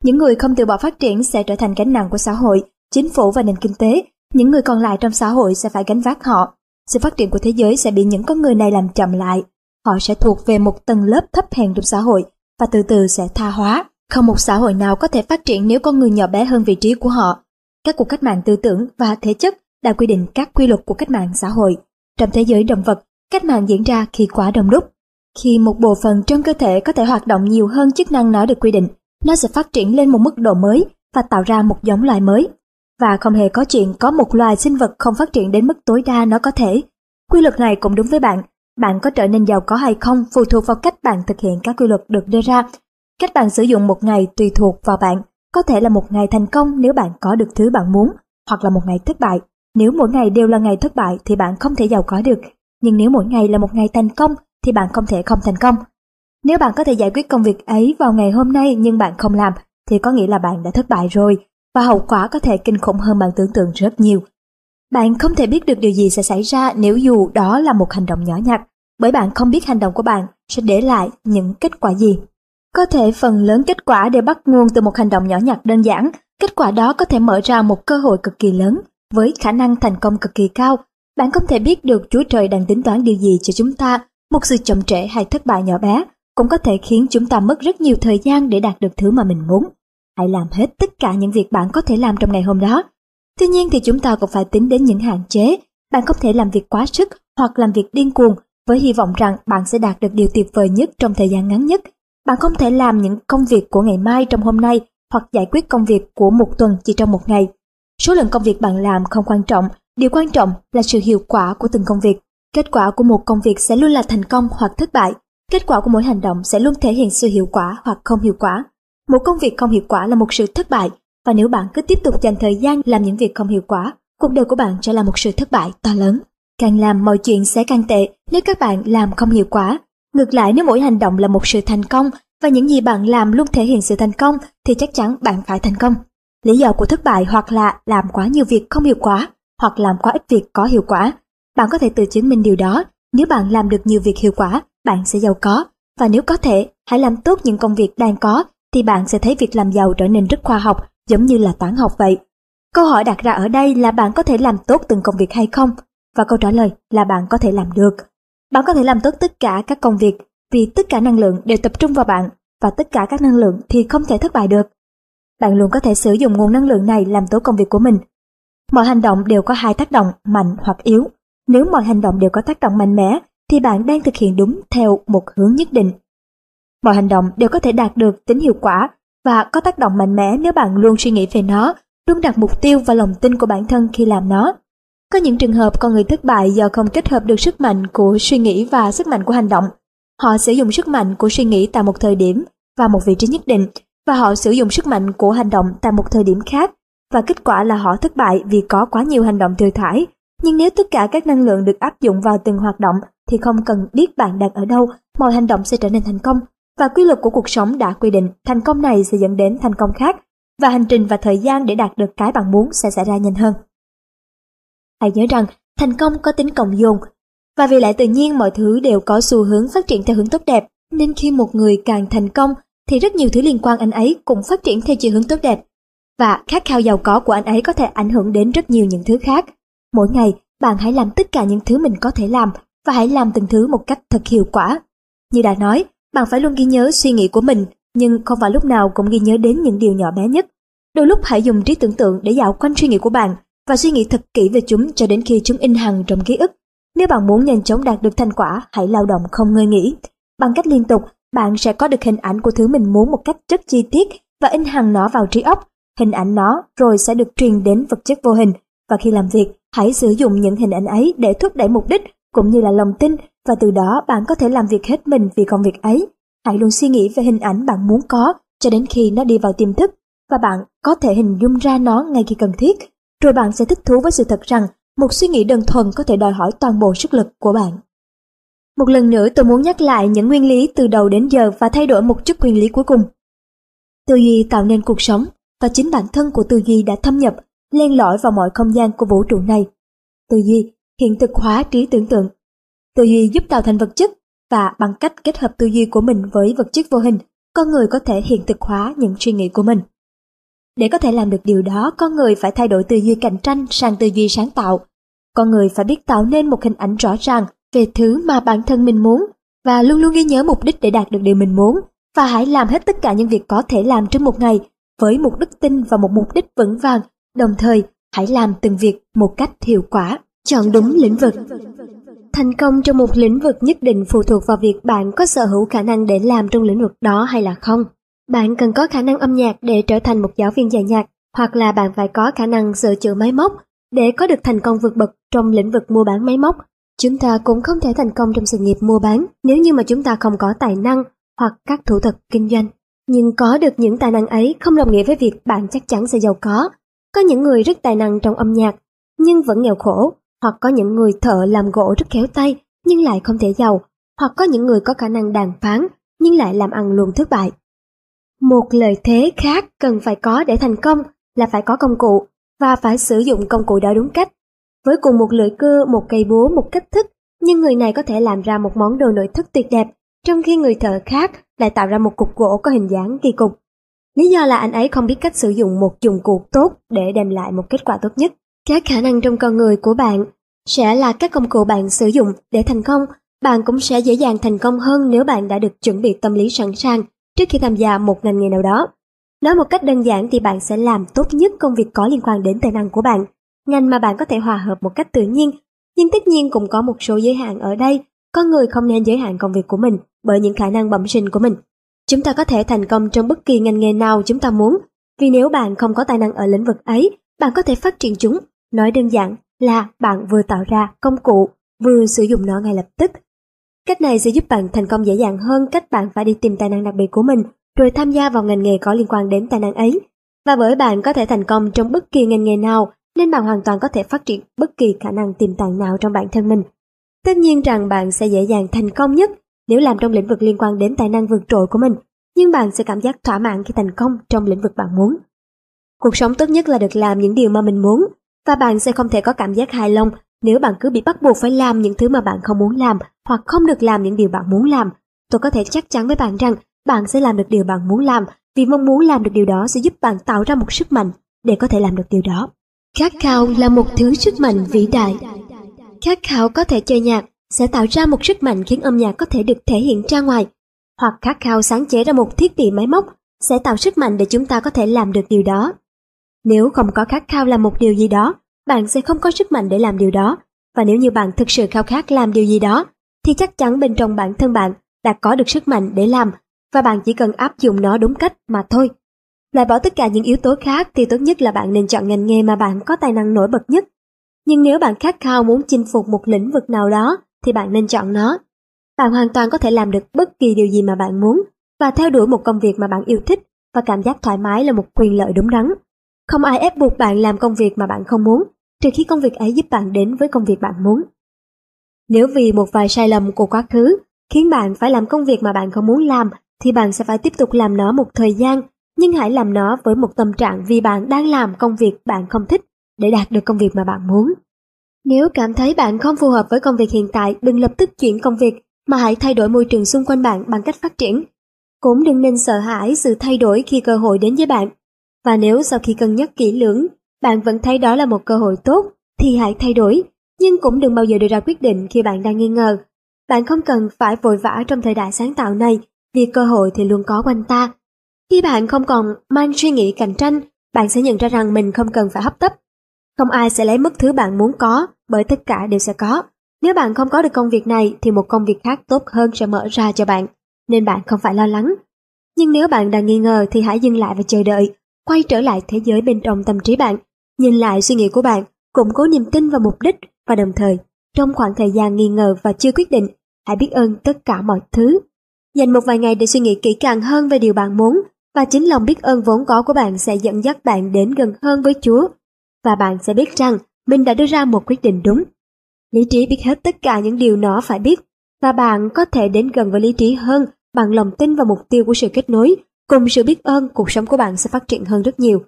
Những người không từ bỏ phát triển sẽ trở thành gánh nặng của xã hội, chính phủ và nền kinh tế. Những người còn lại trong xã hội sẽ phải gánh vác họ. Sự phát triển của thế giới sẽ bị những con người này làm chậm lại. Họ sẽ thuộc về một tầng lớp thấp hèn trong xã hội và từ từ sẽ tha hóa. Không một xã hội nào có thể phát triển nếu con người nhỏ bé hơn vị trí của họ. Các cuộc cách mạng tư tưởng và thể chất đã quy định các quy luật của cách mạng xã hội. Trong thế giới động vật, cách mạng diễn ra khi quá đông đúc. Khi một bộ phận trong cơ thể có thể hoạt động nhiều hơn chức năng nó được quy định, nó sẽ phát triển lên một mức độ mới và tạo ra một giống loài mới. Và không hề có chuyện có một loài sinh vật không phát triển đến mức tối đa nó có thể. Quy luật này cũng đúng với bạn. Bạn có trở nên giàu có hay không phụ thuộc vào cách bạn thực hiện các quy luật được đưa ra. Cách bạn sử dụng một ngày tùy thuộc vào bạn. Có thể là một ngày thành công nếu bạn có được thứ bạn muốn, hoặc là một ngày thất bại. Nếu mỗi ngày đều là ngày thất bại thì bạn không thể giàu có được. Nhưng nếu mỗi ngày là một ngày thành công thì bạn không thể không thành công. Nếu bạn có thể giải quyết công việc ấy vào ngày hôm nay nhưng bạn không làm, thì có nghĩa là bạn đã thất bại rồi, và hậu quả có thể kinh khủng hơn bạn tưởng tượng rất nhiều. Bạn không thể biết được điều gì sẽ xảy ra nếu dù đó là một hành động nhỏ nhặt, bởi bạn không biết hành động của bạn sẽ để lại những kết quả gì. Có thể phần lớn kết quả đều bắt nguồn từ một hành động nhỏ nhặt đơn giản, kết quả đó có thể mở ra một cơ hội cực kỳ lớn, với khả năng thành công cực kỳ cao. Bạn không thể biết được Chúa Trời đang tính toán điều gì cho chúng ta, một sự chậm trễ hay thất bại nhỏ bé cũng có thể khiến chúng ta mất rất nhiều thời gian để đạt được thứ mà mình muốn. Hãy làm hết tất cả những việc bạn có thể làm trong ngày hôm đó. Tuy nhiên thì chúng ta cũng phải tính đến những hạn chế. Bạn không thể làm việc quá sức hoặc làm việc điên cuồng với hy vọng rằng bạn sẽ đạt được điều tuyệt vời nhất trong thời gian ngắn nhất. Bạn không thể làm những công việc của ngày mai trong hôm nay hoặc giải quyết công việc của một tuần chỉ trong một ngày. Số lượng công việc bạn làm không quan trọng, điều quan trọng là sự hiệu quả của từng công việc. Kết quả của một công việc sẽ luôn là thành công hoặc thất bại Kết quả của mỗi hành động sẽ luôn thể hiện sự hiệu quả hoặc không hiệu quả. Một công việc không hiệu quả là một sự thất bại, và nếu bạn cứ tiếp tục dành thời gian làm những việc không hiệu quả, cuộc đời của bạn sẽ là một sự thất bại to lớn. Càng làm mọi chuyện sẽ càng tệ nếu các bạn làm không hiệu quả. Ngược lại nếu mỗi hành động là một sự thành công và những gì bạn làm luôn thể hiện sự thành công thì chắc chắn bạn phải thành công. Lý do của thất bại hoặc là làm quá nhiều việc không hiệu quả hoặc làm quá ít việc có hiệu quả. Bạn có thể tự chứng minh điều đó nếu bạn làm được nhiều việc hiệu quả bạn sẽ giàu có. Và nếu có thể, hãy làm tốt những công việc đang có, thì bạn sẽ thấy việc làm giàu trở nên rất khoa học, giống như là toán học vậy. Câu hỏi đặt ra ở đây là bạn có thể làm tốt từng công việc hay không? Và câu trả lời là bạn có thể làm được. Bạn có thể làm tốt tất cả các công việc vì tất cả năng lượng đều tập trung vào bạn và tất cả các năng lượng thì không thể thất bại được. Bạn luôn có thể sử dụng nguồn năng lượng này làm tốt công việc của mình. Mọi hành động đều có hai tác động mạnh hoặc yếu. Nếu mọi hành động đều có tác động mạnh mẽ thì bạn đang thực hiện đúng theo một hướng nhất định. Mọi hành động đều có thể đạt được tính hiệu quả và có tác động mạnh mẽ nếu bạn luôn suy nghĩ về nó, luôn đặt mục tiêu và lòng tin của bản thân khi làm nó. Có những trường hợp con người thất bại do không kết hợp được sức mạnh của suy nghĩ và sức mạnh của hành động. Họ sử dụng sức mạnh của suy nghĩ tại một thời điểm và một vị trí nhất định và họ sử dụng sức mạnh của hành động tại một thời điểm khác và kết quả là họ thất bại vì có quá nhiều hành động thừa thải. Nhưng nếu tất cả các năng lượng được áp dụng vào từng hoạt động thì không cần biết bạn đang ở đâu, mọi hành động sẽ trở nên thành công. Và quy luật của cuộc sống đã quy định thành công này sẽ dẫn đến thành công khác, và hành trình và thời gian để đạt được cái bạn muốn sẽ xảy ra nhanh hơn. Hãy nhớ rằng, thành công có tính cộng dồn, và vì lẽ tự nhiên mọi thứ đều có xu hướng phát triển theo hướng tốt đẹp, nên khi một người càng thành công thì rất nhiều thứ liên quan anh ấy cũng phát triển theo chiều hướng tốt đẹp. và khát khao giàu có của anh ấy có thể ảnh hưởng đến rất nhiều những thứ khác. Mỗi ngày, bạn hãy làm tất cả những thứ mình có thể làm và hãy làm từng thứ một cách thật hiệu quả. Như đã nói, bạn phải luôn ghi nhớ suy nghĩ của mình, nhưng không phải lúc nào cũng ghi nhớ đến những điều nhỏ bé nhất. Đôi lúc hãy dùng trí tưởng tượng để dạo quanh suy nghĩ của bạn và suy nghĩ thật kỹ về chúng cho đến khi chúng in hằn trong ký ức. Nếu bạn muốn nhanh chóng đạt được thành quả, hãy lao động không ngơi nghỉ. Bằng cách liên tục, bạn sẽ có được hình ảnh của thứ mình muốn một cách rất chi tiết và in hằn nó vào trí óc. Hình ảnh nó rồi sẽ được truyền đến vật chất vô hình và khi làm việc, hãy sử dụng những hình ảnh ấy để thúc đẩy mục đích cũng như là lòng tin và từ đó bạn có thể làm việc hết mình vì công việc ấy. Hãy luôn suy nghĩ về hình ảnh bạn muốn có cho đến khi nó đi vào tiềm thức và bạn có thể hình dung ra nó ngay khi cần thiết. Rồi bạn sẽ thích thú với sự thật rằng một suy nghĩ đơn thuần có thể đòi hỏi toàn bộ sức lực của bạn. Một lần nữa tôi muốn nhắc lại những nguyên lý từ đầu đến giờ và thay đổi một chút nguyên lý cuối cùng. Tư duy tạo nên cuộc sống và chính bản thân của tư duy đã thâm nhập, len lỏi vào mọi không gian của vũ trụ này. Tư duy hiện thực hóa trí tưởng tượng. Tư duy giúp tạo thành vật chất và bằng cách kết hợp tư duy của mình với vật chất vô hình, con người có thể hiện thực hóa những suy nghĩ của mình. Để có thể làm được điều đó, con người phải thay đổi tư duy cạnh tranh sang tư duy sáng tạo. Con người phải biết tạo nên một hình ảnh rõ ràng về thứ mà bản thân mình muốn và luôn luôn ghi nhớ mục đích để đạt được điều mình muốn và hãy làm hết tất cả những việc có thể làm trong một ngày với một đức tin và một mục đích vững vàng, đồng thời hãy làm từng việc một cách hiệu quả, chọn đúng lĩnh vực. Thành công trong một lĩnh vực nhất định phụ thuộc vào việc bạn có sở hữu khả năng để làm trong lĩnh vực đó hay là không. Bạn cần có khả năng âm nhạc để trở thành một giáo viên dạy nhạc, hoặc là bạn phải có khả năng sửa chữa máy móc để có được thành công vượt bậc trong lĩnh vực mua bán máy móc. Chúng ta cũng không thể thành công trong sự nghiệp mua bán nếu như mà chúng ta không có tài năng hoặc các thủ thuật kinh doanh. Nhưng có được những tài năng ấy không đồng nghĩa với việc bạn chắc chắn sẽ giàu có. Có những người rất tài năng trong âm nhạc, nhưng vẫn nghèo khổ, hoặc có những người thợ làm gỗ rất khéo tay, nhưng lại không thể giàu, hoặc có những người có khả năng đàm phán, nhưng lại làm ăn luôn thất bại. Một lợi thế khác cần phải có để thành công là phải có công cụ và phải sử dụng công cụ đó đúng cách. Với cùng một lưỡi cưa, một cây búa, một cách thức, nhưng người này có thể làm ra một món đồ nội thất tuyệt đẹp, trong khi người thợ khác lại tạo ra một cục gỗ có hình dáng kỳ cục. Lý do là anh ấy không biết cách sử dụng một dụng cụ tốt để đem lại một kết quả tốt nhất. Các khả năng trong con người của bạn sẽ là các công cụ bạn sử dụng để thành công. Bạn cũng sẽ dễ dàng thành công hơn nếu bạn đã được chuẩn bị tâm lý sẵn sàng trước khi tham gia một ngành nghề nào đó. Nói một cách đơn giản thì bạn sẽ làm tốt nhất công việc có liên quan đến tài năng của bạn, ngành mà bạn có thể hòa hợp một cách tự nhiên. Nhưng tất nhiên cũng có một số giới hạn ở đây, con người không nên giới hạn công việc của mình bởi những khả năng bẩm sinh của mình. Chúng ta có thể thành công trong bất kỳ ngành nghề nào chúng ta muốn, vì nếu bạn không có tài năng ở lĩnh vực ấy, bạn có thể phát triển chúng. Nói đơn giản là bạn vừa tạo ra công cụ, vừa sử dụng nó ngay lập tức. Cách này sẽ giúp bạn thành công dễ dàng hơn cách bạn phải đi tìm tài năng đặc biệt của mình, rồi tham gia vào ngành nghề có liên quan đến tài năng ấy. Và bởi bạn có thể thành công trong bất kỳ ngành nghề nào, nên bạn hoàn toàn có thể phát triển bất kỳ khả năng tiềm tàng nào trong bản thân mình. Tất nhiên rằng bạn sẽ dễ dàng thành công nhất nếu làm trong lĩnh vực liên quan đến tài năng vượt trội của mình, nhưng bạn sẽ cảm giác thỏa mãn khi thành công trong lĩnh vực bạn muốn. Cuộc sống tốt nhất là được làm những điều mà mình muốn, và bạn sẽ không thể có cảm giác hài lòng nếu bạn cứ bị bắt buộc phải làm những thứ mà bạn không muốn làm hoặc không được làm những điều bạn muốn làm. Tôi có thể chắc chắn với bạn rằng bạn sẽ làm được điều bạn muốn làm vì mong muốn làm được điều đó sẽ giúp bạn tạo ra một sức mạnh để có thể làm được điều đó. Khát khao là một thứ sức mạnh vĩ đại. Khát khao có thể chơi nhạc sẽ tạo ra một sức mạnh khiến âm nhạc có thể được thể hiện ra ngoài. Hoặc khát khao sáng chế ra một thiết bị máy móc sẽ tạo sức mạnh để chúng ta có thể làm được điều đó. Nếu không có khát khao làm một điều gì đó, bạn sẽ không có sức mạnh để làm điều đó. Và nếu như bạn thực sự khao khát làm điều gì đó, thì chắc chắn bên trong bản thân bạn đã có được sức mạnh để làm và bạn chỉ cần áp dụng nó đúng cách mà thôi. Loại bỏ tất cả những yếu tố khác thì tốt nhất là bạn nên chọn ngành nghề mà bạn có tài năng nổi bật nhất. Nhưng nếu bạn khát khao muốn chinh phục một lĩnh vực nào đó thì bạn nên chọn nó. Bạn hoàn toàn có thể làm được bất kỳ điều gì mà bạn muốn và theo đuổi một công việc mà bạn yêu thích và cảm giác thoải mái là một quyền lợi đúng đắn. Không ai ép buộc bạn làm công việc mà bạn không muốn, trừ khi công việc ấy giúp bạn đến với công việc bạn muốn. Nếu vì một vài sai lầm của quá khứ khiến bạn phải làm công việc mà bạn không muốn làm, thì bạn sẽ phải tiếp tục làm nó một thời gian, nhưng hãy làm nó với một tâm trạng vì bạn đang làm công việc bạn không thích để đạt được công việc mà bạn muốn. Nếu cảm thấy bạn không phù hợp với công việc hiện tại, đừng lập tức chuyển công việc, mà hãy thay đổi môi trường xung quanh bạn bằng cách phát triển. Cũng đừng nên sợ hãi sự thay đổi khi cơ hội đến với bạn. Và nếu sau khi cân nhắc kỹ lưỡng, bạn vẫn thấy đó là một cơ hội tốt, thì hãy thay đổi, nhưng cũng đừng bao giờ đưa ra quyết định khi bạn đang nghi ngờ. Bạn không cần phải vội vã trong thời đại sáng tạo này, vì cơ hội thì luôn có quanh ta. Khi bạn không còn mang suy nghĩ cạnh tranh, bạn sẽ nhận ra rằng mình không cần phải hấp tấp. Không ai sẽ lấy mất thứ bạn muốn có, bởi tất cả đều sẽ có. Nếu bạn không có được công việc này thì một công việc khác tốt hơn sẽ mở ra cho bạn, nên bạn không phải lo lắng. Nhưng nếu bạn đang nghi ngờ thì hãy dừng lại và chờ đợi, quay trở lại thế giới bên trong tâm trí bạn, nhìn lại suy nghĩ của bạn, củng cố niềm tin vào mục đích và đồng thời, trong khoảng thời gian nghi ngờ và chưa quyết định, hãy biết ơn tất cả mọi thứ. Dành một vài ngày để suy nghĩ kỹ càng hơn về điều bạn muốn và chính lòng biết ơn vốn có của bạn sẽ dẫn dắt bạn đến gần hơn với Chúa và bạn sẽ biết rằng mình đã đưa ra một quyết định đúng. Lý trí biết hết tất cả những điều nó phải biết và bạn có thể đến gần với lý trí hơn bằng lòng tin vào mục tiêu của sự kết nối cùng sự biết ơn cuộc sống của bạn sẽ phát triển hơn rất nhiều.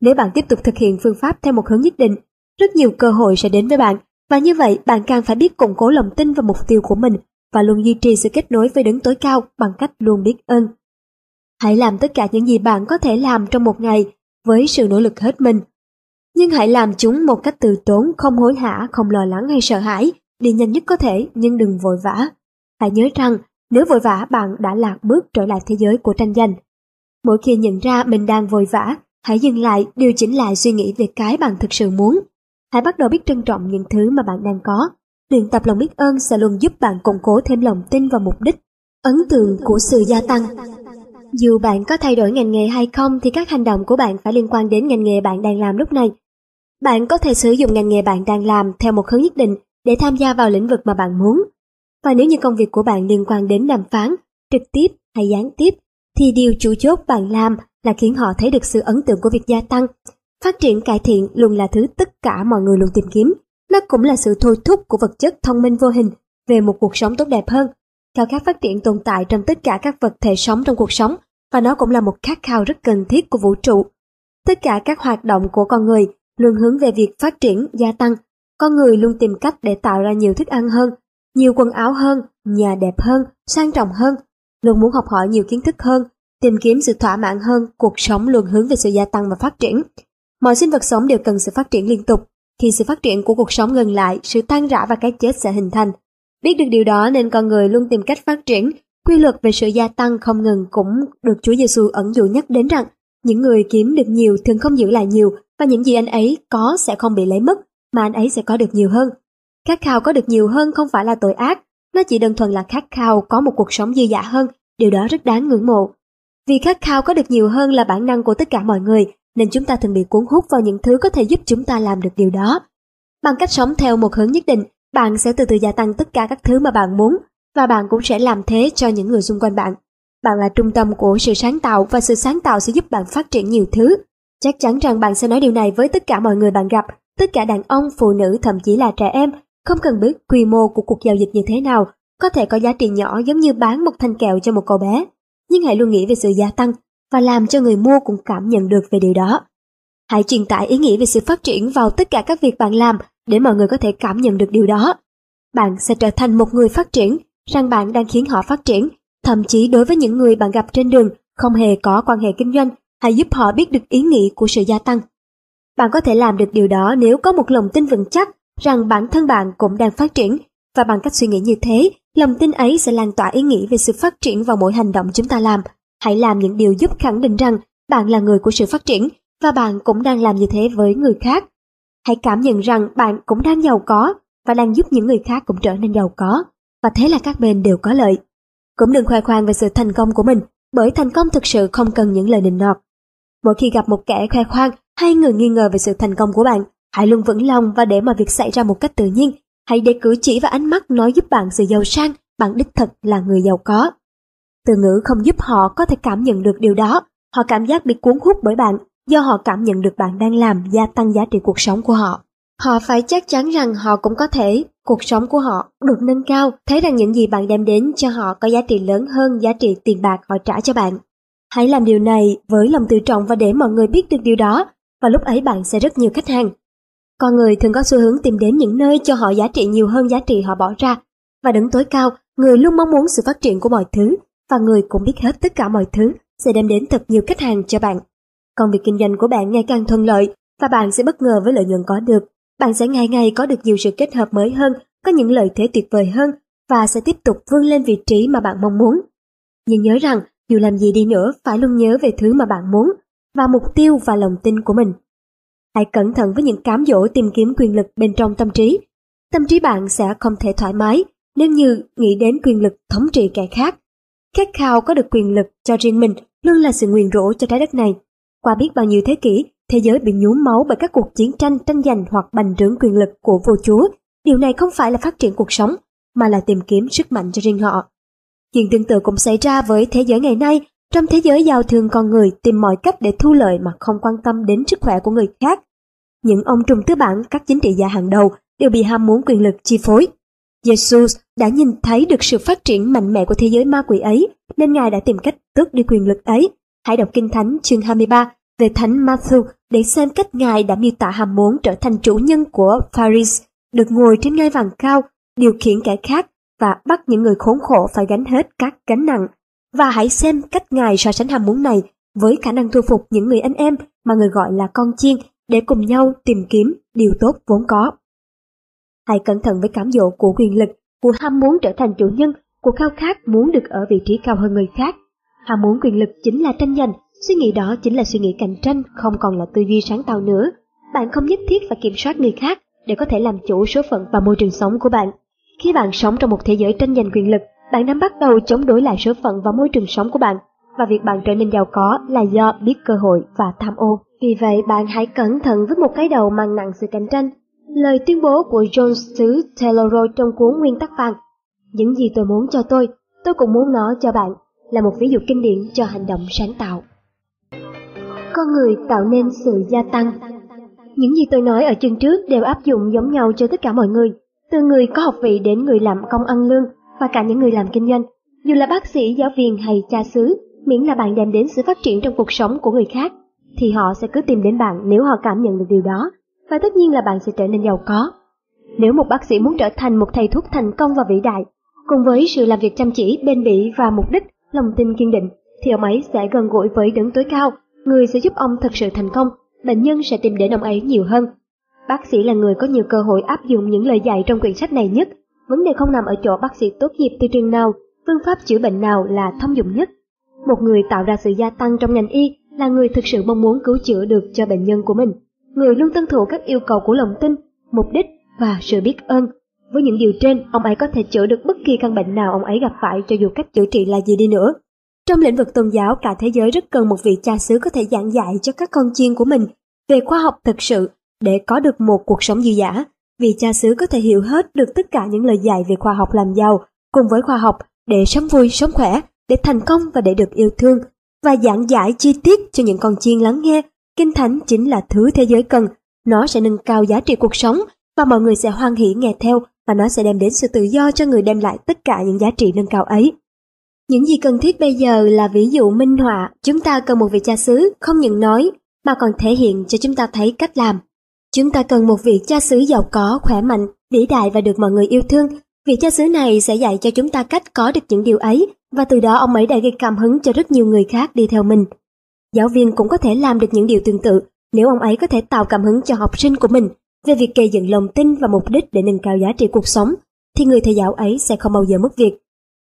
Nếu bạn tiếp tục thực hiện phương pháp theo một hướng nhất định, rất nhiều cơ hội sẽ đến với bạn và như vậy bạn càng phải biết củng cố lòng tin vào mục tiêu của mình và luôn duy trì sự kết nối với đấng tối cao bằng cách luôn biết ơn. Hãy làm tất cả những gì bạn có thể làm trong một ngày với sự nỗ lực hết mình. Nhưng hãy làm chúng một cách từ tốn, không hối hả, không lo lắng hay sợ hãi, đi nhanh nhất có thể nhưng đừng vội vã. Hãy nhớ rằng nếu vội vã bạn đã lạc bước trở lại thế giới của tranh giành. Mỗi khi nhận ra mình đang vội vã, hãy dừng lại, điều chỉnh lại suy nghĩ về cái bạn thực sự muốn. Hãy bắt đầu biết trân trọng những thứ mà bạn đang có. Luyện tập lòng biết ơn sẽ luôn giúp bạn củng cố thêm lòng tin vào mục đích, ấn tượng của sự gia tăng. Dù bạn có thay đổi ngành nghề hay không thì các hành động của bạn phải liên quan đến ngành nghề bạn đang làm lúc này. Bạn có thể sử dụng ngành nghề bạn đang làm theo một hướng nhất định để tham gia vào lĩnh vực mà bạn muốn. Và nếu như công việc của bạn liên quan đến đàm phán, trực tiếp hay gián tiếp, thì điều chủ chốt bạn làm là khiến họ thấy được sự ấn tượng của việc gia tăng. Phát triển cải thiện luôn là thứ tất cả mọi người luôn tìm kiếm. Nó cũng là sự thôi thúc của vật chất thông minh vô hình về một cuộc sống tốt đẹp hơn. Khao khát phát triển tồn tại trong tất cả các vật thể sống trong cuộc sống và nó cũng là một khát khao rất cần thiết của vũ trụ. Tất cả các hoạt động của con người luôn hướng về việc phát triển, gia tăng. Con người luôn tìm cách để tạo ra nhiều thức ăn hơn, nhiều quần áo hơn, nhà đẹp hơn, sang trọng hơn, luôn muốn học hỏi nhiều kiến thức hơn, tìm kiếm sự thỏa mãn hơn, cuộc sống luôn hướng về sự gia tăng và phát triển. Mọi sinh vật sống đều cần sự phát triển liên tục. Khi sự phát triển của cuộc sống ngừng lại, sự tan rã và cái chết sẽ hình thành. Biết được điều đó nên con người luôn tìm cách phát triển. Quy luật về sự gia tăng không ngừng cũng được Chúa Giêsu ẩn dụ nhắc đến rằng những người kiếm được nhiều thường không giữ lại nhiều và những gì anh ấy có sẽ không bị lấy mất mà anh ấy sẽ có được nhiều hơn. Khát khao có được nhiều hơn không phải là tội ác, nó chỉ đơn thuần là khát khao có một cuộc sống dư dả hơn, điều đó rất đáng ngưỡng mộ. Vì khát khao có được nhiều hơn là bản năng của tất cả mọi người, nên chúng ta thường bị cuốn hút vào những thứ có thể giúp chúng ta làm được điều đó. Bằng cách sống theo một hướng nhất định, bạn sẽ từ từ gia tăng tất cả các thứ mà bạn muốn, và bạn cũng sẽ làm thế cho những người xung quanh bạn. Bạn là trung tâm của sự sáng tạo và sự sáng tạo sẽ giúp bạn phát triển nhiều thứ. Chắc chắn rằng bạn sẽ nói điều này với tất cả mọi người bạn gặp, tất cả đàn ông, phụ nữ, thậm chí là trẻ em, không cần biết quy mô của cuộc giao dịch như thế nào, có thể có giá trị nhỏ giống như bán một thanh kẹo cho một cậu bé. Nhưng hãy luôn nghĩ về sự gia tăng và làm cho người mua cũng cảm nhận được về điều đó. Hãy truyền tải ý nghĩa về sự phát triển vào tất cả các việc bạn làm để mọi người có thể cảm nhận được điều đó. Bạn sẽ trở thành một người phát triển, rằng bạn đang khiến họ phát triển, thậm chí đối với những người bạn gặp trên đường không hề có quan hệ kinh doanh, hãy giúp họ biết được ý nghĩa của sự gia tăng. Bạn có thể làm được điều đó nếu có một lòng tin vững chắc rằng bản thân bạn cũng đang phát triển và bằng cách suy nghĩ như thế, lòng tin ấy sẽ lan tỏa ý nghĩ về sự phát triển vào mỗi hành động chúng ta làm. Hãy làm những điều giúp khẳng định rằng bạn là người của sự phát triển và bạn cũng đang làm như thế với người khác. Hãy cảm nhận rằng bạn cũng đang giàu có và đang giúp những người khác cũng trở nên giàu có và thế là các bên đều có lợi. Cũng đừng khoe khoang về sự thành công của mình bởi thành công thực sự không cần những lời nịnh nọt. Mỗi khi gặp một kẻ khoe khoang hay người nghi ngờ về sự thành công của bạn, hãy luôn vững lòng và để mọi việc xảy ra một cách tự nhiên. Hãy để cử chỉ và ánh mắt nói giúp bạn sự giàu sang, bạn đích thực là người giàu có. Từ ngữ không giúp họ có thể cảm nhận được điều đó, họ cảm giác bị cuốn hút bởi bạn do họ cảm nhận được bạn đang làm gia tăng giá trị cuộc sống của họ. Họ phải chắc chắn rằng họ cũng có thể, cuộc sống của họ được nâng cao, thấy rằng những gì bạn đem đến cho họ có giá trị lớn hơn giá trị tiền bạc họ trả cho bạn. Hãy làm điều này với lòng tự trọng và để mọi người biết được điều đó, và lúc ấy bạn sẽ rất nhiều khách hàng. Con người thường có xu hướng tìm đến những nơi cho họ giá trị nhiều hơn giá trị họ bỏ ra, và đứng tối cao, người luôn mong muốn sự phát triển của mọi thứ, và người cũng biết hết tất cả mọi thứ sẽ đem đến thật nhiều khách hàng cho bạn. Công việc kinh doanh của bạn ngày càng thuận lợi và bạn sẽ bất ngờ với lợi nhuận có được. Bạn sẽ ngày ngày có được nhiều sự kết hợp mới hơn, có những lợi thế tuyệt vời hơn và sẽ tiếp tục vươn lên vị trí mà bạn mong muốn. Nhưng nhớ rằng, dù làm gì đi nữa, phải luôn nhớ về thứ mà bạn muốn và mục tiêu và lòng tin của mình. Hãy cẩn thận với những cám dỗ tìm kiếm quyền lực bên trong tâm trí. Tâm trí bạn sẽ không thể thoải mái nếu như nghĩ đến quyền lực thống trị kẻ khác. Khát khao có được quyền lực cho riêng mình luôn là sự nguyền rủa cho trái đất này. Qua biết bao nhiêu thế kỷ, thế giới bị nhuốm máu bởi các cuộc chiến tranh tranh giành hoặc bành trướng quyền lực của vua chúa. Điều này không phải là phát triển cuộc sống, mà là tìm kiếm sức mạnh cho riêng họ. Chuyện tương tự cũng xảy ra với thế giới ngày nay, trong thế giới giao thương con người tìm mọi cách để thu lợi mà không quan tâm đến sức khỏe của người khác. Những ông trùm tư bản các chính trị gia hàng đầu đều bị ham muốn quyền lực chi phối. Jesus đã nhìn thấy được sự phát triển mạnh mẽ của thế giới ma quỷ ấy, nên Ngài đã tìm cách tước đi quyền lực ấy. Hãy đọc Kinh Thánh chương 23 về Thánh Matthew để xem cách Ngài đã miêu tả ham muốn trở thành chủ nhân của Paris, được ngồi trên ngai vàng cao, điều khiển kẻ khác và bắt những người khốn khổ phải gánh hết các gánh nặng. Và hãy xem cách Ngài so sánh ham muốn này với khả năng thu phục những người anh em mà người gọi là con chiên để cùng nhau tìm kiếm điều tốt vốn có. Hãy cẩn thận với cám dỗ của quyền lực, của ham muốn trở thành chủ nhân, của khao khát muốn được ở vị trí cao hơn người khác. Ham muốn quyền lực chính là tranh giành, suy nghĩ đó chính là suy nghĩ cạnh tranh, không còn là tư duy sáng tạo nữa. Bạn không nhất thiết phải kiểm soát người khác để có thể làm chủ số phận và môi trường sống của bạn. Khi bạn sống trong một thế giới tranh giành quyền lực, bạn đang bắt đầu chống đối lại số phận và môi trường sống của bạn, và việc bạn trở nên giàu có là do biết cơ hội và tham ô. Vì vậy, bạn hãy cẩn thận với một cái đầu mang nặng sự cạnh tranh. Lời tuyên bố của John Stuart Taylor trong cuốn Nguyên tắc vàng Những gì tôi muốn cho tôi, tôi cũng muốn nó cho bạn, là một ví dụ kinh điển cho hành động sáng tạo. Con người tạo nên sự gia tăng Những gì tôi nói ở chương trước đều áp dụng giống nhau cho tất cả mọi người, từ người có học vị đến người làm công ăn lương và cả những người làm kinh doanh. Dù là bác sĩ, giáo viên hay cha xứ, miễn là bạn đem đến sự phát triển trong cuộc sống của người khác, thì họ sẽ cứ tìm đến bạn nếu họ cảm nhận được điều đó, và tất nhiên là bạn sẽ trở nên giàu có. Nếu một bác sĩ muốn trở thành một thầy thuốc thành công và vĩ đại, cùng với sự làm việc chăm chỉ, bền bỉ và mục đích, lòng tin kiên định, thì ông ấy sẽ gần gũi với đấng tối cao, người sẽ giúp ông thực sự thành công, bệnh nhân sẽ tìm đến ông ấy nhiều hơn. Bác sĩ là người có nhiều cơ hội áp dụng những lời dạy trong quyển sách này nhất, vấn đề không nằm ở chỗ bác sĩ tốt nghiệp từ trường nào, phương pháp chữa bệnh nào là thông dụng nhất. Một người tạo ra sự gia tăng trong ngành y là người thực sự mong muốn cứu chữa được cho bệnh nhân của mình. Người luôn tuân thủ các yêu cầu của lòng tin, mục đích và sự biết ơn. Với những điều trên, ông ấy có thể chữa được bất kỳ căn bệnh nào ông ấy gặp phải cho dù cách chữa trị là gì đi nữa. Trong lĩnh vực tôn giáo, cả thế giới rất cần một vị cha xứ có thể giảng dạy cho các con chiên của mình về khoa học thực sự để có được một cuộc sống dư giả vì cha xứ có thể hiểu hết được tất cả những lời dạy về khoa học làm giàu cùng với khoa học để sống vui, sống khỏe, để thành công và để được yêu thương và giảng giải chi tiết cho những con chiên lắng nghe. Kinh Thánh chính là thứ thế giới cần. Nó sẽ nâng cao giá trị cuộc sống và mọi người sẽ hoan hỷ nghe theo và nó sẽ đem đến sự tự do cho người đem lại tất cả những giá trị nâng cao ấy. Những gì cần thiết bây giờ là ví dụ minh họa, chúng ta cần một vị cha xứ không những nói mà còn thể hiện cho chúng ta thấy cách làm. Chúng ta cần một vị cha xứ giàu có, khỏe mạnh, vĩ đại và được mọi người yêu thương. Vị cha xứ này sẽ dạy cho chúng ta cách có được những điều ấy và từ đó ông ấy đã gây cảm hứng cho rất nhiều người khác đi theo mình. Giáo viên cũng có thể làm được những điều tương tự nếu ông ấy có thể tạo cảm hứng cho học sinh của mình về việc gây dựng lòng tin và mục đích để nâng cao giá trị cuộc sống, thì người thầy giáo ấy sẽ không bao giờ mất việc.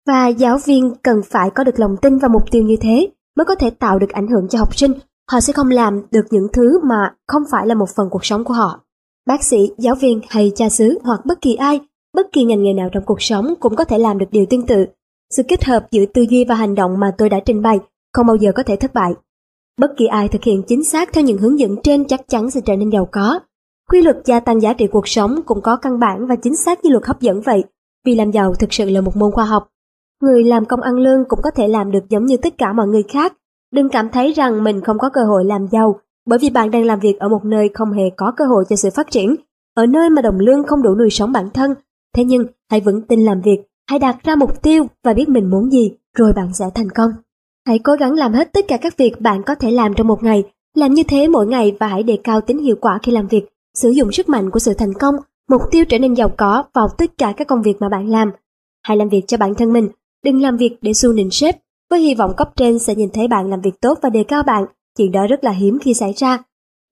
Và giáo viên cần phải có được lòng tin và mục tiêu như thế mới có thể tạo được ảnh hưởng cho học sinh. Họ sẽ không làm được những thứ mà không phải là một phần cuộc sống của họ. Bác sĩ, giáo viên hay cha xứ hoặc bất kỳ ai, bất kỳ ngành nghề nào trong cuộc sống cũng có thể làm được điều tương tự. Sự kết hợp giữa tư duy và hành động mà tôi đã trình bày không bao giờ có thể thất bại. Bất kỳ ai thực hiện chính xác theo những hướng dẫn trên chắc chắn sẽ trở nên giàu có. Quy luật gia tăng giá trị cuộc sống cũng có căn bản và chính xác như luật hấp dẫn vậy, vì làm giàu thực sự là một môn khoa học. Người làm công ăn lương cũng có thể làm được giống như tất cả mọi người khác. Đừng cảm thấy rằng mình không có cơ hội làm giàu, bởi vì bạn đang làm việc ở một nơi không hề có cơ hội cho sự phát triển, ở nơi mà đồng lương không đủ nuôi sống bản thân. Thế nhưng, hãy vững tin làm việc, hãy đặt ra mục tiêu và biết mình muốn gì, rồi bạn sẽ thành công. Hãy cố gắng làm hết tất cả các việc bạn có thể làm trong một ngày, làm như thế mỗi ngày và hãy đề cao tính hiệu quả khi làm việc, sử dụng sức mạnh của sự thành công, mục tiêu trở nên giàu có vào tất cả các công việc mà bạn làm. Hãy làm việc cho bản thân mình, đừng làm việc để xu nịnh sếp, với hy vọng cấp trên sẽ nhìn thấy bạn làm việc tốt và đề cao bạn. chuyện đó rất là hiếm khi xảy ra.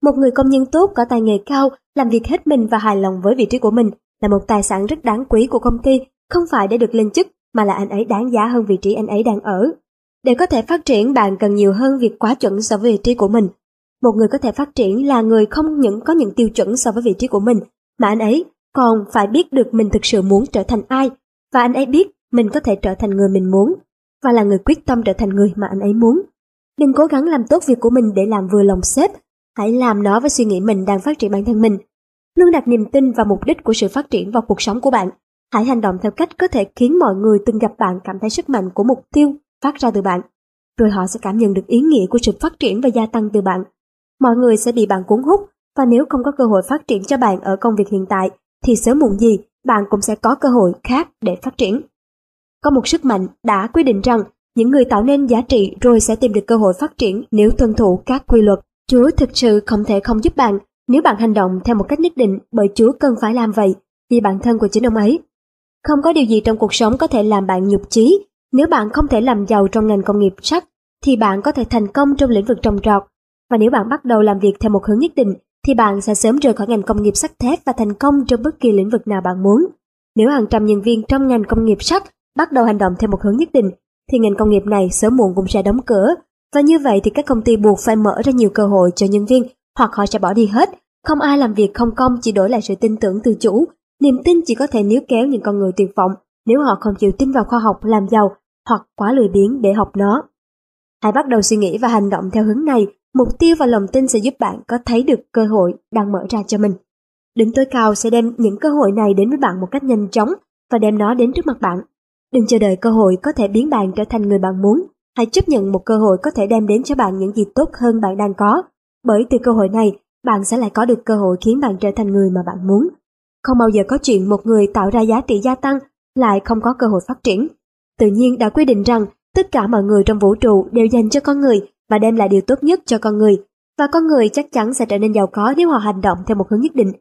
Một người công nhân tốt có tay nghề cao, làm việc hết mình và hài lòng với vị trí của mình là một tài sản rất đáng quý của công ty, không phải để được lên chức mà là anh ấy đáng giá hơn vị trí anh ấy đang ở. Để có thể phát triển bạn cần nhiều hơn việc quá chuẩn so với vị trí của mình. Một người có thể phát triển là người không những có những tiêu chuẩn so với vị trí của mình, mà anh ấy còn phải biết được mình thực sự muốn trở thành ai, và anh ấy biết mình có thể trở thành người mình muốn, và là người quyết tâm trở thành người mà anh ấy muốn. Đừng cố gắng làm tốt việc của mình để làm vừa lòng sếp, hãy làm nó với suy nghĩ mình đang phát triển bản thân mình. Luôn đặt niềm tin vào mục đích của sự phát triển vào cuộc sống của bạn. Hãy hành động theo cách có thể khiến mọi người từng gặp bạn cảm thấy sức mạnh của mục tiêu phát ra từ bạn. Rồi họ sẽ cảm nhận được ý nghĩa của sự phát triển và gia tăng từ bạn. Mọi người sẽ bị bạn cuốn hút và nếu không có cơ hội phát triển cho bạn ở công việc hiện tại thì sớm muộn gì bạn cũng sẽ có cơ hội khác để phát triển. Có một sức mạnh đã quyết định rằng những người tạo nên giá trị rồi sẽ tìm được cơ hội phát triển nếu tuân thủ các quy luật. Chúa thực sự không thể không giúp bạn nếu bạn hành động theo một cách nhất định bởi Chúa cần phải làm vậy vì bản thân của chính ông ấy. Không có điều gì trong cuộc sống có thể làm bạn nhục chí. Nếu bạn không thể làm giàu trong ngành công nghiệp sắt, thì bạn có thể thành công trong lĩnh vực trồng trọt. Và nếu bạn bắt đầu làm việc theo một hướng nhất định, thì bạn sẽ sớm rời khỏi ngành công nghiệp sắt thép và thành công trong bất kỳ lĩnh vực nào bạn muốn. Nếu hàng trăm nhân viên trong ngành công nghiệp sắt bắt đầu hành động theo một hướng nhất định, thì ngành công nghiệp này sớm muộn cũng sẽ đóng cửa. Và như vậy thì các công ty buộc phải mở ra nhiều cơ hội cho nhân viên, hoặc họ sẽ bỏ đi hết. Không ai làm việc không công chỉ đổi lại sự tin tưởng từ chủ. Niềm tin chỉ có thể níu kéo những con người tuyệt vọng nếu họ không chịu tin vào khoa học làm giàu hoặc quá lười biếng để học nó. Hãy bắt đầu suy nghĩ và hành động theo hướng này, mục tiêu và lòng tin sẽ giúp bạn có thấy được cơ hội đang mở ra cho mình. đỉnh tối cao sẽ đem những cơ hội này đến với bạn một cách nhanh chóng và đem nó đến trước mặt bạn. Đừng chờ đợi cơ hội có thể biến bạn trở thành người bạn muốn. Hãy chấp nhận một cơ hội có thể đem đến cho bạn những gì tốt hơn bạn đang có. Bởi từ cơ hội này, bạn sẽ lại có được cơ hội khiến bạn trở thành người mà bạn muốn. Không bao giờ có chuyện một người tạo ra giá trị gia tăng lại không có cơ hội phát triển. Tự nhiên đã quy định rằng tất cả mọi người trong vũ trụ đều dành cho con người và đem lại điều tốt nhất cho con người. Và con người chắc chắn sẽ trở nên giàu có nếu họ hành động theo một hướng nhất định.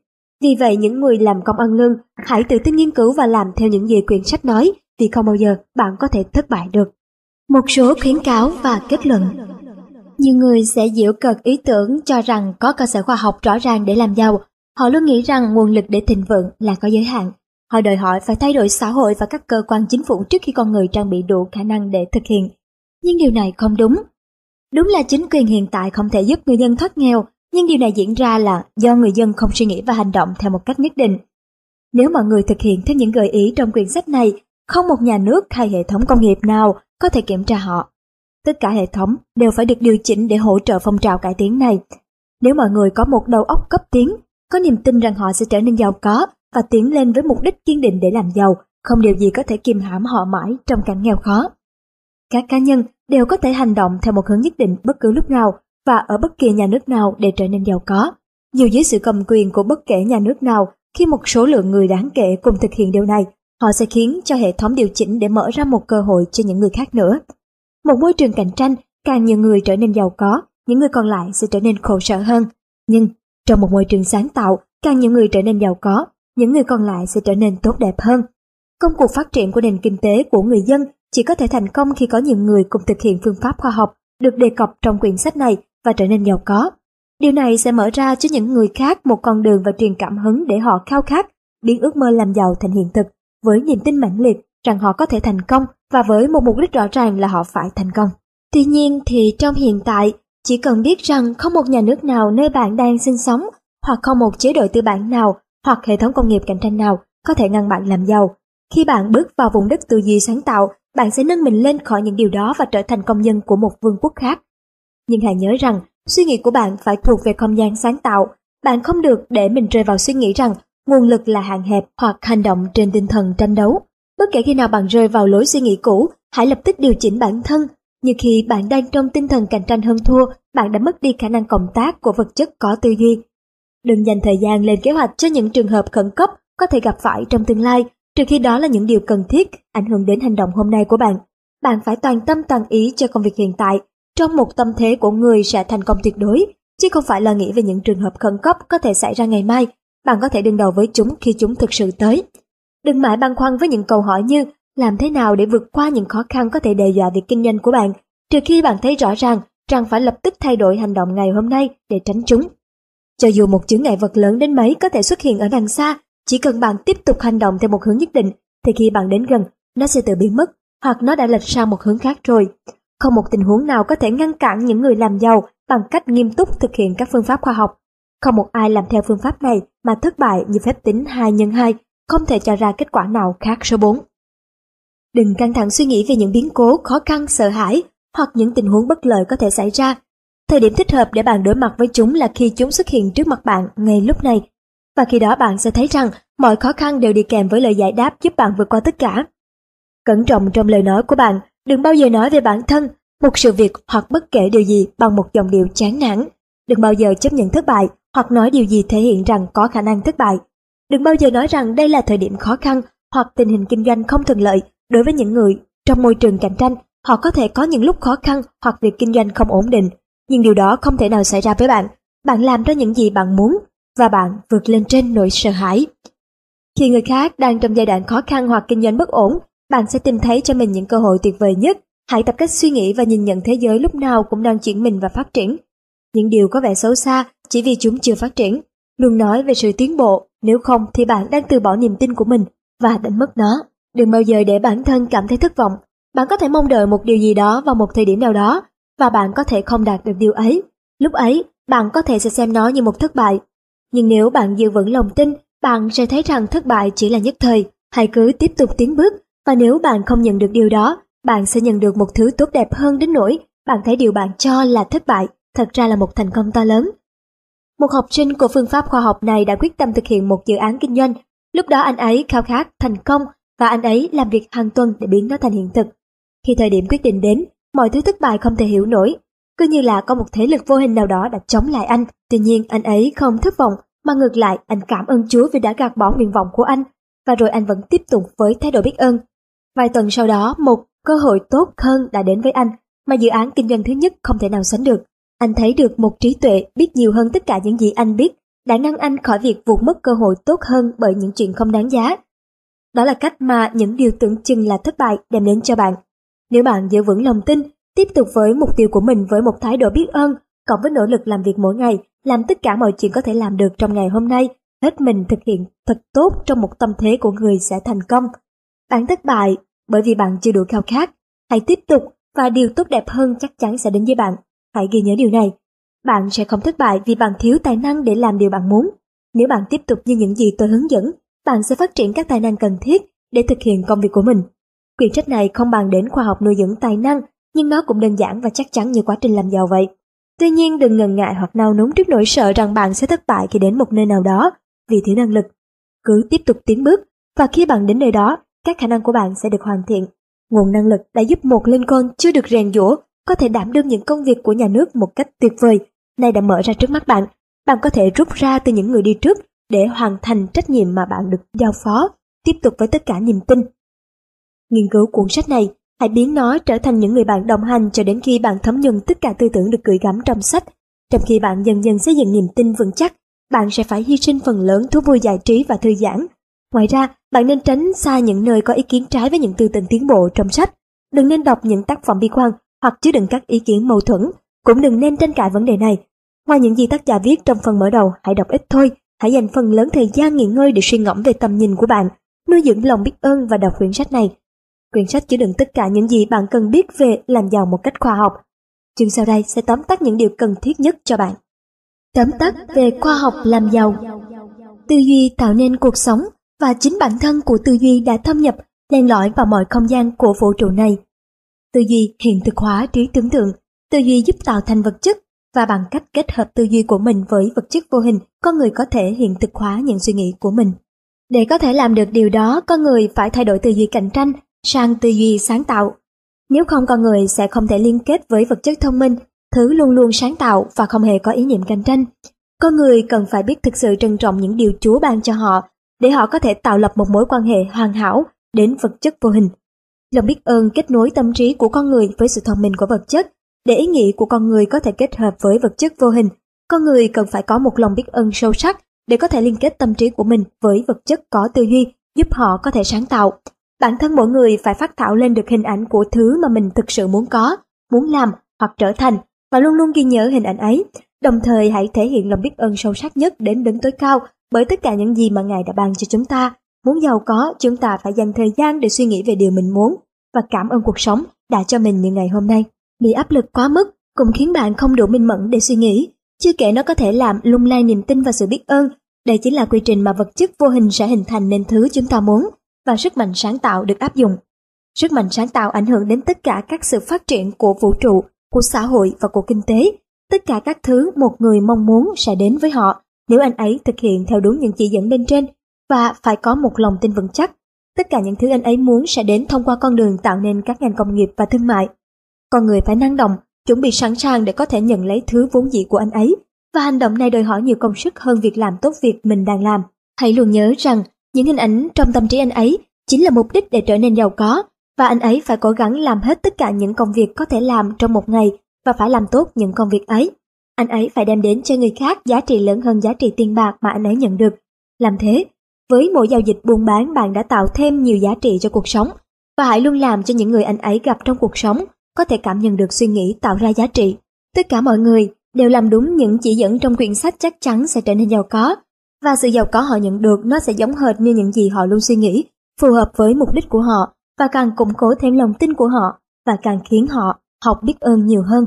Vì vậy những người làm công ăn lương hãy tự tin nghiên cứu và làm theo những gì quyển sách nói thì không bao giờ bạn có thể thất bại được. Một số khuyến cáo và kết luận Nhiều người sẽ diễu cợt ý tưởng cho rằng có cơ sở khoa học rõ ràng để làm giàu. Họ luôn nghĩ rằng nguồn lực để thịnh vượng là có giới hạn. Họ đòi hỏi phải thay đổi xã hội và các cơ quan chính phủ trước khi con người trang bị đủ khả năng để thực hiện. Nhưng điều này không đúng. Đúng là chính quyền hiện tại không thể giúp người dân thoát nghèo, nhưng điều này diễn ra là do người dân không suy nghĩ và hành động theo một cách nhất định. Nếu mọi người thực hiện theo những gợi ý trong quyển sách này không một nhà nước hay hệ thống công nghiệp nào có thể kiểm tra họ. Tất cả hệ thống đều phải được điều chỉnh để hỗ trợ phong trào cải tiến này. Nếu mọi người có một đầu óc cấp tiến, có niềm tin rằng họ sẽ trở nên giàu có và tiến lên với mục đích kiên định để làm giàu, không điều gì có thể kìm hãm họ mãi trong cảnh nghèo khó. Các cá nhân đều có thể hành động theo một hướng nhất định bất cứ lúc nào và ở bất kỳ nhà nước nào để trở nên giàu có. Dù dưới sự cầm quyền của bất kể nhà nước nào, khi một số lượng người đáng kể cùng thực hiện điều này, Họ sẽ khiến cho hệ thống điều chỉnh để mở ra một cơ hội cho những người khác nữa. Một môi trường cạnh tranh, càng nhiều người trở nên giàu có, những người còn lại sẽ trở nên khổ sở hơn. Nhưng trong một môi trường sáng tạo, càng nhiều người trở nên giàu có, những người còn lại sẽ trở nên tốt đẹp hơn. Công cuộc phát triển của nền kinh tế của người dân chỉ có thể thành công khi có nhiều người cùng thực hiện phương pháp khoa học được đề cập trong quyển sách này và trở nên giàu có. Điều này sẽ mở ra cho những người khác một con đường và truyền cảm hứng để họ khao khát biến ước mơ làm giàu thành hiện thực với niềm tin mãnh liệt rằng họ có thể thành công và với một mục đích rõ ràng là họ phải thành công. Tuy nhiên thì trong hiện tại, chỉ cần biết rằng không một nhà nước nào nơi bạn đang sinh sống hoặc không một chế độ tư bản nào hoặc hệ thống công nghiệp cạnh tranh nào có thể ngăn bạn làm giàu. Khi bạn bước vào vùng đất tư duy sáng tạo, bạn sẽ nâng mình lên khỏi những điều đó và trở thành công dân của một vương quốc khác. Nhưng hãy nhớ rằng, suy nghĩ của bạn phải thuộc về không gian sáng tạo. Bạn không được để mình rơi vào suy nghĩ rằng nguồn lực là hạn hẹp hoặc hành động trên tinh thần tranh đấu. Bất kể khi nào bạn rơi vào lối suy nghĩ cũ, hãy lập tức điều chỉnh bản thân. Như khi bạn đang trong tinh thần cạnh tranh hơn thua, bạn đã mất đi khả năng cộng tác của vật chất có tư duy. Đừng dành thời gian lên kế hoạch cho những trường hợp khẩn cấp có thể gặp phải trong tương lai, trừ khi đó là những điều cần thiết ảnh hưởng đến hành động hôm nay của bạn. Bạn phải toàn tâm toàn ý cho công việc hiện tại, trong một tâm thế của người sẽ thành công tuyệt đối, chứ không phải lo nghĩ về những trường hợp khẩn cấp có thể xảy ra ngày mai bạn có thể đương đầu với chúng khi chúng thực sự tới. Đừng mãi băn khoăn với những câu hỏi như làm thế nào để vượt qua những khó khăn có thể đe dọa việc kinh doanh của bạn, trừ khi bạn thấy rõ ràng rằng phải lập tức thay đổi hành động ngày hôm nay để tránh chúng. Cho dù một chướng ngại vật lớn đến mấy có thể xuất hiện ở đằng xa, chỉ cần bạn tiếp tục hành động theo một hướng nhất định, thì khi bạn đến gần, nó sẽ tự biến mất, hoặc nó đã lệch sang một hướng khác rồi. Không một tình huống nào có thể ngăn cản những người làm giàu bằng cách nghiêm túc thực hiện các phương pháp khoa học. Không một ai làm theo phương pháp này mà thất bại như phép tính 2 x 2, không thể cho ra kết quả nào khác số 4. Đừng căng thẳng suy nghĩ về những biến cố, khó khăn, sợ hãi hoặc những tình huống bất lợi có thể xảy ra. Thời điểm thích hợp để bạn đối mặt với chúng là khi chúng xuất hiện trước mặt bạn ngay lúc này. Và khi đó bạn sẽ thấy rằng mọi khó khăn đều đi kèm với lời giải đáp giúp bạn vượt qua tất cả. Cẩn trọng trong lời nói của bạn, đừng bao giờ nói về bản thân, một sự việc hoặc bất kể điều gì bằng một dòng điệu chán nản. Đừng bao giờ chấp nhận thất bại hoặc nói điều gì thể hiện rằng có khả năng thất bại. Đừng bao giờ nói rằng đây là thời điểm khó khăn hoặc tình hình kinh doanh không thuận lợi đối với những người trong môi trường cạnh tranh. Họ có thể có những lúc khó khăn hoặc việc kinh doanh không ổn định, nhưng điều đó không thể nào xảy ra với bạn. Bạn làm ra những gì bạn muốn và bạn vượt lên trên nỗi sợ hãi. Khi người khác đang trong giai đoạn khó khăn hoặc kinh doanh bất ổn, bạn sẽ tìm thấy cho mình những cơ hội tuyệt vời nhất. Hãy tập cách suy nghĩ và nhìn nhận thế giới lúc nào cũng đang chuyển mình và phát triển. Những điều có vẻ xấu xa chỉ vì chúng chưa phát triển. Luôn nói về sự tiến bộ, nếu không thì bạn đang từ bỏ niềm tin của mình và đánh mất nó. Đừng bao giờ để bản thân cảm thấy thất vọng. Bạn có thể mong đợi một điều gì đó vào một thời điểm nào đó và bạn có thể không đạt được điều ấy. Lúc ấy, bạn có thể sẽ xem nó như một thất bại. Nhưng nếu bạn giữ vững lòng tin, bạn sẽ thấy rằng thất bại chỉ là nhất thời. Hãy cứ tiếp tục tiến bước và nếu bạn không nhận được điều đó, bạn sẽ nhận được một thứ tốt đẹp hơn đến nỗi bạn thấy điều bạn cho là thất bại thật ra là một thành công to lớn. Một học sinh của phương pháp khoa học này đã quyết tâm thực hiện một dự án kinh doanh. Lúc đó anh ấy khao khát thành công và anh ấy làm việc hàng tuần để biến nó thành hiện thực. Khi thời điểm quyết định đến, mọi thứ thất bại không thể hiểu nổi. Cứ như là có một thế lực vô hình nào đó đã chống lại anh. Tuy nhiên anh ấy không thất vọng, mà ngược lại anh cảm ơn Chúa vì đã gạt bỏ nguyện vọng của anh. Và rồi anh vẫn tiếp tục với thái độ biết ơn. Vài tuần sau đó, một cơ hội tốt hơn đã đến với anh, mà dự án kinh doanh thứ nhất không thể nào sánh được. Anh thấy được một trí tuệ biết nhiều hơn tất cả những gì anh biết, đã ngăn anh khỏi việc vụt mất cơ hội tốt hơn bởi những chuyện không đáng giá. Đó là cách mà những điều tưởng chừng là thất bại đem đến cho bạn. Nếu bạn giữ vững lòng tin, tiếp tục với mục tiêu của mình với một thái độ biết ơn, cộng với nỗ lực làm việc mỗi ngày, làm tất cả mọi chuyện có thể làm được trong ngày hôm nay, hết mình thực hiện thật tốt trong một tâm thế của người sẽ thành công. Bạn thất bại bởi vì bạn chưa đủ khao khát. Hãy tiếp tục và điều tốt đẹp hơn chắc chắn sẽ đến với bạn. Hãy ghi nhớ điều này. Bạn sẽ không thất bại vì bạn thiếu tài năng để làm điều bạn muốn. Nếu bạn tiếp tục như những gì tôi hướng dẫn, bạn sẽ phát triển các tài năng cần thiết để thực hiện công việc của mình. Quyển trách này không bàn đến khoa học nuôi dưỡng tài năng, nhưng nó cũng đơn giản và chắc chắn như quá trình làm giàu vậy. Tuy nhiên đừng ngần ngại hoặc nao núng trước nỗi sợ rằng bạn sẽ thất bại khi đến một nơi nào đó vì thiếu năng lực. Cứ tiếp tục tiến bước và khi bạn đến nơi đó, các khả năng của bạn sẽ được hoàn thiện. Nguồn năng lực đã giúp một Lincoln chưa được rèn giũa có thể đảm đương những công việc của nhà nước một cách tuyệt vời, nay đã mở ra trước mắt bạn. Bạn có thể rút ra từ những người đi trước để hoàn thành trách nhiệm mà bạn được giao phó, tiếp tục với tất cả niềm tin. Nghiên cứu cuốn sách này, hãy biến nó trở thành những người bạn đồng hành cho đến khi bạn thấm nhuần tất cả tư tưởng được gửi gắm trong sách. Trong khi bạn dần dần xây dựng niềm tin vững chắc, bạn sẽ phải hy sinh phần lớn thú vui giải trí và thư giãn. Ngoài ra, bạn nên tránh xa những nơi có ý kiến trái với những tư tưởng tiến bộ trong sách. Đừng nên đọc những tác phẩm bi quan hoặc chứa đựng các ý kiến mâu thuẫn, cũng đừng nên tranh cãi vấn đề này. Ngoài những gì tác giả viết trong phần mở đầu, hãy đọc ít thôi, hãy dành phần lớn thời gian nghỉ ngơi để suy ngẫm về tầm nhìn của bạn, nuôi dưỡng lòng biết ơn và đọc quyển sách này. Quyển sách chứa đựng tất cả những gì bạn cần biết về làm giàu một cách khoa học. Chương sau đây sẽ tóm tắt những điều cần thiết nhất cho bạn. Tóm tắt về khoa học làm giàu Tư duy tạo nên cuộc sống và chính bản thân của tư duy đã thâm nhập, len lỏi vào mọi không gian của vũ trụ này. Tư duy hiện thực hóa trí tưởng tượng, tư duy giúp tạo thành vật chất và bằng cách kết hợp tư duy của mình với vật chất vô hình, con người có thể hiện thực hóa những suy nghĩ của mình. Để có thể làm được điều đó, con người phải thay đổi tư duy cạnh tranh sang tư duy sáng tạo. Nếu không con người sẽ không thể liên kết với vật chất thông minh, thứ luôn luôn sáng tạo và không hề có ý niệm cạnh tranh. Con người cần phải biết thực sự trân trọng những điều Chúa ban cho họ, để họ có thể tạo lập một mối quan hệ hoàn hảo đến vật chất vô hình. Lòng biết ơn kết nối tâm trí của con người với sự thông minh của vật chất, để ý nghĩ của con người có thể kết hợp với vật chất vô hình. Con người cần phải có một lòng biết ơn sâu sắc để có thể liên kết tâm trí của mình với vật chất có tư duy, giúp họ có thể sáng tạo. Bản thân mỗi người phải phát thảo lên được hình ảnh của thứ mà mình thực sự muốn có, muốn làm hoặc trở thành và luôn luôn ghi nhớ hình ảnh ấy. Đồng thời hãy thể hiện lòng biết ơn sâu sắc nhất đến đứng tối cao bởi tất cả những gì mà Ngài đã ban cho chúng ta. Muốn giàu có, chúng ta phải dành thời gian để suy nghĩ về điều mình muốn và cảm ơn cuộc sống đã cho mình những ngày hôm nay. Bị áp lực quá mức cũng khiến bạn không đủ minh mẫn để suy nghĩ. Chưa kể nó có thể làm lung lay niềm tin và sự biết ơn. Đây chính là quy trình mà vật chất vô hình sẽ hình thành nên thứ chúng ta muốn và sức mạnh sáng tạo được áp dụng. Sức mạnh sáng tạo ảnh hưởng đến tất cả các sự phát triển của vũ trụ, của xã hội và của kinh tế. Tất cả các thứ một người mong muốn sẽ đến với họ nếu anh ấy thực hiện theo đúng những chỉ dẫn bên trên và phải có một lòng tin vững chắc. Tất cả những thứ anh ấy muốn sẽ đến thông qua con đường tạo nên các ngành công nghiệp và thương mại. Con người phải năng động, chuẩn bị sẵn sàng để có thể nhận lấy thứ vốn dĩ của anh ấy và hành động này đòi hỏi nhiều công sức hơn việc làm tốt việc mình đang làm. Hãy luôn nhớ rằng những hình ảnh trong tâm trí anh ấy chính là mục đích để trở nên giàu có và anh ấy phải cố gắng làm hết tất cả những công việc có thể làm trong một ngày và phải làm tốt những công việc ấy. Anh ấy phải đem đến cho người khác giá trị lớn hơn giá trị tiền bạc mà anh ấy nhận được. Làm thế, với mỗi giao dịch buôn bán bạn đã tạo thêm nhiều giá trị cho cuộc sống và hãy luôn làm cho những người anh ấy gặp trong cuộc sống có thể cảm nhận được suy nghĩ tạo ra giá trị. Tất cả mọi người đều làm đúng những chỉ dẫn trong quyển sách chắc chắn sẽ trở nên giàu có và sự giàu có họ nhận được nó sẽ giống hệt như những gì họ luôn suy nghĩ, phù hợp với mục đích của họ và càng củng cố thêm lòng tin của họ và càng khiến họ học biết ơn nhiều hơn.